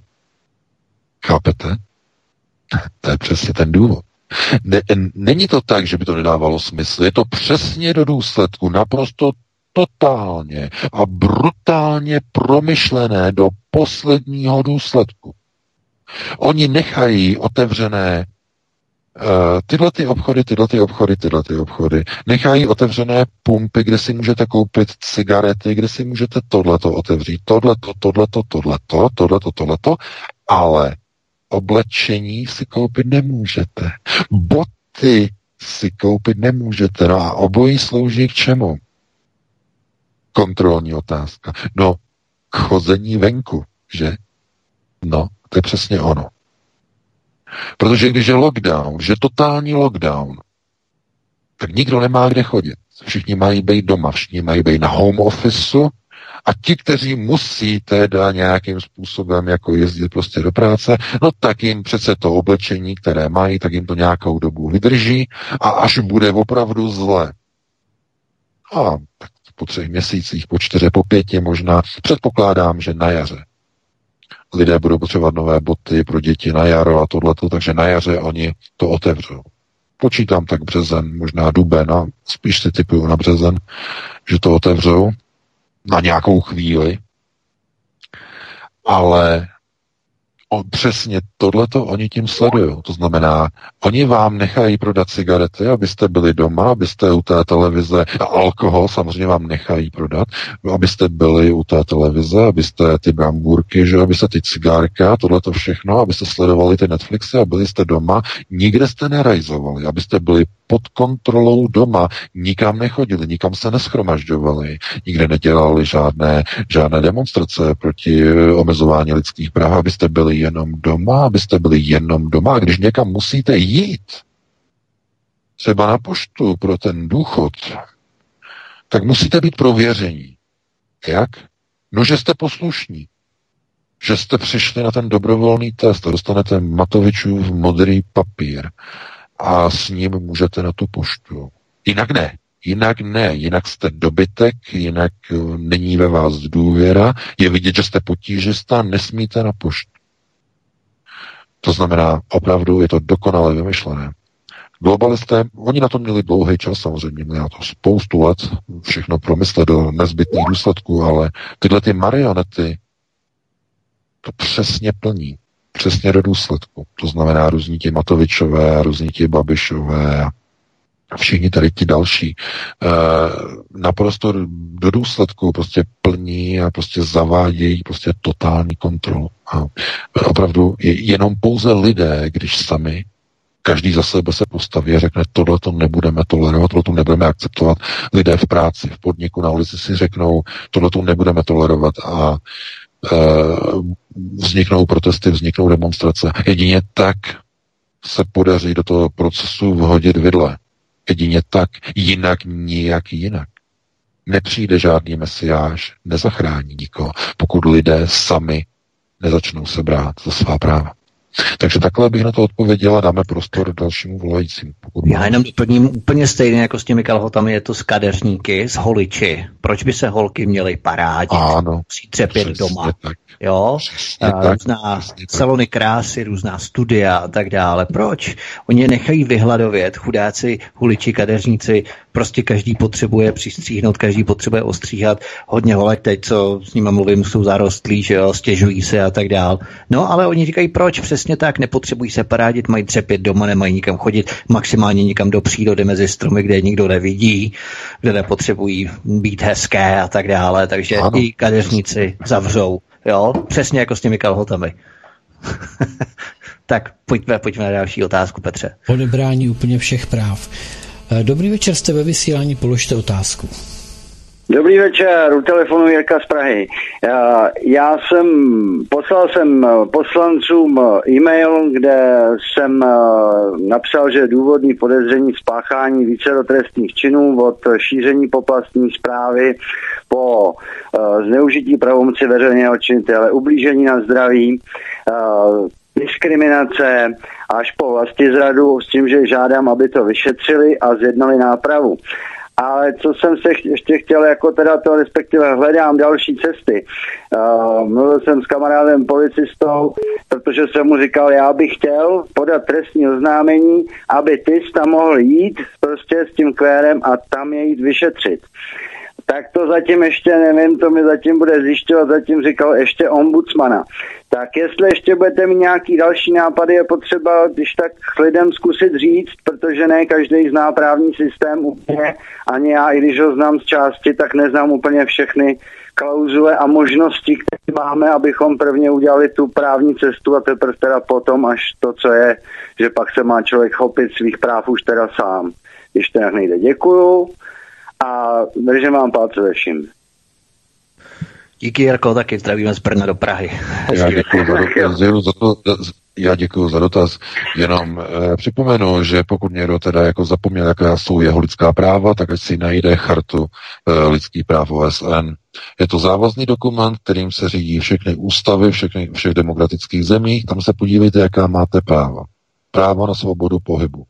Chápete? To je přesně ten důvod. Ne, není to tak, že by to nedávalo smysl. Je to přesně do důsledku, naprosto totálně a brutálně promyšlené do posledního důsledku. Oni nechají otevřené uh, tyhle ty obchody, tyhle ty obchody, tyhle ty obchody. Nechají otevřené pumpy, kde si můžete koupit cigarety, kde si můžete tohleto otevřít, tohleto, tohleto, tohleto, tohleto, tohleto, ale oblečení si koupit nemůžete. Boty si koupit nemůžete. No a obojí slouží k čemu? Kontrolní otázka. No, k chození venku, že? No, to je přesně ono. Protože když je lockdown, že totální lockdown, tak nikdo nemá kde chodit. Všichni mají být doma, všichni mají být na home officeu a ti, kteří musí teda nějakým způsobem jako jezdit prostě do práce, no tak jim přece to oblečení, které mají, tak jim to nějakou dobu vydrží a až bude opravdu zle. A tak po třech měsících, po čtyři, po pěti možná, předpokládám, že na jaře. Lidé budou potřebovat nové boty pro děti na jaro a tohleto, takže na jaře oni to otevřou. Počítám tak březen, možná duben a spíš si typuju na březen, že to otevřou na nějakou chvíli, ale O, přesně tohleto oni tím sledují. To znamená, oni vám nechají prodat cigarety, abyste byli doma, abyste u té televize, a alkohol samozřejmě vám nechají prodat, abyste byli u té televize, abyste ty brambůrky, že abyste ty cigárka, tohleto všechno, abyste sledovali ty Netflixy a byli jste doma, nikde jste nerajzovali, abyste byli pod kontrolou doma, nikam nechodili, nikam se neschromažďovali, nikde nedělali žádné, žádné demonstrace proti eh, omezování lidských práv, abyste byli jenom doma, abyste byli jenom doma. A když někam musíte jít, třeba na poštu pro ten důchod, tak musíte být prověření. Jak? No, že jste poslušní. Že jste přišli na ten dobrovolný test a dostanete Matovičův modrý papír a s ním můžete na tu poštu. Jinak ne. Jinak ne, jinak jste dobytek, jinak eh, není ve vás důvěra, je vidět, že jste potížista, nesmíte na poštu. To znamená, opravdu je to dokonale vymyšlené. Globalisté, oni na to měli dlouhý čas, samozřejmě měli na to spoustu let, všechno promyslet do nezbytných důsledků, ale tyhle ty marionety to přesně plní, přesně do důsledku. To znamená různí ti Matovičové, různí ti Babišové a všichni tady ti další e, naprosto do důsledku prostě plní a prostě zavádějí prostě totální kontrolu. A opravdu je jenom pouze lidé, když sami každý za sebe se postaví a řekne, tohle to nebudeme tolerovat, tohle to nebudeme akceptovat. Lidé v práci, v podniku, na ulici si řeknou, tohle to nebudeme tolerovat a vzniknou protesty, vzniknou demonstrace. Jedině tak se podaří do toho procesu vhodit vidle. Jedině tak, jinak nijak jinak. Nepřijde žádný mesiáš, nezachrání nikoho, pokud lidé sami nezačnou se brát za svá práva. Takže takhle bych na to odpověděla, dáme prostor dalšímu volajícímu. Já jenom doplním úplně stejně jako s těmi kalhotami, je to s kadeřníky, s holiči. Proč by se holky měly parádit? Ano, Musí třepět doma. Tak. Jo? Různá salony krásy, různá studia a tak dále. Proč? Oni je nechají vyhladovět, chudáci, huliči, kadeřníci, prostě každý potřebuje přistříhnout, každý potřebuje ostříhat. Hodně holek teď, co s nimi mluvím, jsou zarostlí, že jo, stěžují se a tak dál. No ale oni říkají, proč? Přesně tak, nepotřebují se parádit, mají třepět doma, nemají nikam chodit, maximálně nikam do přírody mezi stromy, kde nikdo nevidí, kde nepotřebují být hezké a tak dále. Takže ano. i kadeřníci zavřou Jo, přesně jako s těmi kalhotami. tak pojďme, pojďme na další otázku, Petře. Odebrání úplně všech práv. Dobrý večer, jste ve vysílání, položte otázku. Dobrý večer, u telefonu Jirka z Prahy. Já, jsem, poslal jsem poslancům e-mail, kde jsem eh, napsal, že důvodný podezření spáchání více trestných činů od šíření poplastní zprávy po zneužití pravomoci veřejného činitele, ublížení na zdraví, diskriminace až po vlasti zradu s tím, že žádám, aby to vyšetřili a zjednali nápravu ale co jsem se ještě chtěl, jako teda to, respektive hledám další cesty. Uh, mluvil jsem s kamarádem policistou, protože jsem mu říkal, já bych chtěl podat trestní oznámení, aby ty tam mohl jít prostě s tím kvérem a tam je jít vyšetřit. Tak to zatím ještě nevím, to mi zatím bude zjišťovat, zatím říkal ještě ombudsmana. Tak jestli ještě budete mít nějaký další nápady, je potřeba, když tak lidem zkusit říct, protože ne každý zná právní systém úplně, ani já, i když ho znám z části, tak neznám úplně všechny klauzule a možnosti, které máme, abychom prvně udělali tu právní cestu a teprve teda potom až to, co je, že pak se má člověk chopit svých práv už teda sám. Když to nejde. Děkuju a držím vám palce ve vším. Díky, Jarko, taky zdravíme z Brna do Prahy. Já děkuji za dotaz. Za to, já děkuji za dotaz. Jenom eh, připomenu, že pokud někdo teda jako zapomněl, jaká jsou jeho lidská práva, tak ať si najde chartu eh, lidských práv OSN. Je to závazný dokument, kterým se řídí všechny ústavy všechny, všech demokratických zemí. Tam se podívejte, jaká máte práva. Právo na svobodu pohybu.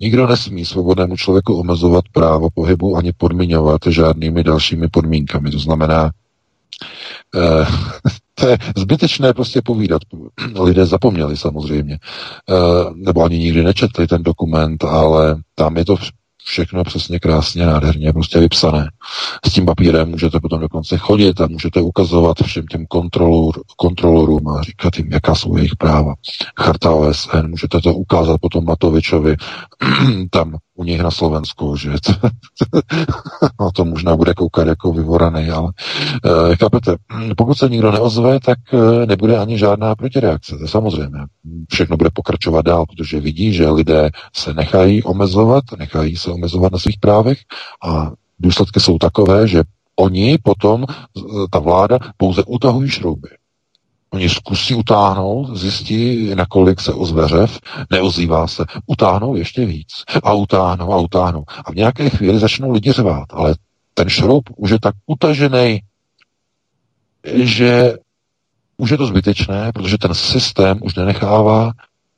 Nikdo nesmí svobodnému člověku omezovat právo pohybu ani podmiňovat žádnými dalšími podmínkami. To znamená, eh, to je zbytečné prostě povídat. Lidé zapomněli samozřejmě, eh, nebo ani nikdy nečetli ten dokument, ale tam je to všechno přesně krásně, nádherně prostě vypsané. S tím papírem můžete potom dokonce chodit a můžete ukazovat všem těm kontrolor, kontrolorům a říkat jim, jaká jsou jejich práva. Charta OSN, můžete to ukázat potom Matovičovi tam u nich na Slovensku, že no to možná bude koukat jako vyvoraný, ale uh, chápete, pokud se nikdo neozve, tak uh, nebude ani žádná protireakce, to samozřejmě. Všechno bude pokračovat dál, protože vidí, že lidé se nechají omezovat, nechají se omezovat na svých právech a důsledky jsou takové, že oni potom, ta vláda, pouze utahují šrouby. Oni zkusí utáhnout, zjistí, nakolik se ozve řev, neozývá se, utáhnou ještě víc a utáhnou a utáhnou. A v nějaké chvíli začnou lidi řvát, ale ten šroub už je tak utažený, že už je to zbytečné, protože ten systém už nenechává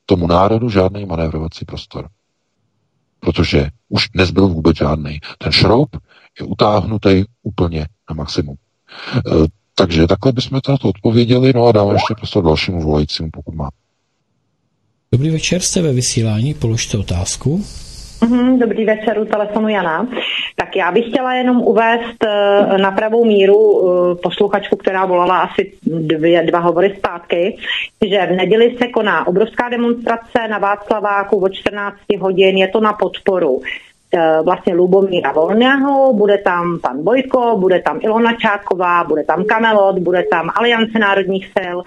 tomu národu žádný manévrovací prostor. Protože už nezbyl vůbec žádný. Ten šroub je utáhnutý úplně na maximum. Takže takhle bychom to odpověděli, no a dáme ještě prostor dalšímu volajícímu, pokud má. Dobrý večer, jste ve vysílání, položte otázku. Mhm, dobrý večer, u telefonu Jana. Tak já bych chtěla jenom uvést eh, na pravou míru eh, posluchačku, která volala asi dvě, dva hovory zpátky, že v neděli se koná obrovská demonstrace na Václaváku od 14 hodin, je to na podporu vlastně Lubomíra Volného, bude tam pan Bojko, bude tam Ilona Čáková, bude tam Kamelot, bude tam Aliance národních sil,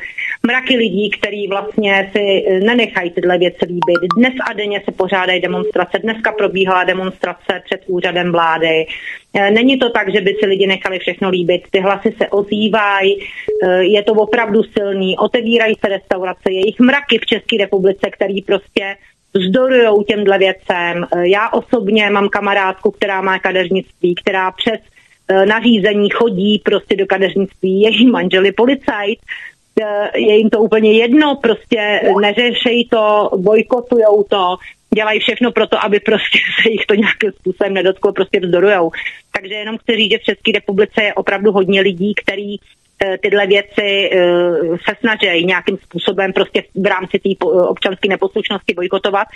mraky lidí, kteří vlastně si eh, nenechají tyhle věci líbit. Dnes a denně se pořádají demonstrace, dneska probíhala demonstrace před úřadem vlády. Eh, není to tak, že by si lidi nechali všechno líbit, ty hlasy se ozývají, je to opravdu silný, otevírají se restaurace, jejich mraky v České republice, který prostě vzdorují těmhle věcem. Eh, já osobně mám kamarádku, která má kadeřnictví, která přes eh, nařízení chodí prostě do kadeřnictví, její manželi policajt, eh, je jim to úplně jedno, prostě neřešejí to, bojkotujou to, dělají všechno pro to, aby prostě se jich to nějakým způsobem nedotklo, prostě vzdorujou. Takže jenom chci říct, že v České republice je opravdu hodně lidí, který tyhle věci eh, se snaží nějakým způsobem prostě v rámci té občanské neposlušnosti bojkotovat,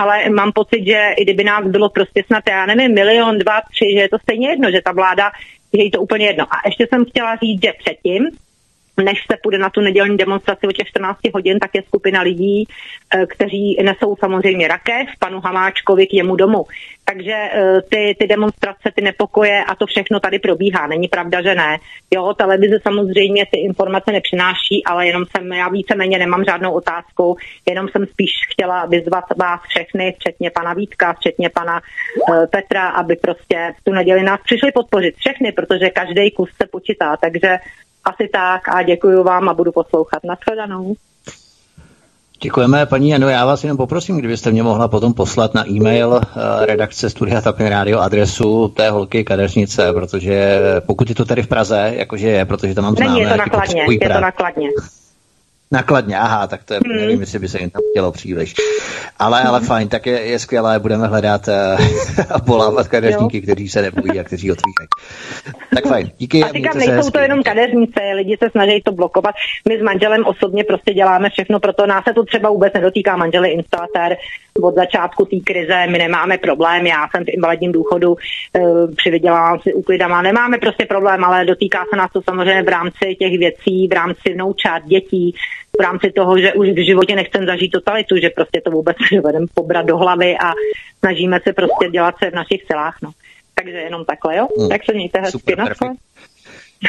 ale mám pocit, že i kdyby nás bylo prostě snad, já nevím, milion, dva, tři, že je to stejně jedno, že ta vláda, je to úplně jedno. A ještě jsem chtěla říct, že předtím, než se půjde na tu nedělní demonstraci o těch 14 hodin, tak je skupina lidí, eh, kteří nesou samozřejmě rakev panu Hamáčkovi k jemu domů. Takže eh, ty, ty demonstrace, ty nepokoje a to všechno tady probíhá. Není pravda, že ne. Jo, televize samozřejmě ty informace nepřináší, ale jenom jsem, já víceméně nemám žádnou otázku, jenom jsem spíš chtěla vyzvat vás všechny, včetně pana Vítka, včetně pana uh, Petra, aby prostě tu neděli nás přišli podpořit všechny, protože každý kus se počítá. Takže asi tak a děkuji vám a budu poslouchat. Nashledanou. Děkujeme, paní Jano. Já vás jenom poprosím, kdybyste mě mohla potom poslat na e-mail uh, redakce Studia Tapin Radio adresu té holky kadeřnice, protože pokud je to tady v Praze, jakože je, protože tam mám známé. Není, je to nakladně, je to nakladně. Nakladně, aha, tak to je, hmm. nevím, jestli by se jim tam chtělo příliš. Ale, ale fajn, tak je, je skvělé, budeme hledat uh, a polávat kadeřníky, kteří se nebojí a kteří otvírají. Tak fajn, díky. A říkám, nejsou hezky. to jenom kadeřnice, lidi se snaží to blokovat. My s manželem osobně prostě děláme všechno, proto nás se to třeba vůbec nedotýká. Manžel je instalatér od začátku té krize, my nemáme problém, já jsem v invalidním důchodu, uh, přivydělávám si úklidama, nemáme prostě problém, ale dotýká se nás to samozřejmě v rámci těch věcí, v rámci vnoučat, dětí, v rámci toho, že už v životě nechcem zažít totalitu, že prostě to vůbec nedovedem pobrat do hlavy a snažíme se prostě dělat se v našich silách. No. Takže jenom takhle, jo? Hmm. Tak se mějte hezky.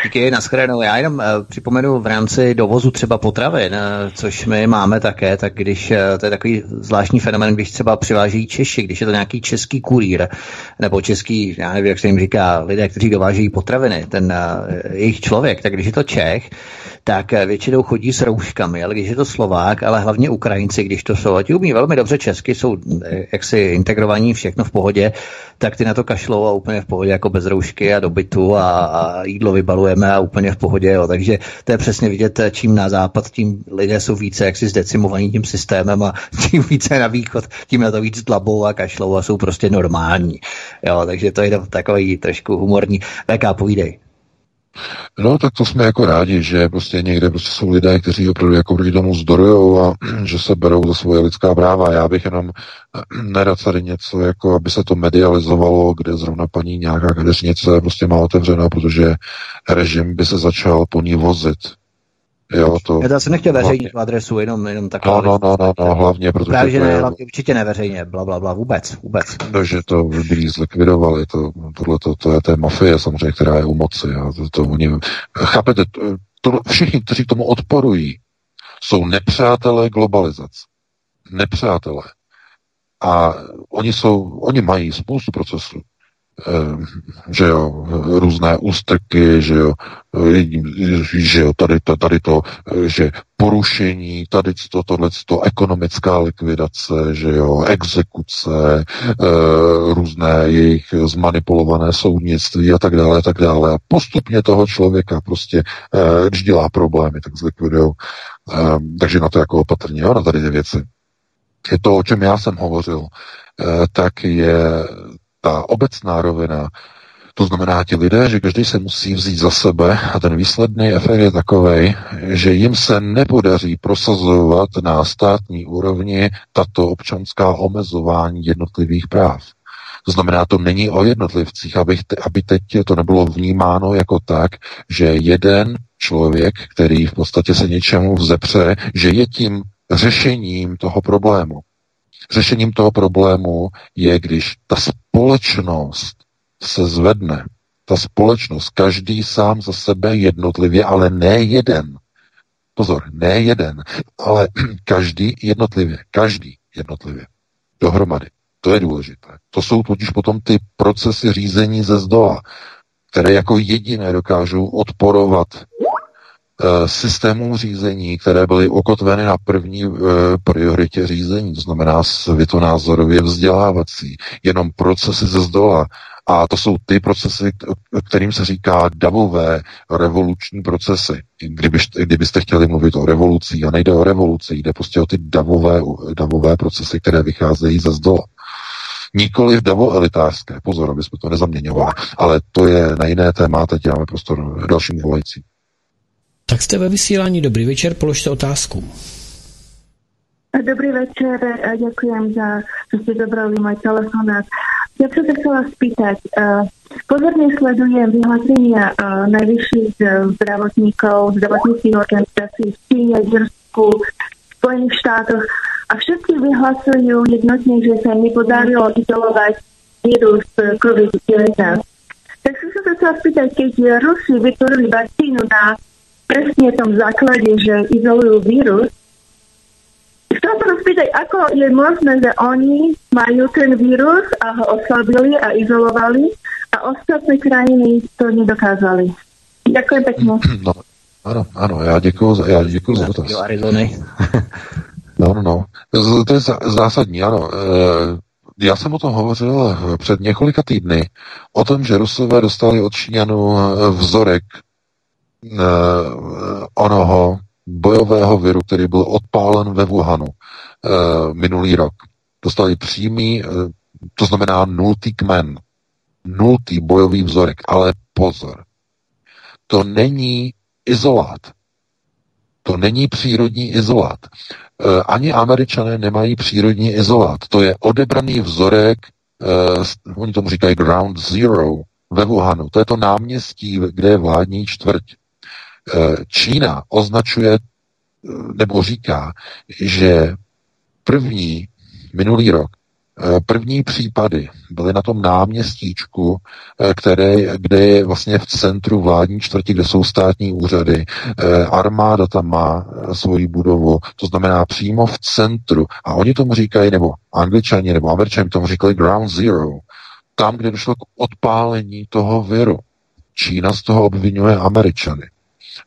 Díky, naschledanou. Já jenom uh, připomenu v rámci dovozu třeba potravin, uh, což my máme také, tak když, uh, to je takový zvláštní fenomen, když třeba přiváží Češi, když je to nějaký český kurýr, nebo český, já nevím, jak se jim říká, lidé, kteří dovážejí potraviny, ten jejich člověk, tak když je to Čech, tak eh, většinou chodí s rouškami, ale když je to Slovák, ale hlavně Ukrajinci, když to jsou, a ti umí velmi dobře česky, jsou eh, jaksi integrovaní, všechno v pohodě, tak ty na to kašlou a úplně v pohodě jako bez roušky a dobytu a, a jídlo vybalujeme a úplně v pohodě. Jo. Takže to je přesně vidět, čím na západ, tím lidé jsou více jaksi zdecimovaní tím systémem a čím více na východ, tím na to víc dlabou a kašlou a jsou prostě normální. Jo, takže to je takový trošku humorní. VK, povídej. No, tak to jsme jako rádi, že prostě někde prostě jsou lidé, kteří opravdu jako proti tomu zdorujou a že se berou za svoje lidská práva. Já bych jenom nerad tady něco, jako aby se to medializovalo, kde zrovna paní nějaká kadeřnice prostě má otevřeno, protože režim by se začal po ní vozit. Jo, to... Já jsem nechtěl veřejnit tu adresu, jenom, jenom takhle. No, no, no, no, no, hlavně, protože... Právě, že ne, je... hlavně určitě neveřejně, bla, bla, bla, vůbec, vůbec. No, že to by zlikvidovali, to, tohle to, to je té mafie samozřejmě, která je u moci. A to, to oni, chápete, to, to, všichni, kteří tomu odporují, jsou nepřátelé globalizace. Nepřátelé. A oni jsou, oni mají spoustu procesů. Ehm, že jo, různé ústrky, že jo, že jo, tady to, tady to, že porušení, tady to, tohle to, ekonomická likvidace, že jo, exekuce, e, různé jejich zmanipulované soudnictví a tak dále, a tak dále. A postupně toho člověka prostě, e, když dělá problémy, tak zlikvidujou. E, takže na to jako opatrně, jo, na tady ty věci. Je to, o čem já jsem hovořil, e, tak je ta obecná rovina, to znamená ti lidé, že každý se musí vzít za sebe a ten výsledný efekt je takový, že jim se nepodaří prosazovat na státní úrovni tato občanská omezování jednotlivých práv. To znamená, to není o jednotlivcích, aby, te, aby teď to nebylo vnímáno jako tak, že jeden člověk, který v podstatě se něčemu vzepře, že je tím řešením toho problému. Řešením toho problému je, když ta společnost se zvedne, ta společnost, každý sám za sebe jednotlivě, ale ne jeden. Pozor, ne jeden, ale každý jednotlivě, každý jednotlivě. Dohromady. To je důležité. To jsou totiž potom ty procesy řízení ze zdola, které jako jediné dokážou odporovat Eh, systémů řízení, které byly ukotveny na první eh, prioritě řízení, to znamená světonázorově vzdělávací, jenom procesy ze zdola. A to jsou ty procesy, kterým se říká davové revoluční procesy. Kdybyste, kdybyste chtěli mluvit o revoluci, a nejde o revoluci, jde prostě o ty davové, davové procesy, které vycházejí ze zdola. Nikoli v davo elitářské, pozor, aby jsme to nezaměňovali, ale to je na jiné téma, teď dáme prostor dalším volajícím. Tak jste ve vysílání. Dobrý večer, položte otázku. Dobrý večer, ďakujem za, že ste dobrali môj telefonát. Som sa chcela spýtať, uh, pozorne sledujem vyhlásenia uh, najvyšších uh, zdravotníkov, zdravotníckých organizácií v Číne, Žirsku, v Spojených štátoch a všetci vyhlasujú jednotne, že sa nepodarilo izolovať vírus COVID-19. Tak som sa chcela spýtať, keď Rusi vytvorili vakcínu na presne tom základe, že izolujú vírus. Chcem sa rozpýtať, ako je možné, že oni majú ten vírus a ho oslabili a izolovali a ostatné krajiny to nedokázali. Ďakujem pekne. No, ano, ano, já děkuji, já děkuji za dotaz. no, no, no. To je zásadní, ano. E, já jsem o tom hovořil před několika týdny, o tom, že Rusové dostali od Číňanů vzorek uh, onoho bojového viru, který byl odpálen ve Wuhanu uh, minulý rok. Dostali přímý, uh, to znamená nultý kmen, nultý bojový vzorek, ale pozor, to není izolát. To není přírodní izolát. Ani američané nemají přírodní izolát. To je odebraný vzorek, oni tomu říkají ground zero, ve Wuhanu. To je to náměstí, kde je vládní čtvrť. Eh, Čína označuje eh, nebo říká, že první minulý rok eh, První případy byly na tom náměstíčku, které, kde je vlastně v centru vládní čtvrti, kde jsou státní úřady. Armáda tam má svoji budovu, to znamená přímo v centru. A oni tomu říkají, nebo angličani, nebo američani tomu říkali ground zero. Tam, kde došlo k odpálení toho viru. Čína z toho obvinuje američany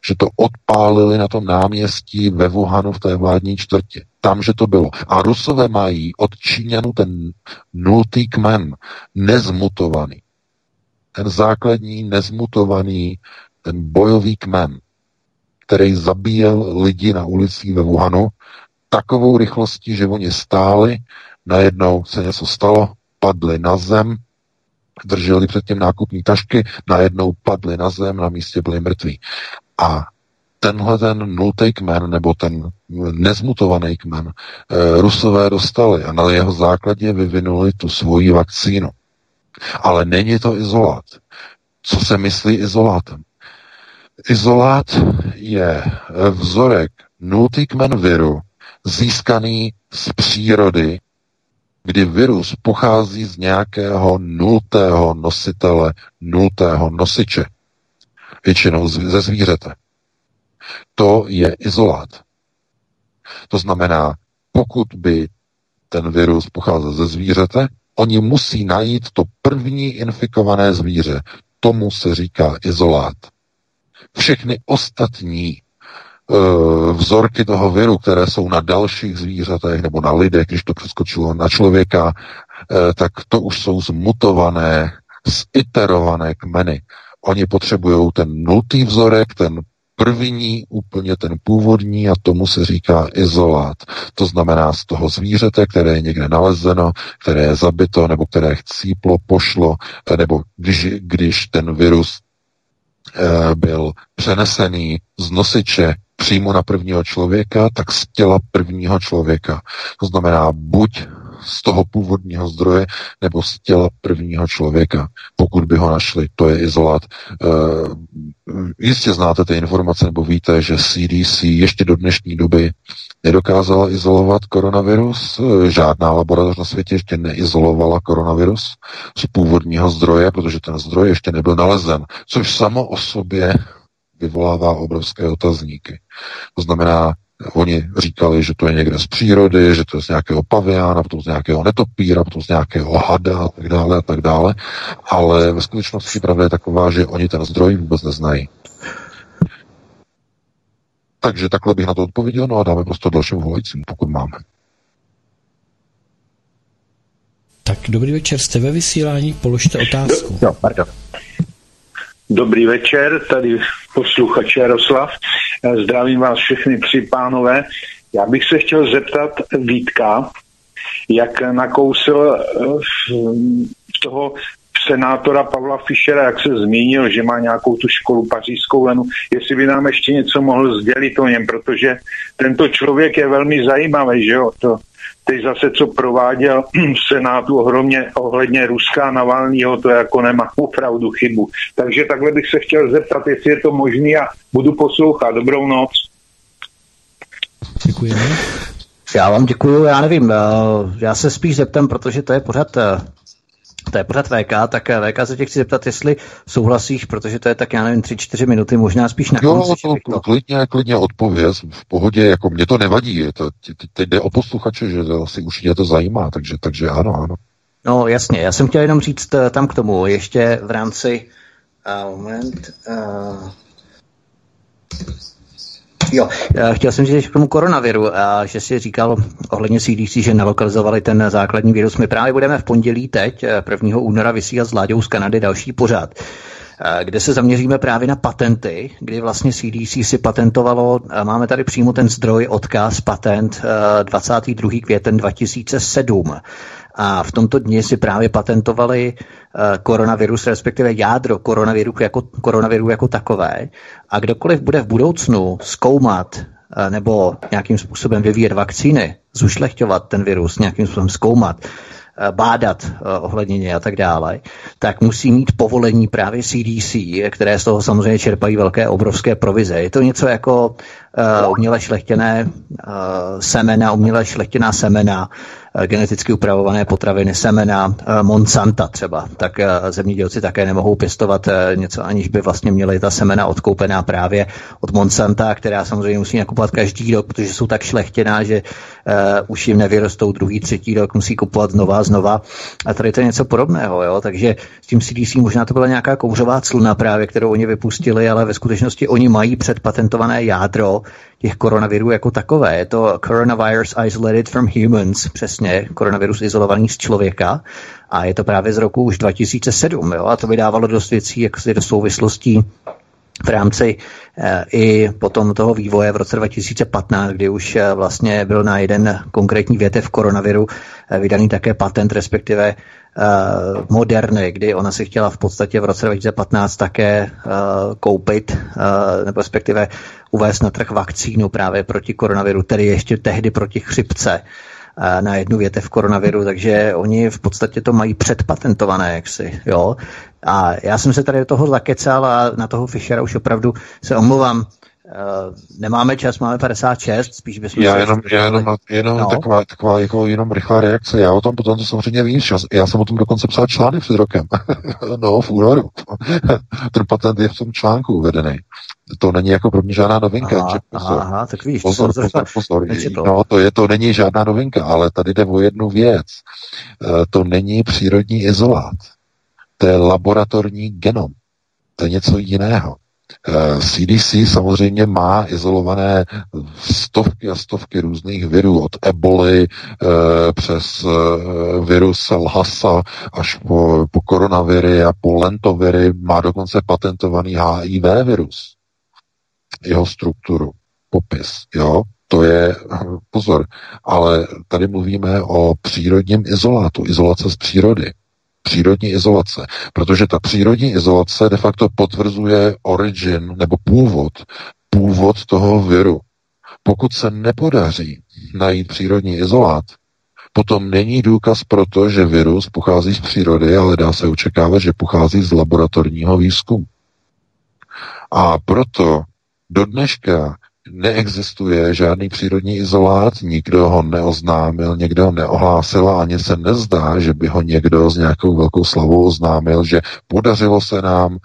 že to odpálili na tom náměstí ve Wuhanu v té vládní čtvrtě. Tam, že to bylo. A Rusové mají od Číňanů ten nultý kmen, nezmutovaný. Ten základní nezmutovaný, ten bojový kmen, který zabíjel lidi na ulicích ve Wuhanu takovou rychlostí, že oni stáli, najednou se něco stalo, padli na zem drželi předtím nákupní tašky, najednou padli na zem, na místě byli mrtví. A tenhle ten nultý kmen, nebo ten nezmutovaný kmen, eh, Rusové dostali a na jeho základě vyvinuli tu svoji vakcínu. Ale není to izolát. Co se myslí izolátem? Izolát je vzorek nultý kmen viru, získaný z přírody, kdy virus pochází z nějakého nultého nositele, nultého nosiče, většinou ze zvířete. To je izolát. To znamená, pokud by ten virus pocházel ze zvířete, oni musí najít to první infikované zvíře. Tomu se říká izolát. Všechny ostatní uh, vzorky toho viru, které jsou na dalších zvířatech nebo na lidech, když to přeskočilo na člověka, uh, tak to už jsou zmutované, ziterované kmeny. Oni potřebují ten nultý vzorek, ten první, úplně ten původní a tomu se říká izolát. To znamená z toho zvířete, které je někde nalezeno, které je zabito, nebo které chcíplo, pošlo, nebo když, když ten virus e, byl přenesený z nosiče přímo na prvního člověka, tak z těla prvního člověka. To znamená buď z toho původního zdroje nebo z těla prvního člověka, pokud by ho našli. To je izolát. E, jistě znáte ty informace nebo víte, že CDC ještě do dnešní doby nedokázala izolovat koronavirus. Eh, žádná laboratoř na světě ještě neizolovala koronavirus z původního zdroje, protože ten zdroj ještě nebyl nalezen, což samo o sobě vyvolává obrovské otazníky. To znamená, Oni říkali, že to je někde z přírody, že to je z nějakého paviána, potom z nějakého netopíra, potom z nějakého hada a tak dále a tak dále. Ale ve skutečnosti pravda je taková, že oni ten zdroj vůbec neznají. Takže takhle bych na to odpověděl, no a dáme prostě dalším volajícím, pokud máme. Tak dobrý večer, jste ve vysílání, položte otázku. Jo, pardon. Dobrý večer, tady posluchač Jaroslav. Zdravím vás všechny tři pánové. Já bych se chtěl zeptat Vítka, jak nakousil eh, toho senátora Pavla Fischera, jak se zmínil, že má nějakou tu školu pařížskou Lenu, jestli by nám ještě něco mohl sdělit o něm, protože tento člověk je velmi zajímavý, že jo, to teď zase, co prováděl v Senátu ohromně ohledně Ruska Navalního, to jako nemá opravdu chybu. Takže takhle bych se chtěl zeptat, jestli je to možný a budu poslouchat. Dobrou noc. Děkujeme. Já vám děkuju, já nevím, eh, já se spíš zeptám, protože to je pořád eh, to je pořád VK, tak VK se tě chci zeptat, jestli souhlasíš, protože to je tak, já nevím, tři, čtyři minuty, možná spíš na konci. Jo, to, to, klidně, klidně odpověz, v pohodě, jako mě to nevadí, je to, teď jde o posluchače, že to asi určitě to zajímá, takže, takže ano, ano. No jasně, já jsem chtěl jenom říct eh, tam k tomu, ještě v rámci, uh, moment, uh, Jo, chtěl jsem říct k tomu koronaviru, a že si říkal ohledně CDC, že nalokalizovali ten základní virus. My právě budeme v pondělí teď, 1. Eh, února, vysílat s Láďou z Kanady další pořád eh, kde se zaměříme právě na patenty, kdy vlastně CDC si patentovalo, eh, máme tady přímo ten zdroj, odkaz, patent 22. květen 2007. A v tomto dni si právě patentovali uh, koronavirus, respektive jádro koronaviru jako, koronaviru jako takové. A kdokoliv bude v budoucnu zkoumat uh, nebo nějakým způsobem vyvíjet vakcíny, zušlechťovat ten virus, nějakým způsobem zkoumat, uh, bádat ohledně něj a tak dále, tak musí mít povolení právě CDC, které z toho samozřejmě čerpají velké obrovské provize. Je to něco jako uh, uměle šlechtěné uh, semena, uměle šlechtěná semena, Eh, geneticky upravované potraviny, semena, eh, Monsanta třeba, tak eh, zemědělci také nemohou pěstovat něco, aniž by vlastně měli ta semena odkoupená právě od Monsanta, která samozřejmě musí nakupovat každý rok, protože jsou tak šlechtěná, že uh, už jim nevyrostou druhý, třetí rok, musí kupovat znova a znova. A tady to je něco podobného, jo? takže s tím CDC možná to byla nějaká kouřová cluna právě, kterou oni vypustili, ale ve skutečnosti oni mají předpatentované jádro těch koronavirů jako takové. Je to coronavirus isolated from humans, přesně, koronavirus izolovaný z člověka. A je to právě z roku už 2007, jo? a to vydávalo dost věcí, jak se do souvislostí v rámci eh, i potom toho vývoje v roce 2015, kdy už eh, vlastně byl na jeden konkrétní větev koronaviru eh, vydaný také patent, respektive Moderny, kdy ona si chtěla v podstatě v roce 2015 také koupit, nebo respektive uvést na trh vakcínu právě proti koronaviru, tedy ještě tehdy proti chřipce na jednu větev koronaviru, takže oni v podstatě to mají předpatentované, jaksi, jo. A já jsem se tady do toho zakecal a na toho Fischera už opravdu se omluvám. Uh, nemáme čas, máme 56, spíš bychom... Já jenom, já jenom, jenom no. taková, taková jako jenom rychlá reakce. Já o tom potom to samozřejmě vím. Já jsem o tom dokonce psal článek před rokem. no, v únoru. Ten patent je v tom článku uvedený. To není jako pro mě žádná novinka. Aha, že pozor, aha, tak víš. Pozor, pozor, pozor. pozor. No, to, je, to není žádná novinka, ale tady jde o jednu věc. Uh, to není přírodní izolát. To je laboratorní genom. To je něco jiného. CDC eh, samozřejmě má izolované stovky a stovky různých virů, od eboli eh, přes eh, virus Lhasa až po, po koronaviry a po lentoviry, má dokonce patentovaný HIV virus, jeho strukturu, popis, jo, to je, pozor, ale tady mluvíme o přírodním izolátu, izolace z přírody přírodní izolace, protože ta přírodní izolace de facto potvrzuje origin nebo původ, původ toho viru. Pokud se nepodaří najít přírodní izolát, potom není důkaz pro to, že virus pochází z přírody, ale dá se očekávat, že pochází z laboratorního výzkumu. A proto do dneška neexistuje žádný přírodní izolát, nikdo ho neoznámil, někdo ho neohlásil a ani se nezdá, že by ho někdo s nějakou velkou slavou oznámil, že podařilo se nám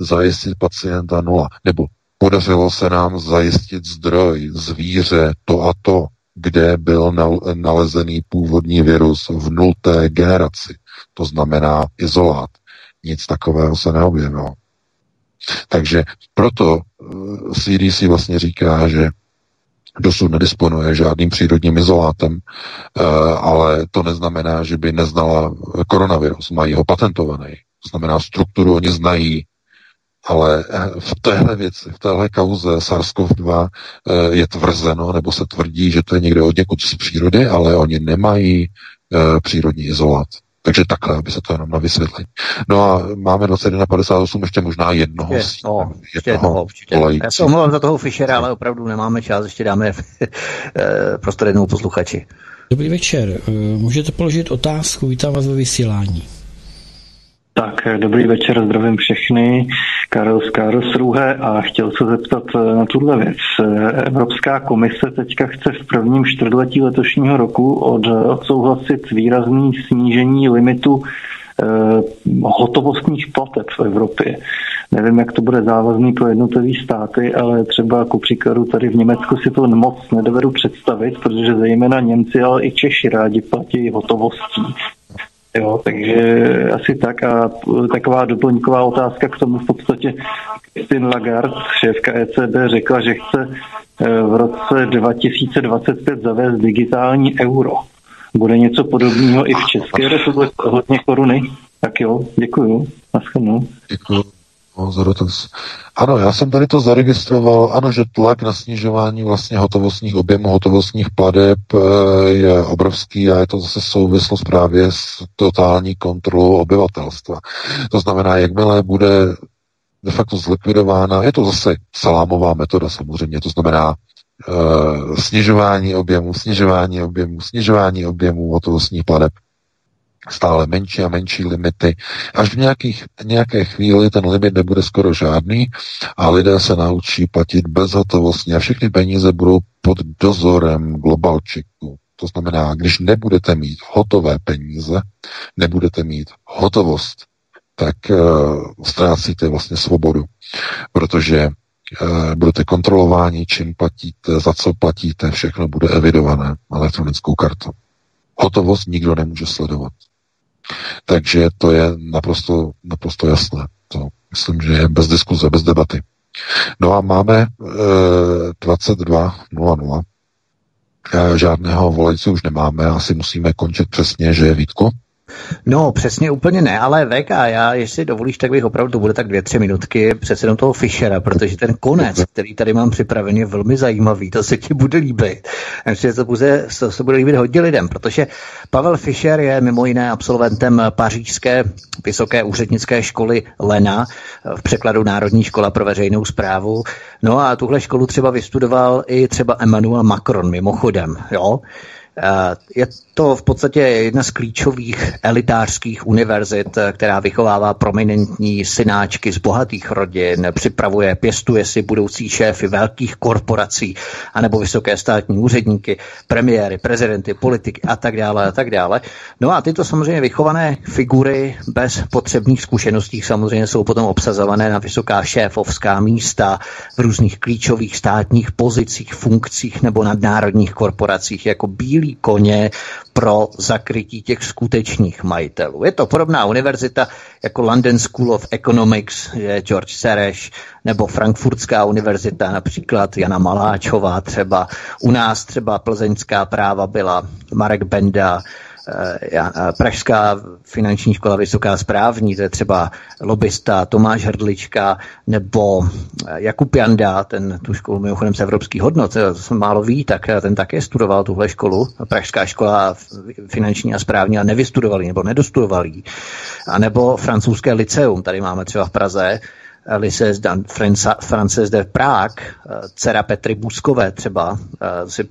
zajistit pacienta nula, nebo podařilo se nám zajistit zdroj, zvíře, to a to, kde byl nalezený původní virus v nulté generaci. To znamená izolát. Nic takového se neobjevilo. Takže proto CDC eh, vlastně říká, že dosud nedisponuje žádným přírodním izolátem, eh, ale to neznamená, že by neznala koronavirus. Mají ho patentovaný. To znamená, strukturu oni znají, ale eh, v téhle věci, v téhle kauze SARS-CoV-2 je tvrzeno, nebo se tvrdí, že to je někde od někud z přírody, ale oni nemají přírodní izolát. Takže takhle, aby se to jenom na vysvětlení. No a máme 21.58 ještě možná jednoho. Je, no, ještě jednoho, určitě. Já se omlouvám za toho Fischera, ale opravdu nemáme čas, ještě dáme eh, prostor jednomu posluchači. Dobrý večer, eh, můžete položit otázku, vítám vás ve vysílání. Tak, eh, dobrý večer, zdravím všechny. Karel z Karlsruhe a chtěl se zeptat eh, na tuhle věc. Eh, Evropská komise teďka chce v prvním čtvrtletí letošního roku od, odsouhlasit výrazný snížení limitu eh, hotovostních plateb v Evropě. Nevím, jak to bude závazný pro jednotlivé státy, ale třeba ku příkladu tady v Německu si to moc nedovedu představit, protože zejména Němci, ale i Češi rádi platí hotovostí. Jo, takže asi tak a taková doplňková otázka k tomu v podstatě Christine Lagarde, šéfka ECB, řekla, že chce eh, v roce 2025 zavést digitální euro. Bude něco podobného i v České republice, hodně koruny. Tak jo, děkuju. Naschledanou. Děkuju. Ano, já jsem tady to zaregistroval, ano, že tlak na snižování vlastně hotovostních objemů, hotovostních pladeb eh, je obrovský a je to zase souvislost právě s totální kontrolou obyvatelstva. To znamená, jakmile bude de facto zlikvidována, je to zase salámová metoda samozřejmě, to znamená uh, snižování objemu, snižování objemu, snižování objemu hotovostních pladeb stále menší a menší limity. Až v nějakých, nějaké chvíli ten limit nebude skoro žádný a lidé se naučí platit bezhotovostně a všechny peníze budou pod dozorem globalčiku. To znamená, když nebudete mít hotové peníze, nebudete mít hotovost, tak uh, ztrácíte vlastně svobodu, protože uh, budete kontrolováni, čím platíte, za co platíte, všechno bude evidované elektronickou kartou. Hotovost nikdo nemůže sledovat. Takže to je naprosto, naprosto jasné. To myslím, že je bez diskuze, bez debaty. No a máme e, 22.00. E, žádného volající už nemáme, asi musíme končit přesně, že je Vítku. No, přesně úplně ne, ale VK, já, jestli dovolíš, tak bych opravdu, to bude tak dvě, tři minutky přece jenom toho Fischera, protože ten konec, který tady mám připravený, je velmi zajímavý, to se ti bude líbit. Myslím, to, bude, to se bude líbit hodně lidem, protože Pavel Fischer je mimo jiné absolventem pařížské vysoké úřednické školy Lena, v překladu Národní škola pro veřejnou zprávu. No a tuhle školu třeba vystudoval i třeba Emmanuel Macron, mimochodem, jo. Eh, je to v podstatě jedna z klíčových elitářských univerzit, eh, která vychovává prominentní synáčky z bohatých rodin, připravuje, pěstuje si budoucí šéfy velkých korporací, anebo vysoké státní úředníky, premiéry, prezidenty, politiky a tak dále a tak dále. No a tyto samozřejmě vychované figury bez potřebných zkušeností samozřejmě jsou potom obsazované na vysoká šéfovská místa v různých klíčových státních pozicích, funkcích nebo nadnárodních korporacích jako bílí koně pro zakrytí těch skutečných majitelů. Je to podobná univerzita jako London School of Economics, je George Sereš, nebo Frankfurtská univerzita, například Jana Maláčová třeba. U nás třeba plzeňská práva byla Marek Benda, Pražská finanční škola vysoká správní, to je třeba lobista Tomáš Hrdlička nebo eh, Jakub Janda, ten tu školu mimochodem z evropských hodnot, málo ví, tak eh, ten také studoval tuhle školu, Pražská škola finanční a správní a nevystudoval nebo nedostudoval A nebo francouzské liceum, tady máme třeba v Praze, Lises dan Frances de Prague, dcera Petry Buskové třeba, si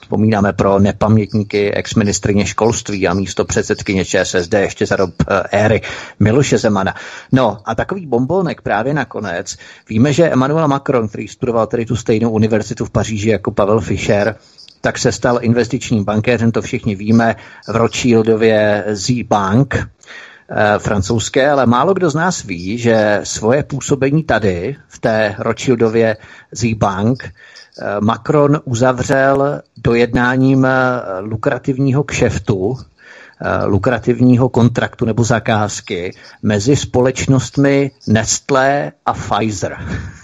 vzpomínáme pro nepamětníky ex-ministrině školství a místo předsedkyně ČSSD ještě za dob eh, éry Miloše Zemana. No a takový bombonek právě nakonec. Víme, že Emmanuel Macron, který studoval tedy tu stejnou univerzitu v Paříži jako Pavel Fischer, tak se stal investičním bankéřem, to všichni víme, v Rothschildově Z-Bank, eh, francouzské, ale málo kdo z nás ví, že svoje působení tady, v té Rothschildově Z-Bank, Eh, Macron uzavřel dojednáním eh, lukrativního kšeftu, eh, lukrativního kontraktu nebo zakázky mezi společnostmi Nestlé a Pfizer.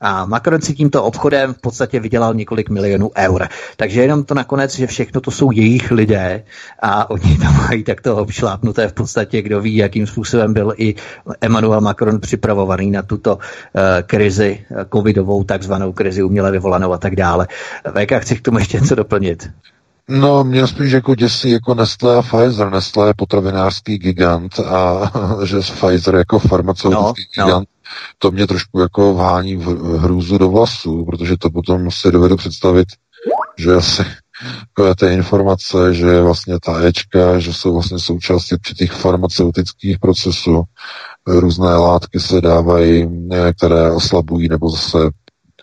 a Macron si tímto obchodem v podstatě vydělal několik milionů eur. Takže jenom to nakonec, že všechno to jsou jejich lidé a oni tam mají takto obšlápnuté v podstatě, kdo ví, jakým způsobem byl i Emmanuel Macron připravovaný na tuto uh, krizi, covidovou takzvanou krizi uměle vyvolanou a tak dále. VK, chci k tomu ještě něco doplnit. No, mě spíš jako děsí jako Nestlé a Pfizer. Nestlé je potravinářský gigant a že Pfizer jako farmaceutický no, no. gigant. No to mě trošku jako vhání v hrůzu do vlasů, protože to potom si dovedu představit, že asi ty informace, že vlastně ta Ečka, že jsou vlastně součástí těch farmaceutických procesů, různé látky se dávají, které oslabují nebo zase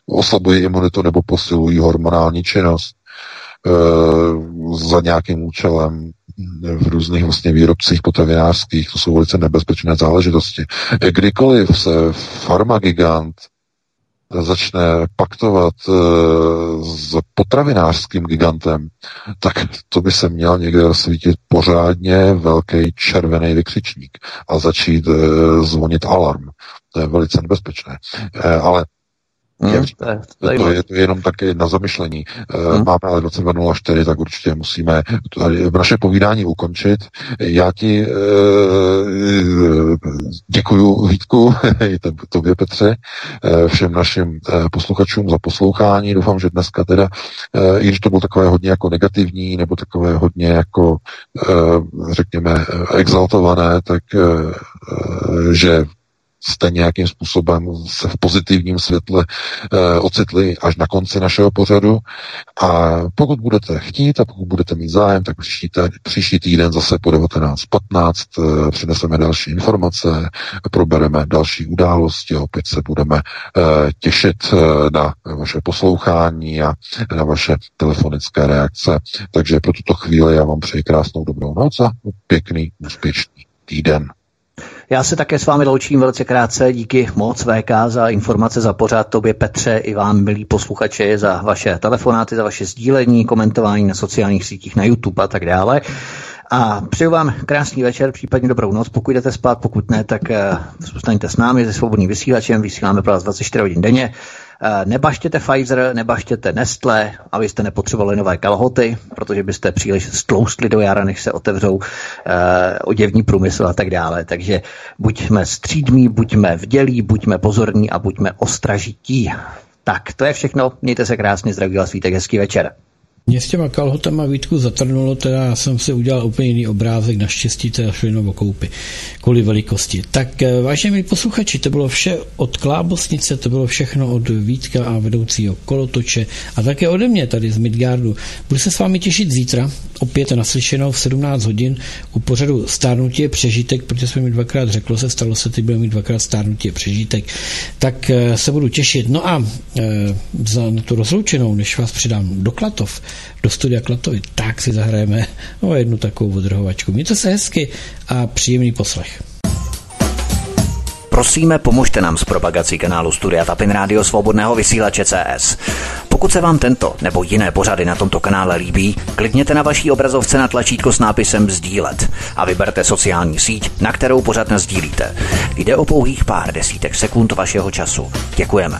oslabují imunitu nebo posilují hormonální činnost e, za nějakým účelem v různých vlastně výrobcích potravinářských, to jsou velice nebezpečné záležitosti. Kdykoliv se farmagigant začne paktovat e, s potravinářským gigantem, tak to by se měl někde rozsvítit pořádně velký červený vykřičník a začít zvonit alarm. To je velice nebezpečné. Ale Hmm, to, je, to, je, to, je, to je jenom také na zamyšlení. Hmm. Máme ale 22.04, tak určitě musíme tady naše povídání ukončit. Já ti e, děkuju Vítku, i tobě Petře, eh, všem našim posluchačům za poslouchání. Doufám, že dneska teda, i když to bylo takové hodně jako negativní, nebo takové hodně jako, řekněme, exaltované, tak že jste nějakým způsobem se v pozitivním světle e, ocitli až na konci našeho pořadu. A pokud budete chtít a pokud budete mít zájem, tak příští, příští týden zase po 19.15 e, přineseme další informace, probereme další události opět se budeme e, těšit e, na vaše poslouchání a na vaše telefonické reakce. Takže pro tuto chvíli já vám přeji krásnou dobrou noc a pěkný, úspěšný týden. Já se také s vámi loučím velice krátce. Díky moc VK za informace, za pořád tobě Petře i vám, milí posluchači, za vaše telefonáty, za vaše sdílení, komentování na sociálních sítích, na YouTube a tak dále. A přeju vám krásný večer, případně dobrou noc. Pokud jdete spát, pokud ne, tak uh, zůstaňte s námi se svobodným vysílačem. Vysíláme pro vás 24 hodin denně. Eh, nebaštěte Pfizer, nebaštěte Nestle, abyste nepotřebovali nové kalhoty, protože byste příliš stloustli do jara, než se otevřou eh, oděvní průmysl a tak dále. Takže buďme střídmí, buďme vdělí, buďme pozorní a buďme ostražití. Tak, to je všechno. Mějte se krásně, zdraví vás vítek, hezký večer. Mě s těma kalhotama Vítku zatrnulo, teda já jsem si udělal úplně jiný obrázek, naštěstí teda šli jenom o koupy, kvůli velikosti. Tak eh, vážení posluchači, to bylo vše od Klábosnice, to bylo všechno od Vítka a vedoucího kolotoče a také ode mě tady z Midgardu. Budu se s vámi těšit zítra, opět naslyšenou v 17 hodin u pořadu Stárnutí je přežitek, protože jsme mi dvakrát řeklo se, stalo se, ty budeme mít dvakrát Stárnutí je přežitek, tak eh, se budu těšit. No a e, za tu rozloučenou, než vás přidám do Klatov, do studia Klatovi, tak si zahrajeme o jednu takovou odrhovačku. Mějte se hezky a příjemný poslech. Prosíme, pomožte nám s propagací kanálu Studia Tapin Rádio Svobodného vysílače CS. Pokud se vám tento nebo jiné pořady na tomto kanále líbí, klikněte na vaší obrazovce na tlačítko s nápisem Sdílet a vyberte sociální síť, na kterou pořád sdílíte. Jde o pouhých pár desítek sekund vašeho času. Děkujeme.